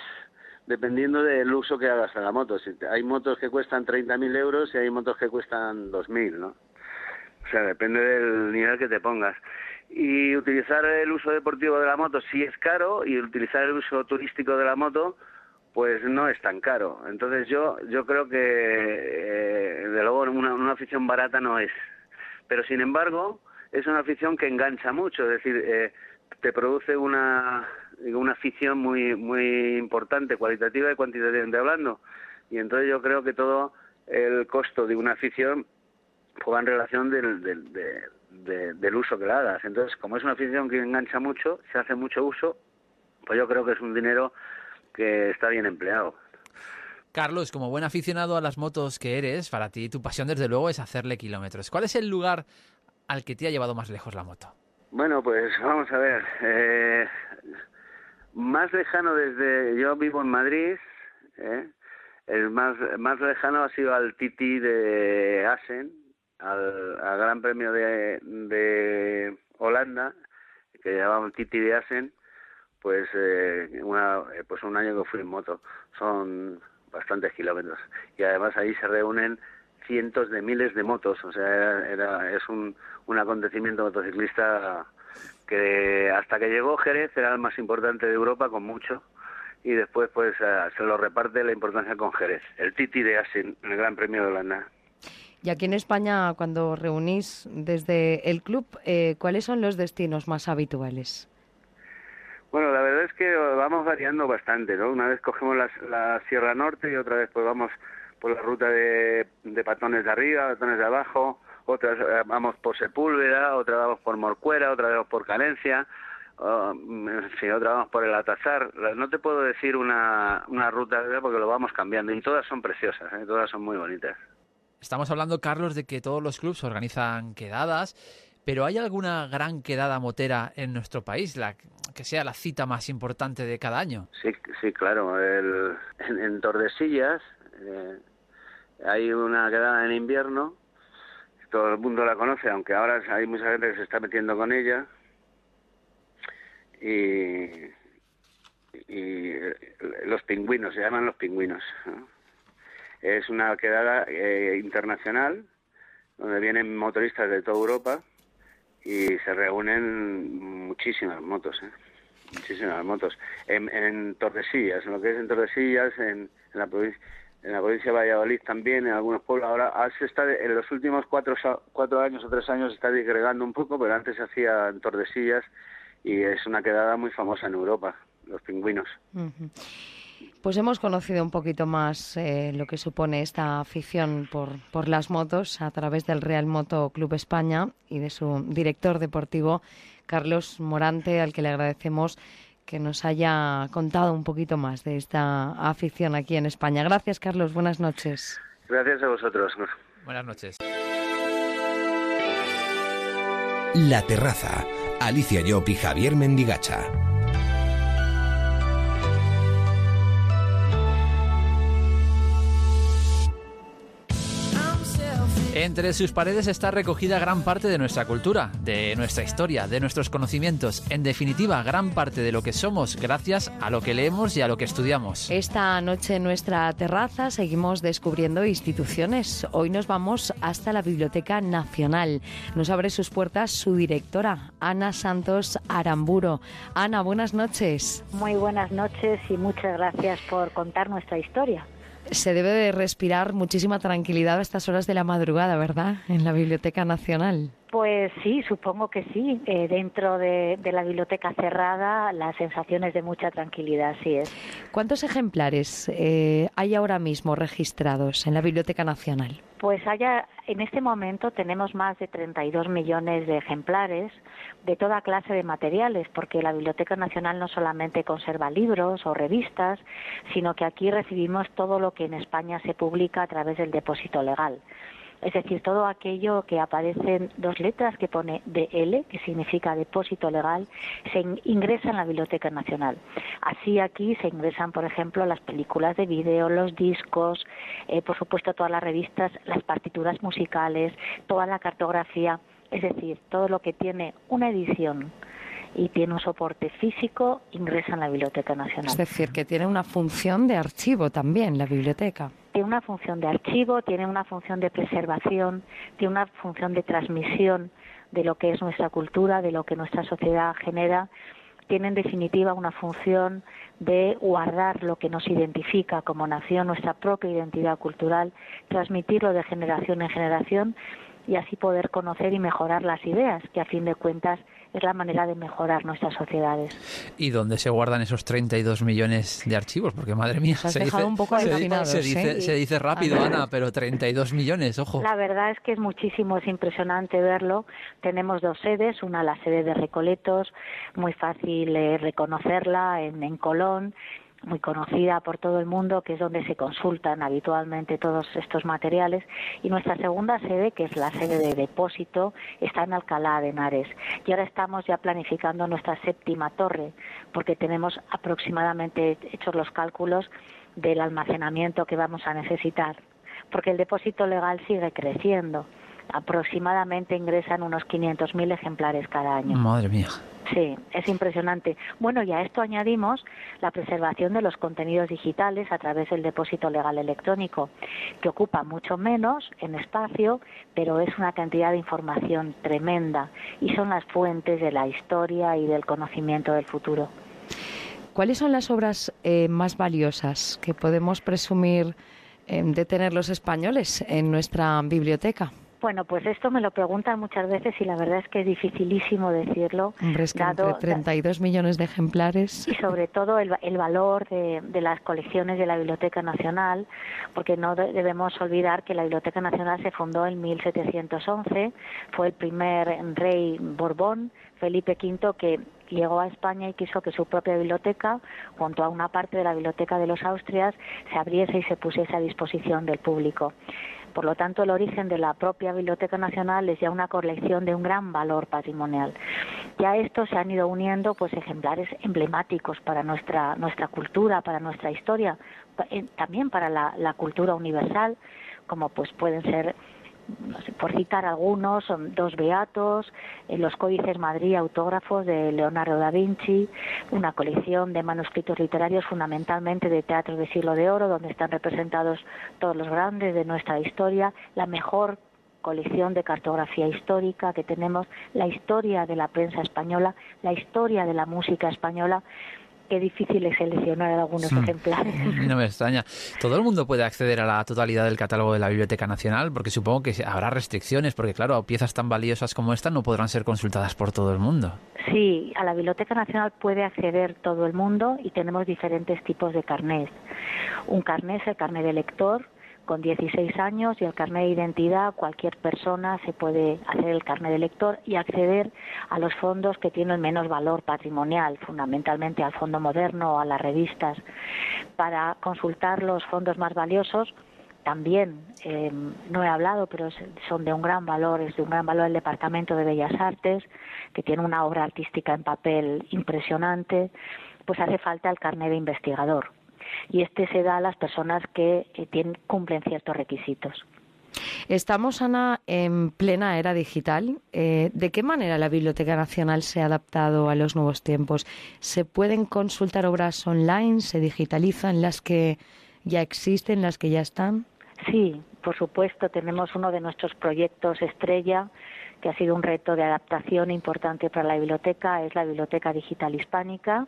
dependiendo del uso que hagas de la moto. hay motos que cuestan 30.000 euros y hay motos que cuestan 2.000, ¿no? O sea, depende del nivel que te pongas. Y utilizar el uso deportivo de la moto sí es caro y utilizar el uso turístico de la moto pues no es tan caro. Entonces yo yo creo que eh, de luego una, una afición barata no es. Pero sin embargo, es una afición que engancha mucho, es decir, eh, te produce una, una afición muy, muy importante, cualitativa y cuantitativamente hablando. Y entonces yo creo que todo el costo de una afición pues va en relación del, del, del uso que la hagas. Entonces, como es una afición que engancha mucho, se hace mucho uso, pues yo creo que es un dinero que está bien empleado. Carlos, como buen aficionado a las motos que eres, para ti tu pasión desde luego es hacerle kilómetros. ¿Cuál es el lugar al que te ha llevado más lejos la moto? Bueno, pues vamos a ver. Eh, más lejano desde. Yo vivo en Madrid. ¿eh? El más, más lejano ha sido al Titi de Assen, al, Gran Premio de, de Holanda, que llamamos Titi de Assen. Pues, eh, una, pues un año que fui en moto. Son bastantes kilómetros. Y además ahí se reúnen cientos de miles de motos. O sea, era, es un, acontecimiento motociclista que hasta que llegó Jerez era el más importante de Europa con mucho y después pues eh, se lo reparte la importancia con Jerez, el Titi de Asin, el Gran Premio de Holanda. Y aquí en España, cuando reunís desde el club, eh, ¿cuáles son los destinos más habituales? Bueno, la verdad es que vamos variando bastante, ¿no? Una vez cogemos la, Sierra Norte y otra vez pues vamos por la ruta de, Patones de arriba, Patones de abajo, otras eh, vamos por Sepúlveda, otra vamos por Morcuera, otra vamos por Carencia, en otra vamos por el Atazar. No te puedo decir una, una ruta porque lo vamos cambiando y todas son preciosas, ¿eh? todas son muy bonitas. Estamos hablando, Carlos, de que todos los clubes organizan quedadas, pero ¿hay alguna gran quedada motera en nuestro país, la que sea la cita más importante de cada año? Sí, sí, claro. El, en, Tordesillas eh, hay una quedada en invierno todo el mundo la conoce, aunque ahora hay mucha gente que se está metiendo con ella. Y, y los pingüinos, se llaman los pingüinos. Es una quedada eh, internacional donde vienen motoristas de toda Europa y se reúnen muchísimas motos, ¿eh? muchísimas motos. En, Tordesillas, en lo que es en Tordesillas, en, en la provincia en la provincia de Valladolid también, en algunos pueblos. Ahora se está, en los últimos cuatro, cuatro años o tres años se está disgregando un poco, pero antes se hacía en Tordesillas y es una quedada muy famosa en Europa, los pingüinos. Pues hemos conocido un poquito más eh, lo que supone esta afición por, por las motos a través del Real Moto Club España y de su director deportivo, Carlos Morante, al que le agradecemos que nos haya contado un poquito más de esta afición aquí en España. Gracias, Carlos. Buenas noches. Gracias a vosotros. Buenas noches. La Terraza. Alicia Llop y Javier Mendigacha. Entre sus paredes está recogida gran parte de nuestra cultura, de nuestra historia, de nuestros conocimientos, en definitiva, gran parte de lo que somos gracias a lo que leemos y a lo que estudiamos. Esta noche en nuestra terraza seguimos descubriendo instituciones. Hoy nos vamos hasta la Biblioteca Nacional. Nos abre sus puertas su directora, Ana Santos Aramburo. Ana, buenas noches. Muy buenas noches y muchas gracias por contar nuestra historia se debe de respirar muchísima tranquilidad a estas horas de la madrugada, ¿verdad? En la Biblioteca Nacional. Pues sí, supongo que sí. Eh, dentro de, la biblioteca cerrada, las sensaciones de mucha tranquilidad, sí es. ¿Cuántos ejemplares eh, hay ahora mismo registrados en la Biblioteca Nacional? Pues haya, en este momento tenemos más de 32 millones de ejemplares de toda clase de materiales, porque la Biblioteca Nacional no solamente conserva libros o revistas, sino que aquí recibimos todo lo que en España se publica a través del depósito legal es decir, todo aquello que aparecen dos letras que pone DL, que significa depósito legal, se ingresa en la Biblioteca Nacional. Así aquí se ingresan, por ejemplo, las películas de vídeo, los discos, eh, por supuesto todas las revistas, las partituras musicales, toda la cartografía, es decir, todo lo que tiene una edición y tiene un soporte físico, ingresa en la Biblioteca Nacional. Es decir, que tiene una función de archivo también la biblioteca tiene una función de archivo, tiene una función de preservación, tiene una función de transmisión de lo que es nuestra cultura, de lo que nuestra sociedad genera, tiene en definitiva una función de guardar lo que nos identifica como nación, nuestra propia identidad cultural, transmitirlo de generación en generación y así poder conocer y mejorar las ideas, que a fin de cuentas es la manera de mejorar nuestras sociedades. ¿Y dónde se guardan esos 32 millones de archivos? Porque madre mía, se, dice, un poco se, dice, se, dice, rápido, Ana, pero 32 millones, ojo. La verdad es que es muchísimo, es impresionante verlo. Tenemos dos sedes, una la sede de Recoletos, muy fácil eh, reconocerla en, en Colón muy conocida por todo el mundo, que es donde se consultan habitualmente todos estos materiales. Y nuestra segunda sede, que es la sede de depósito, está en Alcalá de Henares. Y ahora estamos ya planificando nuestra séptima torre, porque tenemos aproximadamente hechos los cálculos del almacenamiento que vamos a necesitar, porque el depósito legal sigue creciendo. Aproximadamente ingresan unos 500.000 ejemplares cada año. Madre mía. Sí, es impresionante. Bueno, y a esto añadimos la preservación de los contenidos digitales a través del depósito legal electrónico, que ocupa mucho menos en espacio, pero es una cantidad de información tremenda y son las fuentes de la historia y del conocimiento del futuro. ¿Cuáles son las obras eh, más valiosas que podemos presumir eh, de tener los españoles en nuestra biblioteca? Bueno, pues esto me lo preguntan muchas veces y la verdad es que es dificilísimo decirlo. Hombre, es que entre 32 millones de ejemplares. Y sobre todo el, el valor de, de, las colecciones de la Biblioteca Nacional, porque no debemos olvidar que la Biblioteca Nacional se fundó en 1711, fue el primer rey Borbón, Felipe V, que llegó a España y quiso que su propia biblioteca, junto a una parte de la biblioteca de los Austrias, se abriese y se pusiese a disposición del público. Por lo tanto, el origen de la propia Biblioteca Nacional es ya una colección de un gran valor patrimonial. Ya a esto se han ido uniendo pues ejemplares emblemáticos para nuestra nuestra cultura, para nuestra historia, también para la, la cultura universal, como pues pueden ser por citar algunos, son dos beatos, en los códices Madrid autógrafos de Leonardo da Vinci, una colección de manuscritos literarios fundamentalmente de teatro de siglo de oro, donde están representados todos los grandes de nuestra historia, la mejor colección de cartografía histórica que tenemos, la historia de la prensa española, la historia de la música española, qué difícil es seleccionar algunos hmm. ejemplares. No me extraña. ¿Todo el mundo puede acceder a la totalidad del catálogo de la Biblioteca Nacional? Porque supongo que habrá restricciones, porque claro, piezas tan valiosas como esta no podrán ser consultadas por todo el mundo. Sí, a la Biblioteca Nacional puede acceder todo el mundo y tenemos diferentes tipos de carnés. Un carnet es el carnet de lector, con 16 años y el carnet de identidad, cualquier persona se puede hacer el carnet de lector y acceder a los fondos que tienen menos valor patrimonial, fundamentalmente al fondo moderno o a las revistas. Para consultar los fondos más valiosos, también eh, no he hablado, pero son de un gran valor, es de un gran valor el Departamento de Bellas Artes, que tiene una obra artística en papel impresionante, pues hace falta el carnet de investigador. Y este se da a las personas que eh, tienen, cumplen ciertos requisitos. Estamos, Ana, en plena era digital. Eh, ¿De qué manera la Biblioteca Nacional se ha adaptado a los nuevos tiempos? ¿Se pueden consultar obras online? ¿Se digitalizan las que ya existen, las que ya están? Sí, por supuesto. Tenemos uno de nuestros proyectos estrella que ha sido un reto de adaptación importante para la biblioteca, es la Biblioteca Digital Hispánica,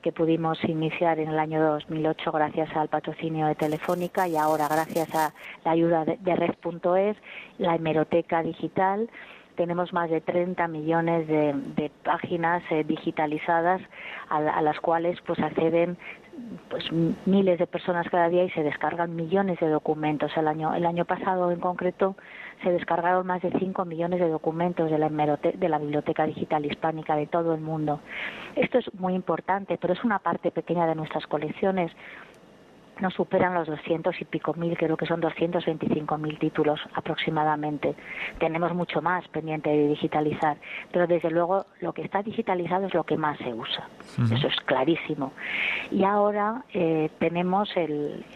que pudimos iniciar en el año 2008 gracias al patrocinio de Telefónica y ahora gracias a la ayuda de, Red.es, la hemeroteca digital. Tenemos más de 30 millones de, páginas eh, digitalizadas a, las cuales pues acceden pues miles de personas cada día y se descargan millones de documentos. El año, el año pasado en concreto se descargaron más de 5 millones de documentos de la, de la Biblioteca Digital Hispánica de todo el mundo. Esto es muy importante, pero es una parte pequeña de nuestras colecciones no superan los 200 y pico mil, creo que son 225 mil títulos aproximadamente. Tenemos mucho más pendiente de digitalizar, pero desde luego lo que está digitalizado es lo que más se usa. Eso es clarísimo. Y ahora eh, tenemos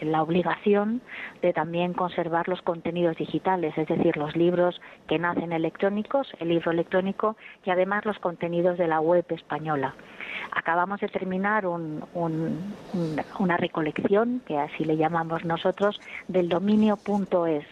la obligación de también conservar los contenidos digitales, es decir, los libros que nacen electrónicos, el libro electrónico y además los contenidos de la web española. Acabamos de terminar una recolección, que así le llamamos nosotros, del dominio.es.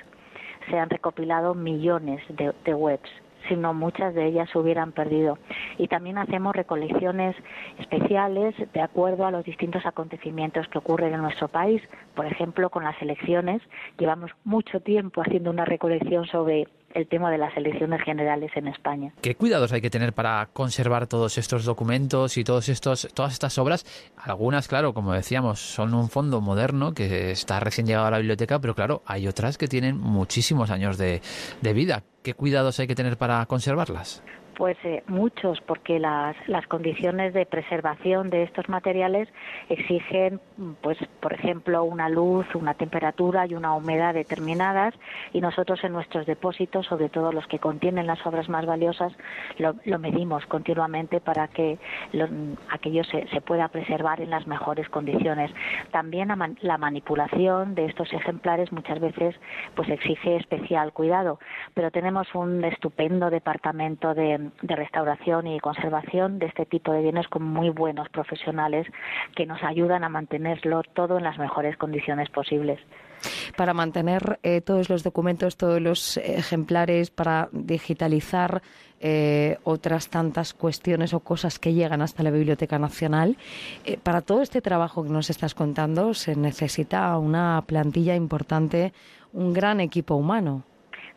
Se han recopilado millones de, webs si no muchas de ellas se hubieran perdido. Y también hacemos recolecciones especiales de acuerdo a los distintos acontecimientos que ocurren en nuestro país. Por ejemplo, con las elecciones, llevamos mucho tiempo haciendo una recolección sobre el tema de las elecciones generales en España. ¿Qué cuidados hay que tener para conservar todos estos documentos y todos estos, todas estas obras? Algunas, claro, como decíamos, son un fondo moderno que está recién llegado a la biblioteca, pero claro, hay otras que tienen muchísimos años de, de vida. ¿Qué cuidados hay que tener para conservarlas? Pues eh, muchos, porque las, las condiciones de preservación de estos materiales exigen, pues, por ejemplo, una luz, una temperatura y una humedad determinadas, y nosotros en nuestros depósitos, sobre todo los que contienen las obras más valiosas, lo, medimos continuamente para que aquello se, se, pueda preservar en las mejores condiciones. También la manipulación de estos ejemplares muchas veces pues exige especial cuidado, pero tenemos un estupendo departamento de de restauración y conservación de este tipo de bienes con muy buenos profesionales que nos ayudan a mantenerlo todo en las mejores condiciones posibles para mantener eh, todos los documentos, todos los ejemplares, para digitalizar eh, otras tantas cuestiones o cosas que llegan hasta la Biblioteca Nacional. Eh, para todo este trabajo que nos estás contando se necesita una plantilla importante, un gran equipo humano.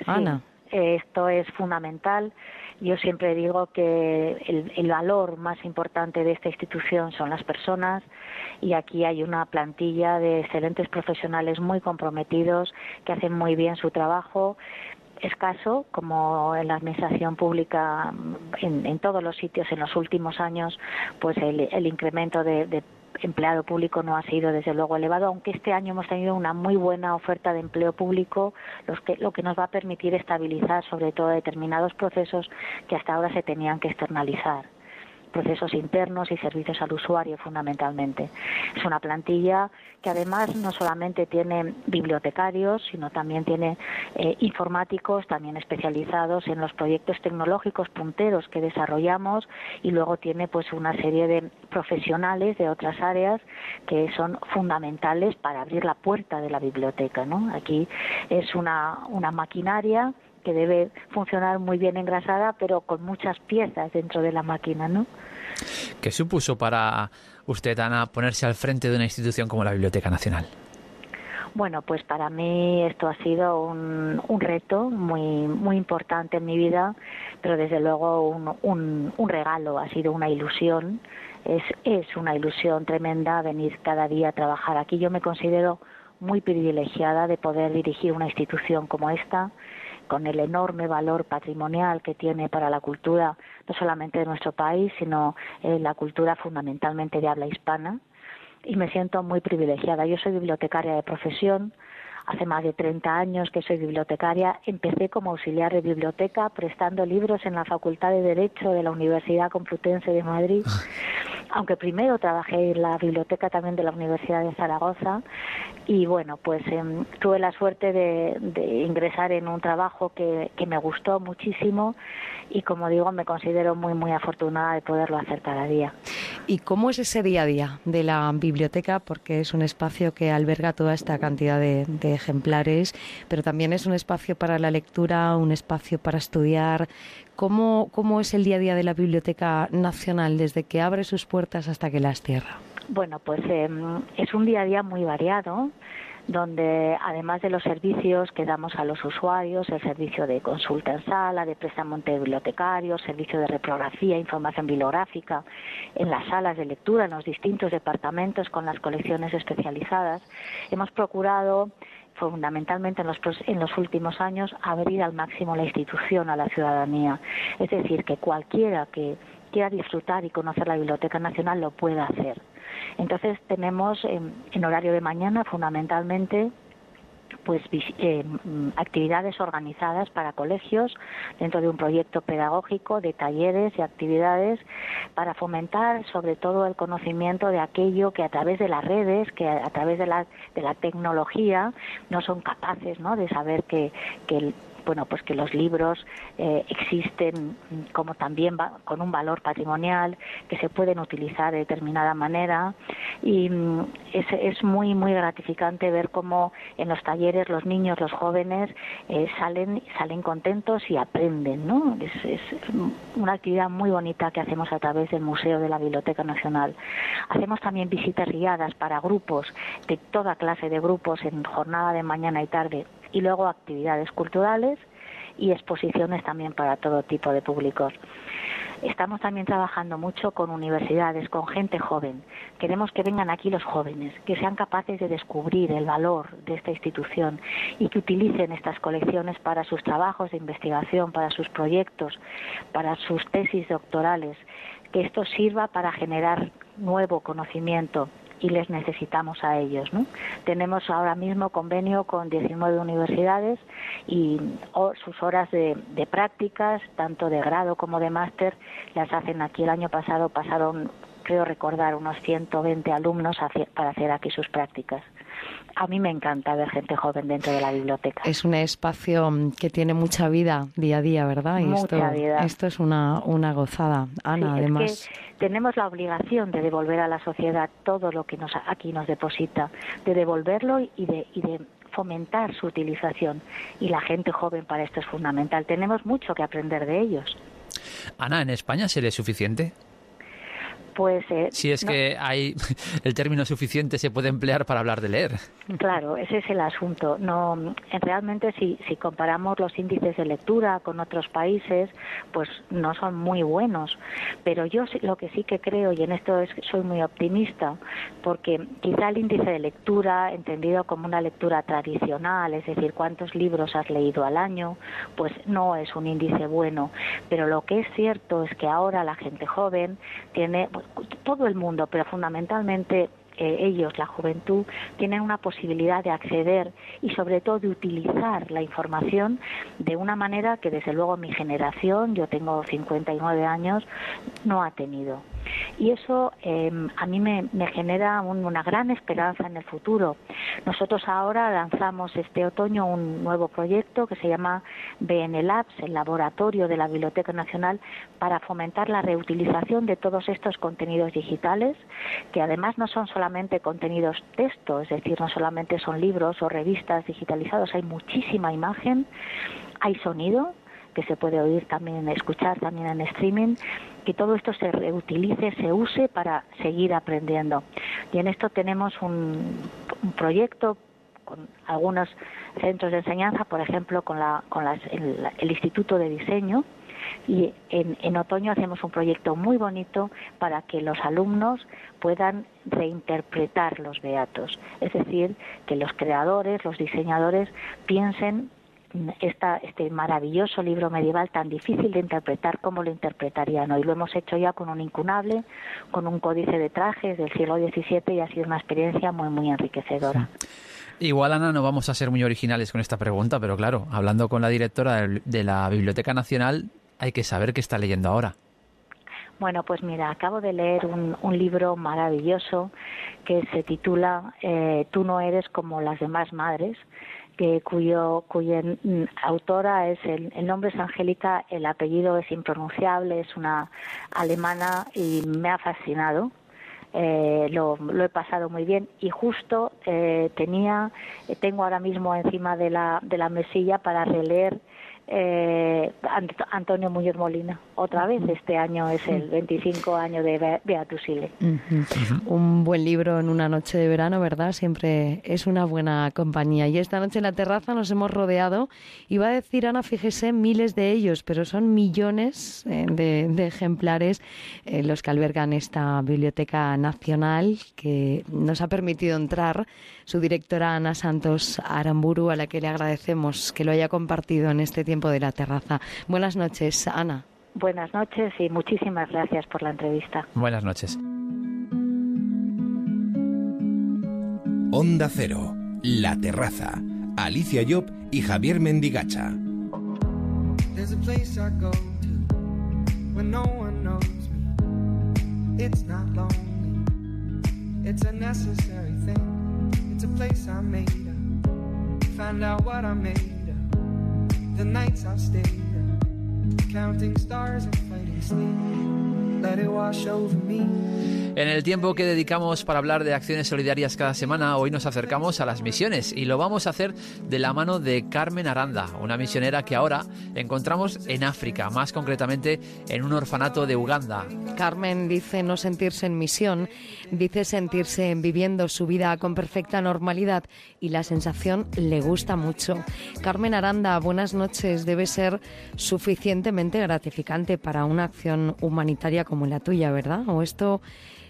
Ana. Esto es fundamental. Yo siempre digo que el, valor más importante de esta institución son las personas y aquí hay una plantilla de excelentes profesionales muy comprometidos que hacen muy bien su trabajo escaso, como en la administración pública en, todos los sitios en los últimos años, pues el, incremento de empleado público no ha sido desde luego elevado, aunque este año hemos tenido una muy buena oferta de empleo público, que, lo que nos va a permitir estabilizar sobre todo determinados procesos que hasta ahora se tenían que externalizar procesos internos y servicios al usuario fundamentalmente. Es una plantilla que además no solamente tiene bibliotecarios, sino también tiene eh, informáticos, también especializados en los proyectos tecnológicos punteros que desarrollamos y luego tiene pues una serie de profesionales de otras áreas que son fundamentales para abrir la puerta de la biblioteca. ¿no? Aquí es una, una maquinaria que debe funcionar muy bien engrasada, pero con muchas piezas dentro de la máquina, ¿no? ¿Qué supuso para usted, Ana, ponerse al frente de una institución como la Biblioteca Nacional? Bueno, pues para mí esto ha sido un, reto muy, muy importante en mi vida, pero desde luego un, un, regalo, ha sido una ilusión. Es, es una ilusión tremenda venir cada día a trabajar aquí. Yo me considero muy privilegiada de poder dirigir una institución como esta, con el enorme valor patrimonial que tiene para la cultura, no solamente de nuestro país, sino eh, la cultura fundamentalmente de habla hispana. Y me siento muy privilegiada. Yo soy bibliotecaria de profesión, Hace más de 30 años que soy bibliotecaria. Empecé como auxiliar de biblioteca prestando libros en la Facultad de Derecho de la Universidad Complutense de Madrid. Aunque primero trabajé en la biblioteca también de la Universidad de Zaragoza y bueno, pues em, tuve la suerte de, ingresar en un trabajo que, me gustó muchísimo y como digo me considero muy muy afortunada de poderlo hacer cada día. ¿Y cómo es ese día a día de la biblioteca? Porque es un espacio que alberga toda esta cantidad de ejemplares, pero también es un espacio para la lectura, un espacio para estudiar. ¿Cómo, ¿Cómo es el día a día de la Biblioteca Nacional desde que abre sus puertas hasta que las cierra? Bueno, pues eh, es un día a día muy variado donde además de los servicios que damos a los usuarios, el servicio de consulta en sala, de préstamo bibliotecario, servicio de reprografía, información bibliográfica, en las salas de lectura, en los distintos departamentos con las colecciones especializadas, hemos procurado fundamentalmente en los, en los últimos años abrir al máximo la institución a la ciudadanía. Es decir, que cualquiera que quiera disfrutar y conocer la Biblioteca Nacional lo pueda hacer. Entonces tenemos en, en horario de mañana fundamentalmente pues eh, actividades organizadas para colegios dentro de un proyecto pedagógico de talleres y actividades para fomentar sobre todo el conocimiento de aquello que a través de las redes que a, través de la de la tecnología no son capaces ¿no? de saber que, que el, bueno, pues que los libros eh, existen como también va, con un valor patrimonial, que se pueden utilizar de determinada manera y mm, es, es muy, muy gratificante ver cómo en los talleres los niños, los jóvenes eh, salen, salen contentos y aprenden, ¿no? Es, es una actividad muy bonita que hacemos a través del Museo de la Biblioteca Nacional. Hacemos también visitas guiadas para grupos de toda clase de grupos en jornada de mañana y tarde y luego actividades culturales y exposiciones también para todo tipo de públicos. Estamos también trabajando mucho con universidades, con gente joven. Queremos que vengan aquí los jóvenes, que sean capaces de descubrir el valor de esta institución y que utilicen estas colecciones para sus trabajos de investigación, para sus proyectos, para sus tesis doctorales, que esto sirva para generar nuevo conocimiento y les necesitamos a ellos. ¿no? Tenemos ahora mismo convenio con 19 universidades y sus horas de, prácticas, tanto de grado como de máster, las hacen aquí. El año pasado pasaron, creo recordar, unos 120 alumnos para hacer aquí sus prácticas a mí me encanta ver gente joven dentro de la biblioteca. Es un espacio que tiene mucha vida día a día, ¿verdad? Y mucha esto, vida. Esto es una, una gozada. Ana, sí, además. Es que tenemos la obligación de devolver a la sociedad todo lo que nos, aquí nos deposita, de devolverlo y de, y de fomentar su utilización. Y la gente joven para esto es fundamental. Tenemos mucho que aprender de ellos. Ana, ¿en España sería suficiente? Pues, eh, si es no. que hay el término suficiente se puede emplear para hablar de leer. Claro, ese es el asunto. No, realmente si, si comparamos los índices de lectura con otros países, pues no son muy buenos. Pero yo lo que sí que creo y en esto es, soy muy optimista, porque quizá el índice de lectura, entendido como una lectura tradicional, es decir, cuántos libros has leído al año, pues no es un índice bueno. Pero lo que es cierto es que ahora la gente joven tiene todo el mundo, pero fundamentalmente eh, ellos, la juventud, tienen una posibilidad de acceder y sobre todo de utilizar la información de una manera que desde luego mi generación, yo tengo 59 años, no ha tenido. Y eso eh, a mí me, me genera un, una gran esperanza en el futuro. Nosotros ahora lanzamos este otoño un nuevo proyecto que se llama BN Labs, el laboratorio de la Biblioteca Nacional, para fomentar la reutilización de todos estos contenidos digitales, que además no son solamente contenidos texto, es decir, no solamente son libros o revistas digitalizados, hay muchísima imagen, hay sonido, que se puede oír también, escuchar también en streaming, que todo esto se reutilice, se use para seguir aprendiendo. Y en esto tenemos un, proyecto con algunos centros de enseñanza, por ejemplo, con, la, con las, el, el Instituto de Diseño, y en, en, otoño hacemos un proyecto muy bonito para que los alumnos puedan reinterpretar los beatos, es decir, que los creadores, los diseñadores piensen esta, este maravilloso libro medieval tan difícil de interpretar como lo interpretarían hoy. Lo hemos hecho ya con un incunable, con un códice de trajes del siglo XVII y ha sido una experiencia muy, muy enriquecedora. Igual, Ana, no vamos a ser muy originales con esta pregunta, pero claro, hablando con la directora de la Biblioteca Nacional, hay que saber qué está leyendo ahora. Bueno, pues mira, acabo de leer un, libro maravilloso que se titula eh, Tú no eres como las demás madres, que cuyo cuya autora es el, el, nombre es Angélica, el apellido es impronunciable, es una alemana y me ha fascinado. Eh, lo, lo, he pasado muy bien y justo eh, tenía tengo ahora mismo encima de la de la mesilla para releer eh, Antonio Muñoz Molina. Otra vez, este año es el 25 año de Beatusile. Un buen libro en una noche de verano, ¿verdad? Siempre es una buena compañía. Y esta noche en la terraza nos hemos rodeado, iba a decir Ana, fíjese, miles de ellos, pero son millones eh, de, ejemplares eh, los que albergan esta Biblioteca Nacional que nos ha permitido entrar su directora Ana Santos Aramburu, a la que le agradecemos que lo haya compartido en este tiempo de la terraza. Buenas noches, Ana. Buenas noches y muchísimas gracias por la entrevista. Buenas noches. Onda Cero, La Terraza, Alicia Job y Javier Mendigacha. It's not lonely, it's a necessary place I made up. Find out what I made up. The nights I've stayed up. counting stars and fighting sleep. En el tiempo que dedicamos para hablar de acciones solidarias cada semana, hoy nos acercamos a las misiones y lo vamos a hacer de la mano de Carmen Aranda, una misionera que ahora encontramos en África, más concretamente en un orfanato de Uganda. Carmen dice no sentirse en misión, dice sentirse viviendo su vida con perfecta normalidad y la sensación le gusta mucho. Carmen Aranda, buenas noches. Debe ser suficientemente gratificante para una acción humanitaria como la tuya, ¿verdad? ¿O esto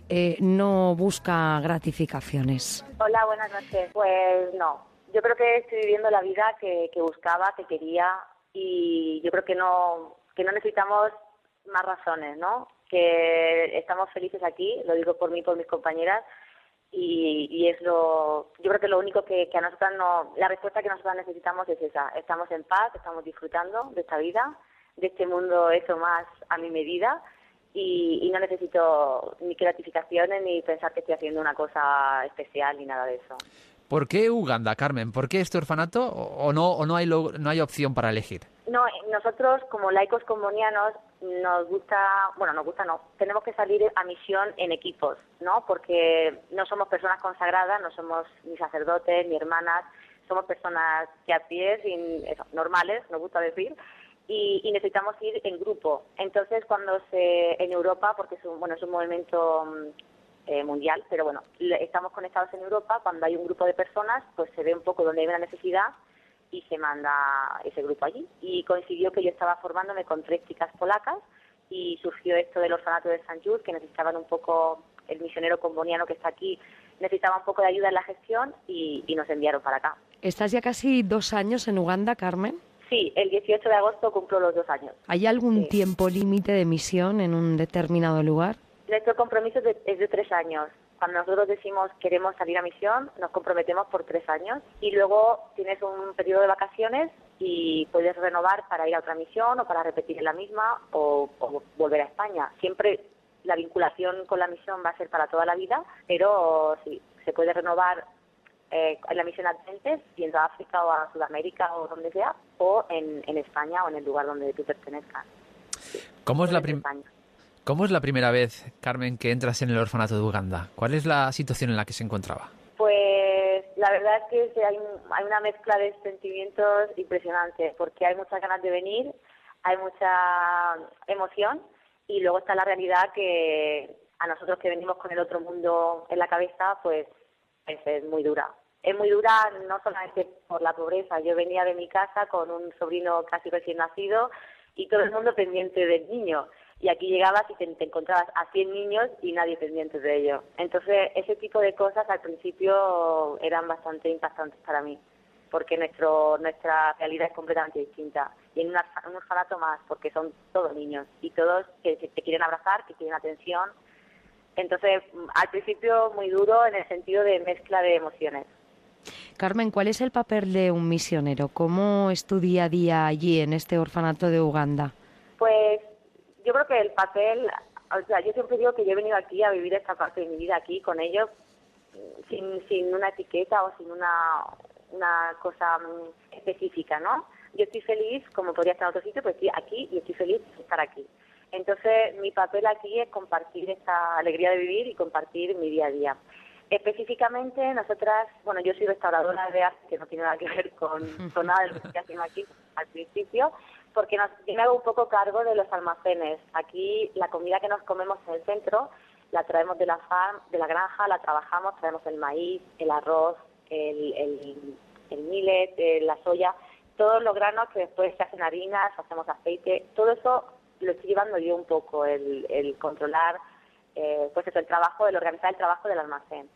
eh, no busca gratificaciones? Hola, buenas noches. Pues no, yo creo que estoy viviendo la vida que, buscaba, que quería y yo creo que no, que no necesitamos más razones, ¿no? Que estamos felices aquí, lo digo por mí, por mis compañeras, y, es lo, yo creo que lo único que, que a nosotras no, la respuesta que nosotras necesitamos es esa, estamos en paz, estamos disfrutando de esta vida, de este mundo eso más a mi medida y, no necesito ni gratificaciones ni pensar que estoy haciendo una cosa especial ni nada de eso. ¿Por qué Uganda, Carmen? ¿Por qué este orfanato o no, o no, hay, no hay opción para elegir? No, nosotros como laicos comunianos nos gusta, bueno, nos gusta no, tenemos que salir a misión en equipos, ¿no? Porque no somos personas consagradas, no somos ni sacerdotes ni hermanas, somos personas que a pie, normales, nos gusta decir, y, necesitamos ir en grupo. Entonces, cuando se en Europa, porque es un, bueno, es un movimiento mm, eh, mundial, pero bueno, estamos conectados en Europa, cuando hay un grupo de personas, pues se ve un poco dónde hay una necesidad y se manda ese grupo allí. Y coincidió que yo estaba formándome con tres chicas polacas y surgió esto del orfanato de San Just, que necesitaban un poco, el misionero comboniano que está aquí necesitaba un poco de ayuda en la gestión y, y nos enviaron para acá. ¿Estás ya casi dos años en Uganda, Carmen? Sí, el 18 de agosto cumplo los dos años. ¿Hay algún tiempo límite de misión en un determinado lugar? Nuestro compromiso es de, tres años. Cuando nosotros decimos queremos salir a misión, nos comprometemos por tres años y luego tienes un periodo de vacaciones y puedes renovar para ir a otra misión o para repetir la misma o, o volver a España. Siempre la vinculación con la misión va a ser para toda la vida, pero sí, se puede renovar eh, en la misión Adventes, yendo a África o a Sudamérica o donde sea, o en, en España o en el lugar donde tú pertenezcas. ¿Cómo, es la ¿Cómo es la primera vez, Carmen, que entras en el orfanato de Uganda? ¿Cuál es la situación en la que se encontraba? Pues la verdad es que hay, hay una mezcla de sentimientos impresionante, porque hay muchas ganas de venir, hay mucha emoción y luego está la realidad que a nosotros que venimos con el otro mundo en la cabeza, pues es, muy dura. Es muy dura no solamente por la pobreza. Yo venía de mi casa con un sobrino casi recién nacido y todo el mundo pendiente del niño. Y aquí llegabas y te, encontrabas a 100 niños y nadie pendiente de ello. Entonces, ese tipo de cosas al principio eran bastante impactantes para mí, porque nuestro, nuestra realidad es completamente distinta. Y en un orfanato más, porque son todos niños y todos que te quieren abrazar, que quieren atención entonces, al principio muy duro en el sentido de mezcla de emociones. Carmen, ¿cuál es el papel de un misionero? ¿Cómo es tu día a día allí en este orfanato de Uganda? Pues yo creo que el papel, o sea, yo siempre digo que yo he venido aquí a vivir esta parte de mi vida aquí con ellos sin, sin una etiqueta o sin una, una cosa mm, específica, ¿no? Yo estoy feliz, como podría estar en otro sitio, pues estoy aquí y estoy feliz de estar aquí. Entonces, mi papel aquí es compartir esta alegría de vivir y compartir mi día a día. Específicamente, nosotras, bueno, yo soy restauradora de arte, que no tiene nada que ver con, con nada de lo que estoy haciendo aquí al principio, porque nos, yo me hago un poco cargo de los almacenes. Aquí la comida que nos comemos en el centro la traemos de la farm, de la granja, la trabajamos, traemos el maíz, el arroz, el, el, el millet, eh, la soya, todos los granos que después se hacen harinas, hacemos aceite, todo eso lo estoy llevando yo un poco, el, el controlar, eh, pues eso, el trabajo, el organizar el trabajo del almacén.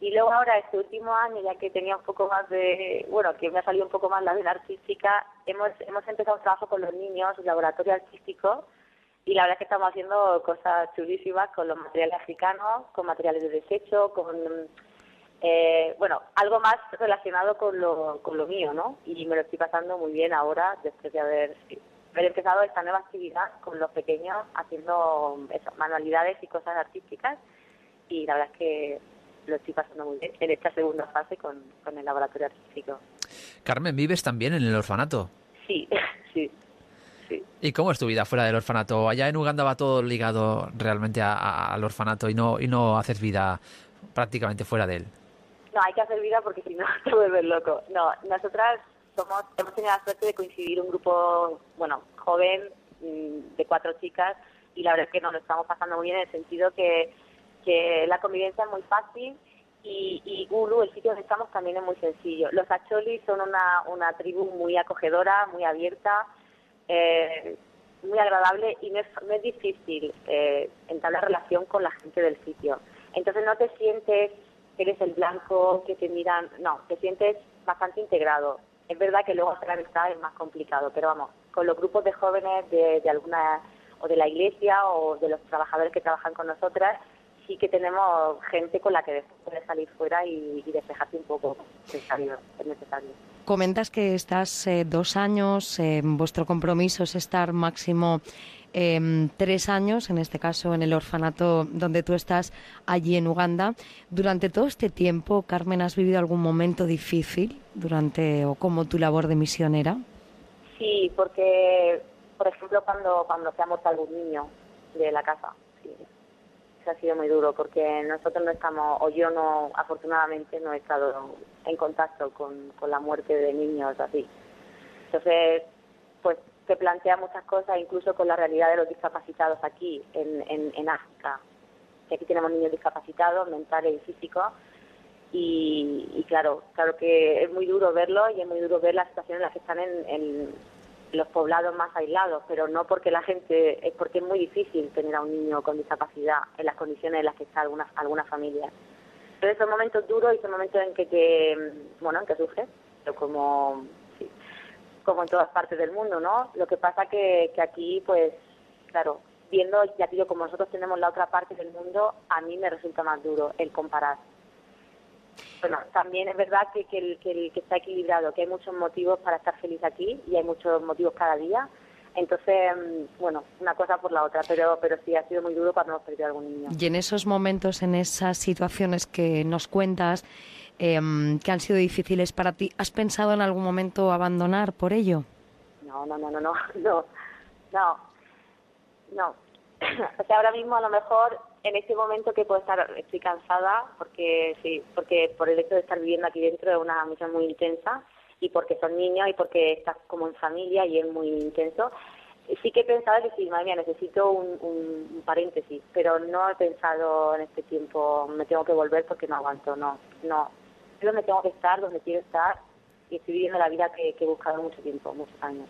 Y luego ahora, este último año, ya que tenía un poco más de, bueno, que me ha salido un poco más la vena artística, hemos, hemos empezado un trabajo con los niños, un laboratorio artístico, y la verdad es que estamos haciendo cosas chulísimas con los materiales africanos, con materiales de desecho, con, eh, bueno, algo más relacionado con lo, con lo mío, ¿no? Y me lo estoy pasando muy bien ahora, después de haber, haber empezado esta nueva actividad con los pequeños, haciendo eso, manualidades y cosas artísticas, y la verdad es que lo estoy pasando muy bien en esta segunda fase con, con el laboratorio artístico. Carmen, ¿vives también en el orfanato? Sí, sí. ¿Y cómo es tu vida fuera del orfanato? Allá en Uganda va todo ligado realmente al orfanato y no, y no haces vida prácticamente fuera de él. No, hay que hacer vida porque si no te vuelves loco. No, nosotras somos, hemos tenido la suerte de coincidir un grupo, bueno, joven, mm, de cuatro chicas, y la verdad es que nos lo estamos pasando muy bien en el sentido que, la convivencia es muy fácil y, y Gulu, el sitio donde estamos, también es muy sencillo. Los acholis son una, una tribu muy acogedora, muy abierta, eh, muy agradable y no es, no es difícil eh, entablar relación con la gente del sitio. Entonces no te sientes que eres el blanco, que te miran, no, te sientes bastante integrado. Es verdad que luego hacer amistad es más complicado, pero vamos, con los grupos de jóvenes de, alguna, o de la iglesia o de los trabajadores que trabajan con nosotras, sí que tenemos gente con la que después puedes salir fuera y, y despejarte un poco, necesario. Es necesario. Comentas que estás eh, dos años, eh, vuestro compromiso es estar máximo eh, tres años, en este caso en el orfanato donde tú estás, allí en Uganda. Durante todo este tiempo, Carmen, ¿has vivido algún momento difícil durante o como tu labor de misionera? Sí, porque, por ejemplo, cuando, cuando se ha muerto algún niño de la casa, sí, ha sido muy duro porque nosotros no estamos, o yo no, afortunadamente no he estado en contacto con, con la muerte de niños así. Entonces, pues se plantea muchas cosas, incluso con la realidad de los discapacitados aquí en, en, África. Que aquí tenemos niños discapacitados, mentales y físicos, y, y, claro, claro que es muy duro verlo y es muy duro ver la situación en la que están en, en los poblados más aislados, pero no porque la gente, es porque es muy difícil tener a un niño con discapacidad en las condiciones en las que está alguna, alguna familia. Entonces son momentos duros y son momentos en que te, bueno, en que sufres, pero como, como en todas partes del mundo, ¿no? Lo que pasa que, que aquí, pues, claro, viendo, ya digo, como nosotros tenemos la otra parte del mundo, a mí me resulta más duro el comparar bueno, también es verdad que, que, el, que, el, que está equilibrado, que hay muchos motivos para estar feliz aquí y hay muchos motivos cada día. Entonces, bueno, una cosa por la otra, pero, pero sí ha sido muy duro cuando hemos perdido a algún niño. Y en esos momentos, en esas situaciones que nos cuentas, eh, que han sido difíciles para ti, ¿has pensado en algún momento abandonar por ello? No, no, no, no, no, no, no, no. o sea, ahora mismo a lo mejor en este momento que puedo estar, estoy cansada porque sí, porque por el hecho de estar viviendo aquí dentro es una misión muy intensa y porque son niños y porque estás como en familia y es muy intenso. Sí que he pensado que sí, madre mía, necesito un, un, paréntesis, pero no he pensado en este tiempo, me tengo que volver porque no aguanto, no, no. Yo donde tengo que estar, donde quiero estar y estoy viviendo la vida que, que he buscado mucho tiempo, muchos años.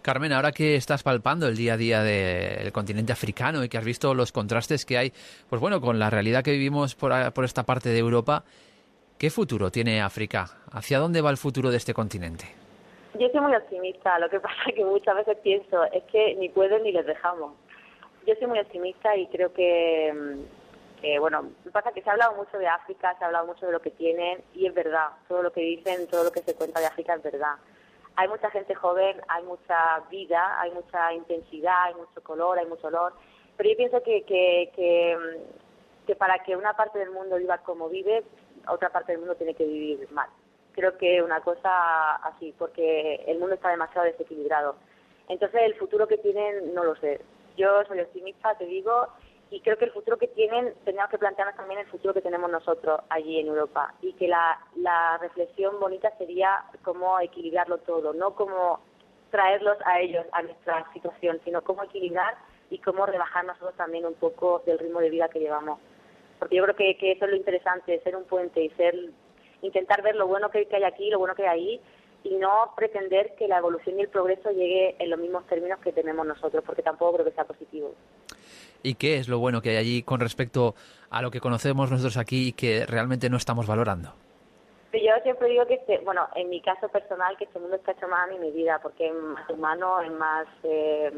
Carmen, ahora que estás palpando el día a día del continente africano y que has visto los contrastes que hay, pues bueno, con la realidad que vivimos por, por esta parte de Europa, ¿qué futuro tiene África? ¿Hacia dónde va el futuro de este continente? Yo soy muy optimista, lo que pasa que muchas veces pienso es que ni pueden ni les dejamos. Yo soy muy optimista y creo que, que, bueno, pasa que se ha hablado mucho de África, se ha hablado mucho de lo que tienen y es verdad, todo lo que dicen, todo lo que se cuenta de África es verdad. Hay mucha gente joven, hay mucha vida, hay mucha intensidad, hay mucho color, hay mucho olor, pero yo pienso que, que, que, que para que una parte del mundo viva como vive, otra parte del mundo tiene que vivir mal. Creo que una cosa así, porque el mundo está demasiado desequilibrado. Entonces el futuro que tienen no lo sé. Yo soy optimista, te digo, y creo que el futuro que tienen, tenemos que plantearnos también el futuro que tenemos nosotros allí en Europa y que la, la reflexión bonita sería cómo equilibrarlo todo, no cómo traerlos a ellos, a nuestra situación, sino cómo equilibrar y cómo rebajar nosotros también un poco del ritmo de vida que llevamos. Porque yo creo que, que eso es lo interesante, ser un puente y ser intentar ver lo bueno que, que hay aquí, lo bueno que hay ahí y no pretender que la evolución y el progreso llegue en los mismos términos que tenemos nosotros, porque tampoco creo que sea positivo. ¿Y qué es lo bueno que hay allí con respecto a lo que conocemos nosotros aquí y que realmente no estamos valorando? Yo siempre digo que, este, bueno, en mi caso personal, que este mundo está hecho más a mi vida, porque es más humano, es más, eh,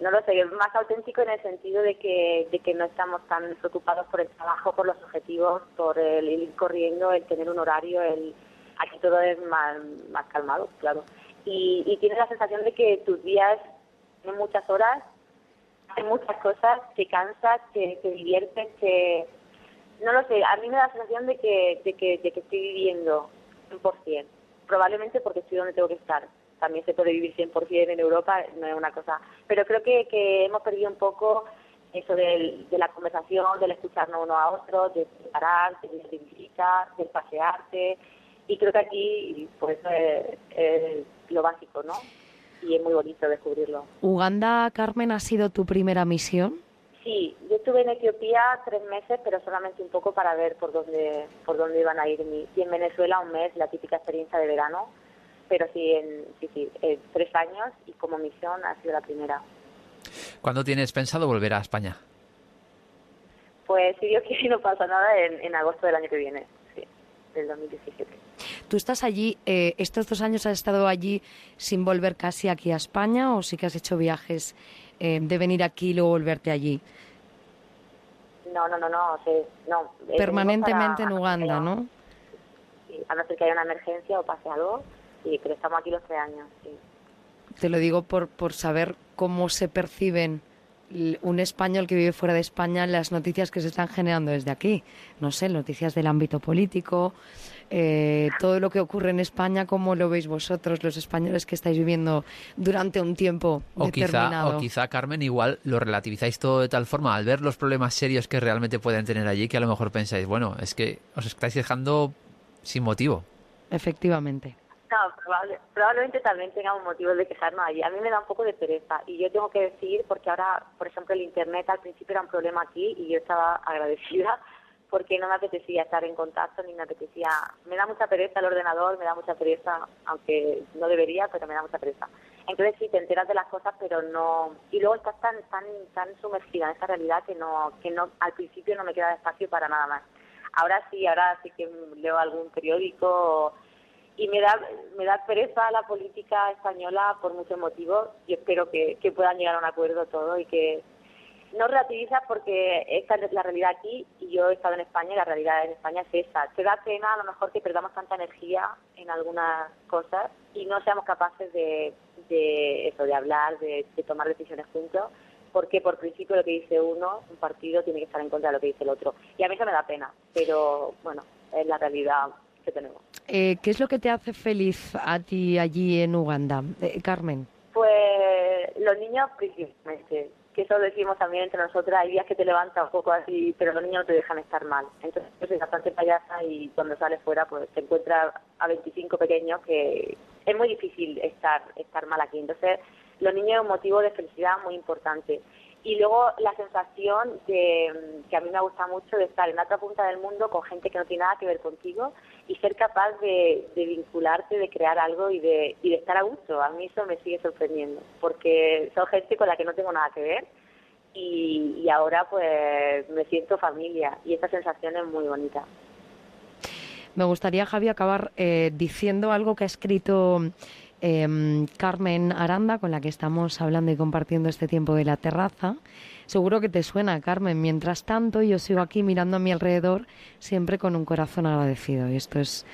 no lo sé, es más auténtico en el sentido de que, de que no estamos tan preocupados por el trabajo, por los objetivos, por el ir corriendo, el tener un horario, el aquí todo es más, más calmado, claro. Y, y tienes la sensación de que tus días tienen muchas horas hay muchas cosas, te cansas, te, te diviertes, te... No lo sé, a mí me da la sensación de que, de que, de que estoy viviendo 100%, probablemente porque estoy donde tengo que estar. También se puede vivir 100% en Europa, no es una cosa... Pero creo que, que hemos perdido un poco eso del, de la conversación, del escucharnos uno a otro, de parar, de visitar, de pasearte. Y creo que aquí, pues, es, es lo básico, ¿no? Y es muy bonito descubrirlo. ¿Uganda, Carmen, ha sido tu primera misión? Sí, yo estuve en Etiopía tres meses, pero solamente un poco para ver por dónde, por dónde iban a ir. Y en Venezuela un mes, la típica experiencia de verano. Pero sí, en, sí, sí, tres años y como misión ha sido la primera. ¿Cuándo tienes pensado volver a España? Pues si Dios quiere no pasa nada en, en agosto del año que viene, del 2017. ¿Tú estás allí, eh, estos dos años has estado allí sin volver casi aquí a España o sí que has hecho viajes eh, de venir aquí y luego volverte allí? No, no, no, no. no Permanentemente en Uganda, ¿no? Sí, a no ser que haya una emergencia o pase algo, sí, pero estamos aquí los tres años, sí. Te lo digo por, por saber cómo se perciben un español que vive fuera de España las noticias que se están generando desde aquí. No sé, noticias del ámbito político, eh, todo lo que ocurre en España, ¿cómo lo veis vosotros, los españoles que estáis viviendo durante un tiempo o determinado? Quizá, o quizá, Carmen, igual lo relativizáis todo de tal forma al ver los problemas serios que realmente pueden tener allí, que a lo mejor pensáis, bueno, es que os estáis dejando sin motivo. Efectivamente. No, probablemente también tengamos motivos de quejarnos allí. A mí me da un poco de pereza y yo tengo que decir, porque ahora, por ejemplo, el Internet al principio era un problema aquí y yo estaba agradecida porque no me apetecía estar en contacto ni me apetecía. Me da mucha pereza el ordenador, me da mucha pereza, aunque no debería, pero me da mucha pereza. Entonces sí te enteras de las cosas, pero no. Y luego estás tan tan tan sumergida en esa realidad que no que no al principio no me queda espacio para nada más. Ahora sí, ahora sí que leo algún periódico y me da me da pereza la política española por muchos motivos. Yo espero que, que puedan llegar a un acuerdo todo y que no relativiza porque esta es la realidad aquí y yo he estado en España y la realidad en España es esa. Te da pena a lo mejor que perdamos tanta energía en algunas cosas y no seamos capaces de, de eso, de hablar, de, tomar decisiones juntos, porque por principio lo que dice uno, un partido tiene que estar en contra de lo que dice el otro. Y a mí eso me da pena, pero bueno, es la realidad que tenemos. Eh, ¿Qué es lo que te hace feliz a ti allí en Uganda, eh, Carmen? Pues los niños principalmente que eso decimos también entre nosotras, hay días que te levantas un poco así, pero los niños no te dejan estar mal. Entonces yo soy bastante payasa y cuando sales fuera pues te encuentras a 25 pequeños que es muy difícil estar, estar mal aquí. Entonces los niños es un motivo de felicidad muy importante. Y luego la sensación de, que a mí me gusta mucho de estar en otra punta del mundo con gente que no tiene nada que ver contigo y ser capaz de, vincularte, de crear algo y de, y de estar a gusto. A mí eso me sigue sorprendiendo porque son gente con la que no tengo nada que ver y, y ahora pues me siento familia y esta sensación es muy bonita. Me gustaría, Javi, acabar eh, diciendo algo que ha escrito Em, Carmen Aranda, con la que estamos hablando y compartiendo este tiempo de la terraza. Seguro que te suena, Carmen. Mientras tanto, yo sigo aquí mirando a mi alrededor, siempre con un corazón agradecido. Y esto es,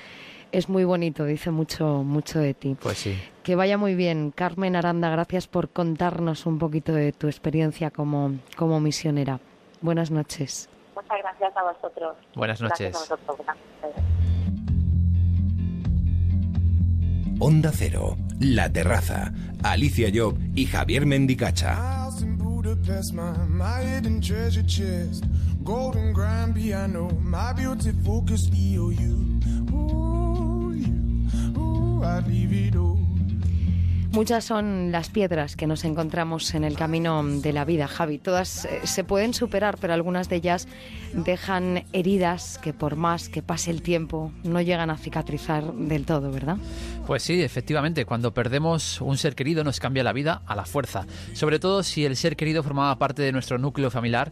es muy bonito, dice mucho, mucho de ti. Pues sí. Que vaya muy bien. Carmen Aranda, gracias por contarnos un poquito de tu experiencia como, como misionera. Buenas noches. Muchas gracias a vosotros. Buenas noches. Gracias a vosotros. Onda Cero, La Terraza, Alicia Job y Javier Mendicacha. Muchas son las piedras que nos encontramos en el camino de la vida, Javi. Todas eh, se pueden superar, pero algunas de ellas dejan heridas que por más que pase el tiempo no llegan a cicatrizar del todo, ¿verdad? Pues sí, efectivamente, cuando perdemos un ser querido nos cambia la vida a la fuerza, sobre todo si el ser querido formaba parte de nuestro núcleo familiar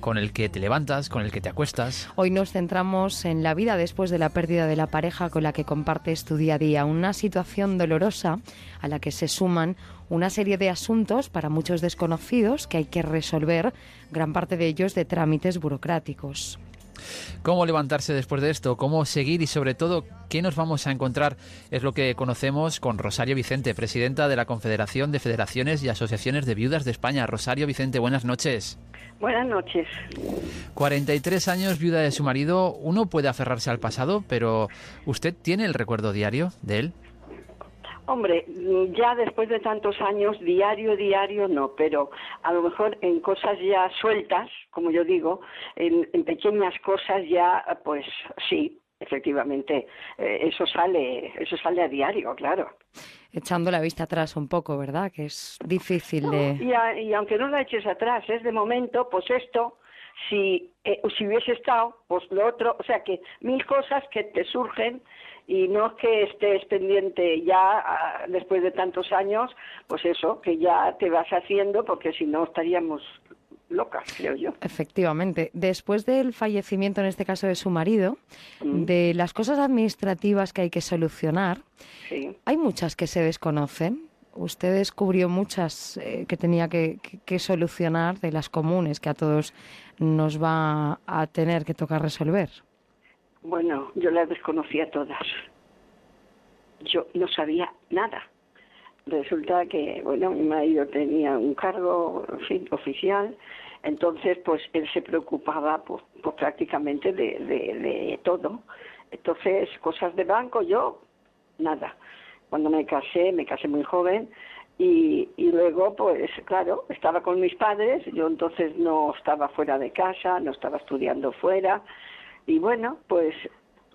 con el que te levantas, con el que te acuestas. Hoy nos centramos en la vida después de la pérdida de la pareja con la que compartes tu día a día, una situación dolorosa a la que se suman una serie de asuntos para muchos desconocidos que hay que resolver, gran parte de ellos de trámites burocráticos. ¿Cómo levantarse después de esto? ¿Cómo seguir? Y sobre todo, ¿qué nos vamos a encontrar? Es lo que conocemos con Rosario Vicente, presidenta de la Confederación de Federaciones y Asociaciones de Viudas de España. Rosario Vicente, buenas noches. Buenas noches. 43 años viuda de su marido. Uno puede aferrarse al pasado, pero ¿usted tiene el recuerdo diario de él? Hombre, ya después de tantos años, diario, diario no, pero a lo mejor en cosas ya sueltas, como yo digo, en, en pequeñas cosas ya, pues sí, efectivamente, eh, eso sale, eso sale a diario, claro. Echando la vista atrás un poco, ¿verdad? Que es difícil de... Y, a- y aunque no la eches atrás, es de momento, pues esto, si, eh, si hubiese estado, pues lo otro, o sea que mil cosas que te surgen y no es que estés pendiente ya después de tantos años, pues eso, que ya te vas haciendo porque si no estaríamos locas, creo yo. Efectivamente. Después del fallecimiento, en este caso de su marido, de las cosas administrativas que hay que solucionar, Sí. hay muchas que se desconocen. Usted descubrió muchas eh, que tenía que, que- que solucionar de las comunes que a todos nos va a tener que tocar resolver. Bueno, yo las desconocía todas. Yo no sabía nada. Resulta que, bueno, mi marido tenía un cargo, fin, oficial, entonces, pues él se preocupaba, pues, pues, prácticamente de, de, de todo. Entonces, cosas de banco, yo, nada. Cuando me casé, me casé muy joven, y, y luego, pues claro, estaba con mis padres, yo entonces no estaba fuera de casa, no estaba estudiando fuera, y bueno, pues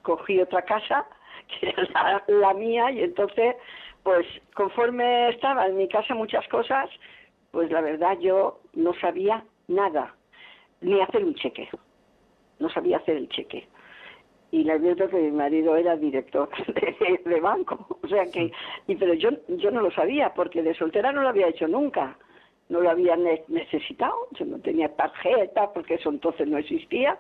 cogí otra casa, que era la, la mía, y entonces, pues conforme estaba en mi casa muchas cosas, pues la verdad yo no sabía nada, ni hacer un cheque, no sabía hacer el cheque. Y le advierto que mi marido era director de, de banco, o sea que, y, pero yo, yo no lo sabía, porque de soltera no lo había hecho nunca, no lo había ne- necesitado, yo no tenía tarjeta, porque eso entonces no existía,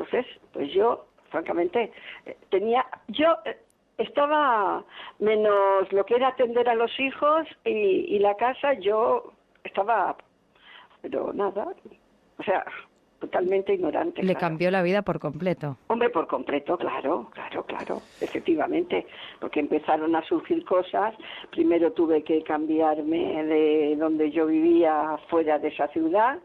entonces, pues yo, francamente, eh, tenía, yo eh, estaba menos lo que era atender a los hijos y, y la casa, yo estaba, pero nada, o sea, totalmente ignorante. Le claro. cambió la vida por completo. Hombre, por completo, claro, claro, claro, efectivamente, porque empezaron a surgir cosas. Primero tuve que cambiarme de donde yo vivía fuera de esa ciudad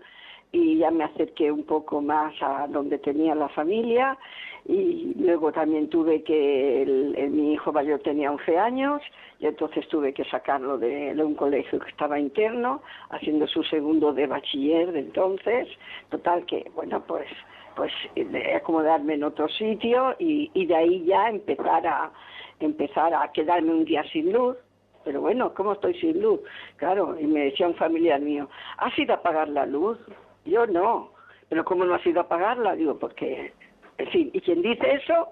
y ya me acerqué un poco más a donde tenía la familia y luego también tuve que el, mi hijo mayor tenía 11 años y entonces tuve que sacarlo de, un colegio que estaba interno haciendo su segundo de bachiller de entonces total que bueno pues pues acomodarme en otro sitio y, y de ahí ya empezar a empezar a quedarme un día sin luz pero bueno, ¿cómo estoy sin luz? Claro, y me decía un familiar mío, ¿has ido a apagar la luz? Yo no, pero ¿cómo no has ido a apagarla? Digo, porque, en fin, y quien dice eso,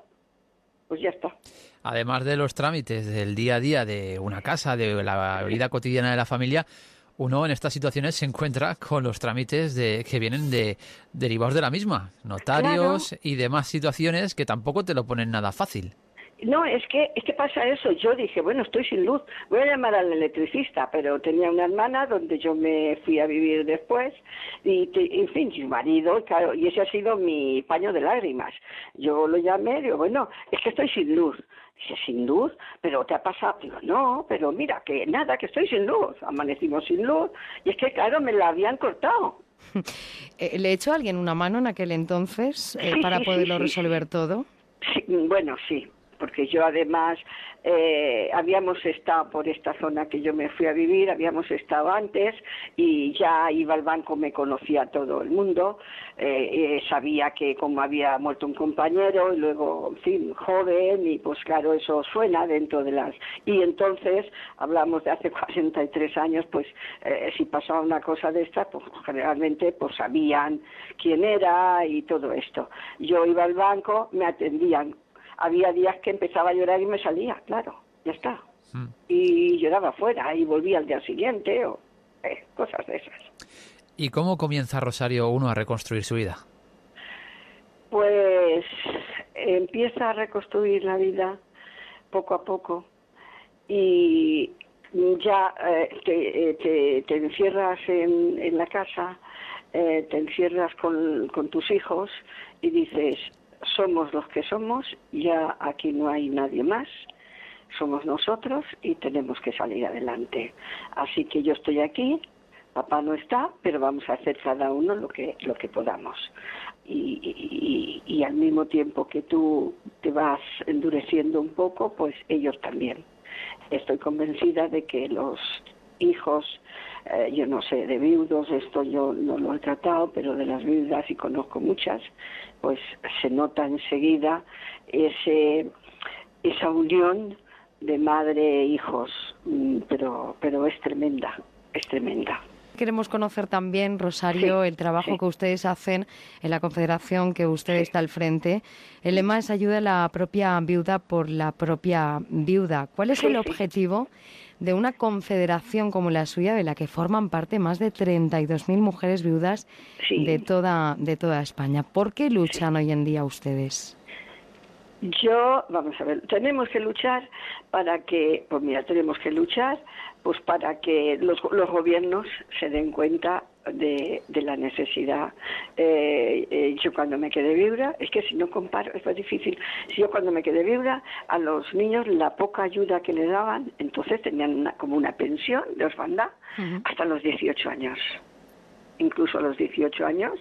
pues ya está. Además de los trámites del día a día de una casa, de la vida cotidiana de la familia, uno en estas situaciones se encuentra con los trámites de, que vienen de derivados de la misma, notarios y demás situaciones que tampoco te lo ponen nada fácil. No, es que, es que pasa eso. Yo dije, bueno, estoy sin luz, voy a llamar al electricista, pero tenía una hermana donde yo me fui a vivir después, y, en fin, su marido, claro, y ese ha sido mi paño de lágrimas. Yo lo llamé, digo, bueno, es que estoy sin luz. Dice, sin luz, pero te ha pasado. Digo, no, pero mira, que nada, que estoy sin luz. Amanecimos sin luz, y es que, claro, me la habían cortado. Eh, ¿Le echó alguien una mano en aquel entonces eh, para poderlo resolver todo? Sí, bueno, sí, porque yo además eh, habíamos estado por esta zona que yo me fui a vivir, habíamos estado antes y ya iba al banco, me conocía todo el mundo, eh, eh, sabía que como había muerto un compañero y luego, en fin, joven y pues claro, eso suena dentro de las... Y entonces, hablamos de hace 43 años, pues si pasaba una cosa de esta, pues generalmente pues sabían quién era y todo esto. Yo iba al banco, me atendían había días que empezaba a llorar y me salía, claro, ya está. Hmm. Y lloraba afuera y volvía al día siguiente o eh, cosas de esas. ¿Y cómo comienza Rosario uno a reconstruir su vida? Pues empieza a reconstruir la vida poco a poco y ya eh, eh, te, te, encierras en, en la casa, te encierras con, con tus hijos y dices, somos los que somos, ya aquí no hay nadie más, somos nosotros y tenemos que salir adelante. Así que yo estoy aquí, papá no está, pero vamos a hacer cada uno lo que, lo que podamos. Y, y, al mismo tiempo que tú te vas endureciendo un poco, pues ellos también. Estoy convencida de que los hijos, eh, yo no sé, de viudos, esto yo no lo he tratado, pero de las viudas y conozco muchas, pues se nota enseguida ese, esa unión de madre e hijos, mm, pero, pero es tremenda, es tremenda. Queremos conocer también, Rosario, el trabajo que ustedes hacen en la confederación que usted está al frente. El lema es ayuda a la propia viuda por la propia viuda. ¿Cuál es el objetivo de una confederación como la suya, de la que forman parte más de 32.000 mujeres viudas de, toda, de toda España. ¿Por qué luchan hoy en día ustedes? Yo, vamos a ver, tenemos que luchar para que, pues mira, tenemos que luchar pues para que los, los gobiernos se den cuenta de, de la necesidad. Eh, eh, yo cuando me quedé viuda, es que si no comparo, es muy difícil. Si yo cuando me quedé viuda, a los niños la poca ayuda que le daban, entonces tenían como una pensión de orfandad hasta los 18 años incluso a los 18 años,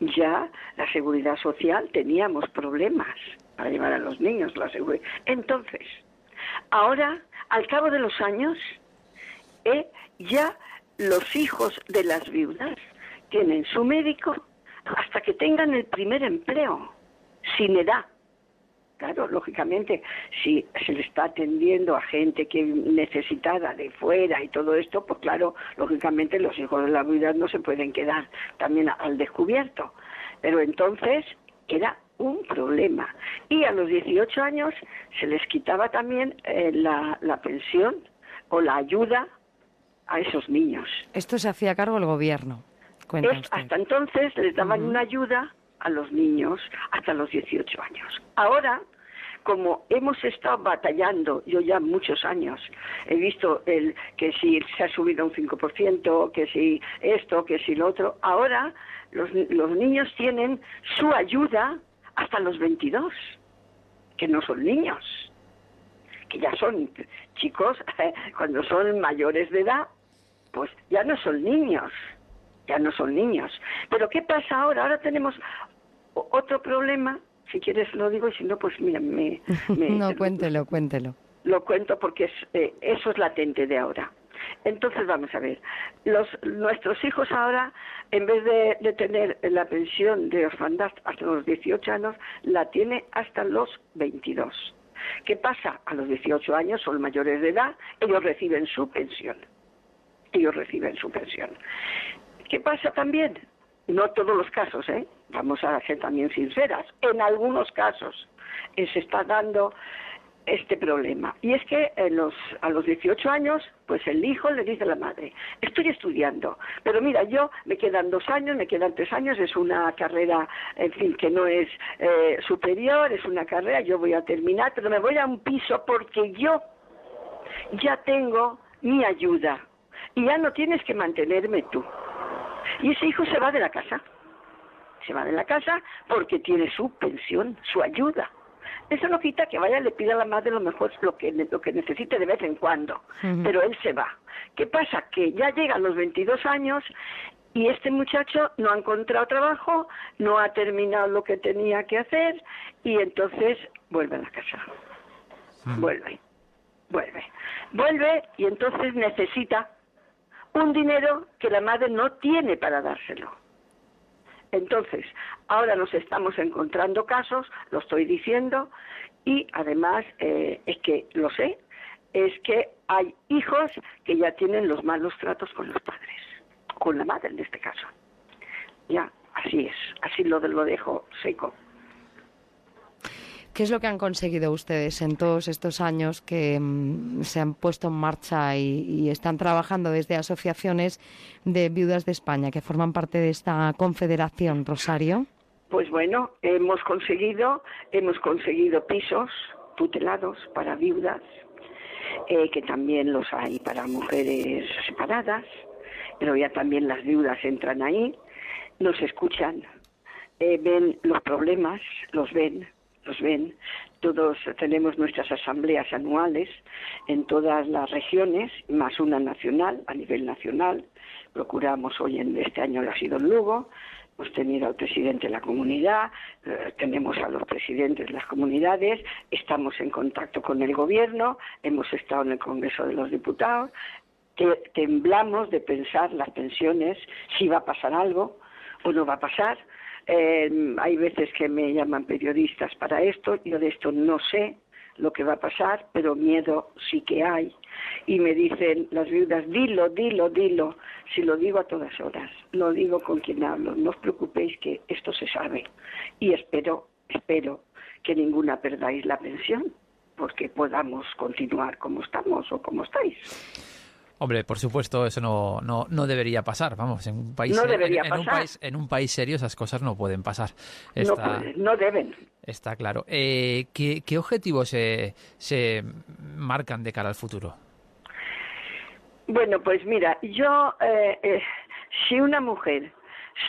ya la seguridad social teníamos problemas para llevar a los niños la seguridad. Entonces, ahora, al cabo de los años, ¿eh? ya los hijos de las viudas tienen su médico hasta que tengan el primer empleo, sin edad. Claro, lógicamente, si se le está atendiendo a gente que necesitada de fuera y todo esto, pues claro, lógicamente los hijos de la viuda no se pueden quedar también al descubierto. Pero entonces era un problema. Y a los 18 años se les quitaba también eh, la, la pensión o la ayuda a esos niños. Esto se hacía cargo el gobierno. hasta entonces les daban una ayuda a los niños hasta los 18 años. Ahora, como hemos estado batallando, yo ya muchos años, he visto el que si se ha subido un 5%, que si esto, que si lo otro, ahora los, los niños tienen su ayuda hasta los 22, que no son niños, que ya son chicos, cuando son mayores de edad, pues ya no son niños, ya no son niños. Pero ¿qué pasa ahora? Ahora tenemos otro problema, si quieres lo digo y si no, pues mira, me... no, cuéntelo, cuéntelo. Lo cuento porque es, eh, eso es latente de ahora. Entonces vamos a ver, los, nuestros hijos ahora, en vez de, de, tener la pensión de orfandad hasta los 18 años, la tiene hasta los 22. ¿Qué pasa? A los 18 años son mayores de edad, ellos reciben su pensión ellos reciben su pensión. ¿Qué pasa también? No todos los casos, ¿eh? Vamos a ser también sinceras. En algunos casos eh, se está dando este problema. Y es que en los, a los 18 años, pues el hijo le dice a la madre, estoy estudiando, pero mira, yo me quedan dos años, me quedan tres años, es una carrera, en fin, que no es eh, superior, es una carrera, yo voy a terminar, pero me voy a un piso porque yo ya tengo mi ayuda y ya no tienes que mantenerme tú. Y ese hijo se va de la casa. Se va de la casa porque tiene su pensión, su ayuda. Eso no quita que vaya y le pida a la madre lo mejor, lo que, lo que necesite de vez en cuando. Pero él se va. ¿Qué pasa? Que ya llegan los 22 años y este muchacho no ha encontrado trabajo, no ha terminado lo que tenía que hacer y entonces vuelve a la casa. Vuelve, vuelve. Vuelve y entonces necesita un dinero que la madre no tiene para dárselo. Entonces, ahora nos estamos encontrando casos, lo estoy diciendo, y además eh, es que lo sé, es que hay hijos que ya tienen los malos tratos con los padres, con la madre en este caso. Ya, así es, así lo, lo dejo seco. ¿Qué es lo que han conseguido ustedes en todos estos años que mm, se han puesto en marcha y, están trabajando desde asociaciones de viudas de España que forman parte de esta confederación, Rosario? Pues bueno, hemos conseguido, hemos conseguido pisos tutelados para viudas, eh, que también los hay para mujeres separadas, pero ya también las viudas entran ahí, nos escuchan, eh, ven los problemas, los ven, los ven. Todos tenemos nuestras asambleas anuales en todas las regiones, más una nacional, a nivel nacional. Procuramos hoy en este año lo ha sido en Lugo. Hemos tenido al presidente de la comunidad, eh, tenemos a los presidentes de las comunidades, estamos en contacto con el gobierno, hemos estado en el Congreso de los Diputados, temblamos de pensar las pensiones, si va a pasar algo o no va a pasar eh, hay veces que me llaman periodistas para esto, yo de esto no sé lo que va a pasar, pero miedo sí que hay. Y me dicen las viudas, dilo, dilo, dilo. Si lo digo a todas horas, lo digo con quien hablo, no os preocupéis que esto se sabe. Y espero, espero que ninguna perdáis la pensión, porque podamos continuar como estamos o como estáis. Hombre, por supuesto, eso no, no, no debería pasar. Vamos, en un país, en, un país, en un país serio esas cosas no pueden pasar. no, deben. Está claro. Eh, ¿qué, ¿qué, objetivos se, se marcan de cara al futuro? Bueno, pues mira, yo, eh, eh, si una mujer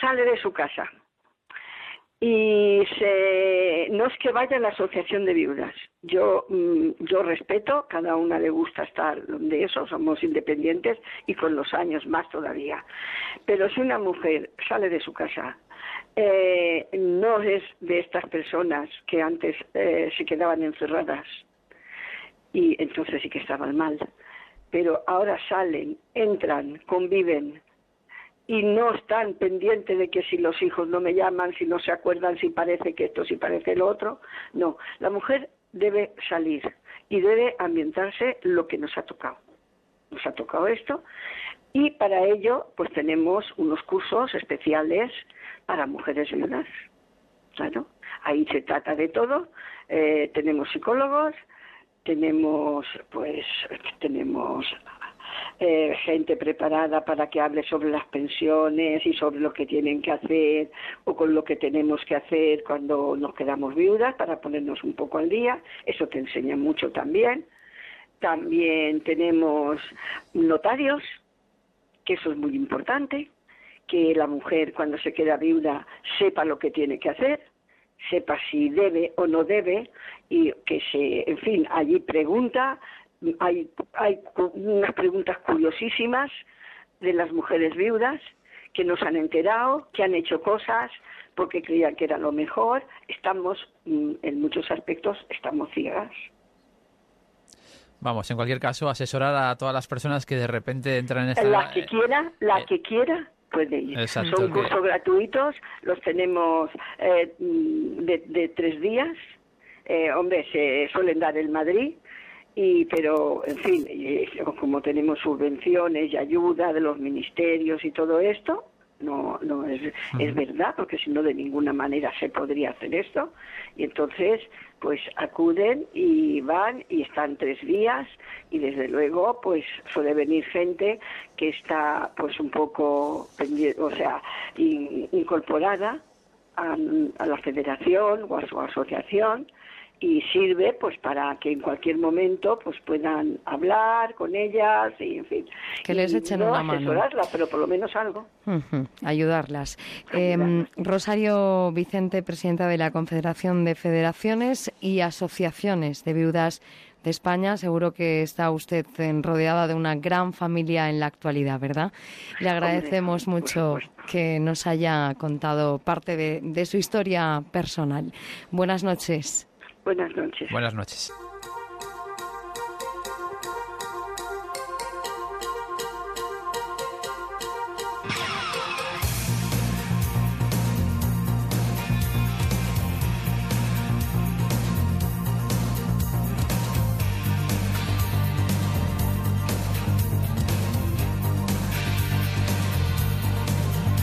sale de su casa y se, no es que vaya a la asociación de viudas. Yo, mm, yo respeto, cada una le gusta estar donde eso, somos independientes y con los años más todavía. Pero si una mujer sale de su casa, eh, no es de estas personas que antes eh, se quedaban encerradas y entonces sí que estaban mal, pero ahora salen, entran, conviven, y no están pendientes de que si los hijos no me llaman, si no se acuerdan, si parece que esto, si parece lo otro. No, la mujer debe salir y debe ambientarse lo que nos ha tocado. Nos ha tocado esto y para ello pues tenemos unos cursos especiales para mujeres viudas. Claro, ahí se trata de todo. Eh, tenemos psicólogos, tenemos pues tenemos eh, gente preparada para que hable sobre las pensiones y sobre lo que tienen que hacer o con lo que tenemos que hacer cuando nos quedamos viudas para ponernos un poco al día. Eso te enseña mucho también. También tenemos notarios, que eso es muy importante, que la mujer cuando se queda viuda sepa lo que tiene que hacer, sepa si debe o no debe y que se, en fin, allí pregunta, hay, hay unas preguntas curiosísimas de las mujeres viudas que nos han enterado, que han hecho cosas porque creían que era lo mejor. Estamos, mm, en muchos aspectos, estamos ciegas. Vamos, en cualquier caso, asesorar a todas las personas que de repente entran en esta... La que quiera, la eh, que quiera puede ir. Son cursos gratuitos, los tenemos eh, mm, de, de, tres días. Eh, hombre, se suelen dar en Madrid, y pero en fin como tenemos subvenciones y ayuda de los ministerios y todo esto no, no es, es verdad, porque si no de ninguna manera se podría hacer esto. Y entonces, pues acuden y van y están tres días y desde luego, pues suele venir gente que está pues un poco, o sea, incorporada a, a la federación o a su asociación y sirve pues para que en cualquier momento pues puedan hablar con ellas y en fin que les echen no una mano asesorarlas pero por lo menos algo ayudarlas eh, Rosario Vicente presidenta de la Confederación de Federaciones y Asociaciones de Viudas de España. Seguro que está usted rodeada de una gran familia en la actualidad, ¿verdad? Le agradecemos mucho que nos haya contado parte de, de su historia personal. Buenas noches. Buenas noches. Buenas noches.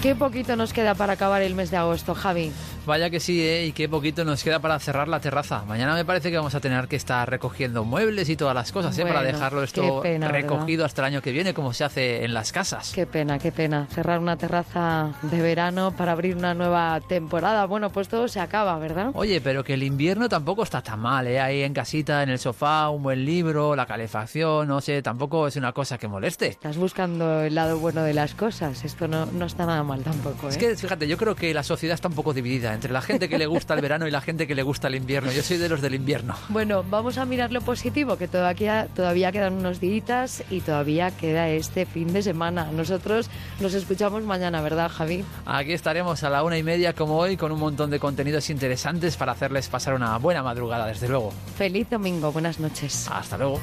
Qué poquito nos queda para acabar el mes de agosto, Javi. Vaya que sí, ¿eh? y qué poquito nos queda para cerrar la terraza. Mañana me parece que vamos a tener que estar recogiendo muebles y todas las cosas, ¿eh? para dejarlo esto recogido hasta el año que viene, como se hace en las casas. Qué pena, qué pena. Cerrar una terraza de verano para abrir una nueva temporada. Bueno, pues todo se acaba, ¿verdad? Oye, pero que el invierno tampoco está tan mal, ¿eh? Ahí en casita, en el sofá, un buen libro, la calefacción, no sé, tampoco es una cosa que moleste. Estás buscando el lado bueno de las cosas. Esto no, no está nada mal tampoco, ¿eh? Es que, fíjate, yo creo que la sociedad está un poco dividida entre la gente que le gusta el verano y la gente que le gusta el invierno. Yo soy de los del invierno. Bueno, vamos a mirar lo positivo, que todavía, todavía quedan unos días y todavía queda este fin de semana. Nosotros nos escuchamos mañana, ¿verdad, Javi? Aquí estaremos a la una y media como hoy con un montón de contenidos interesantes para hacerles pasar una buena madrugada, desde luego. Feliz domingo, buenas noches. Hasta luego.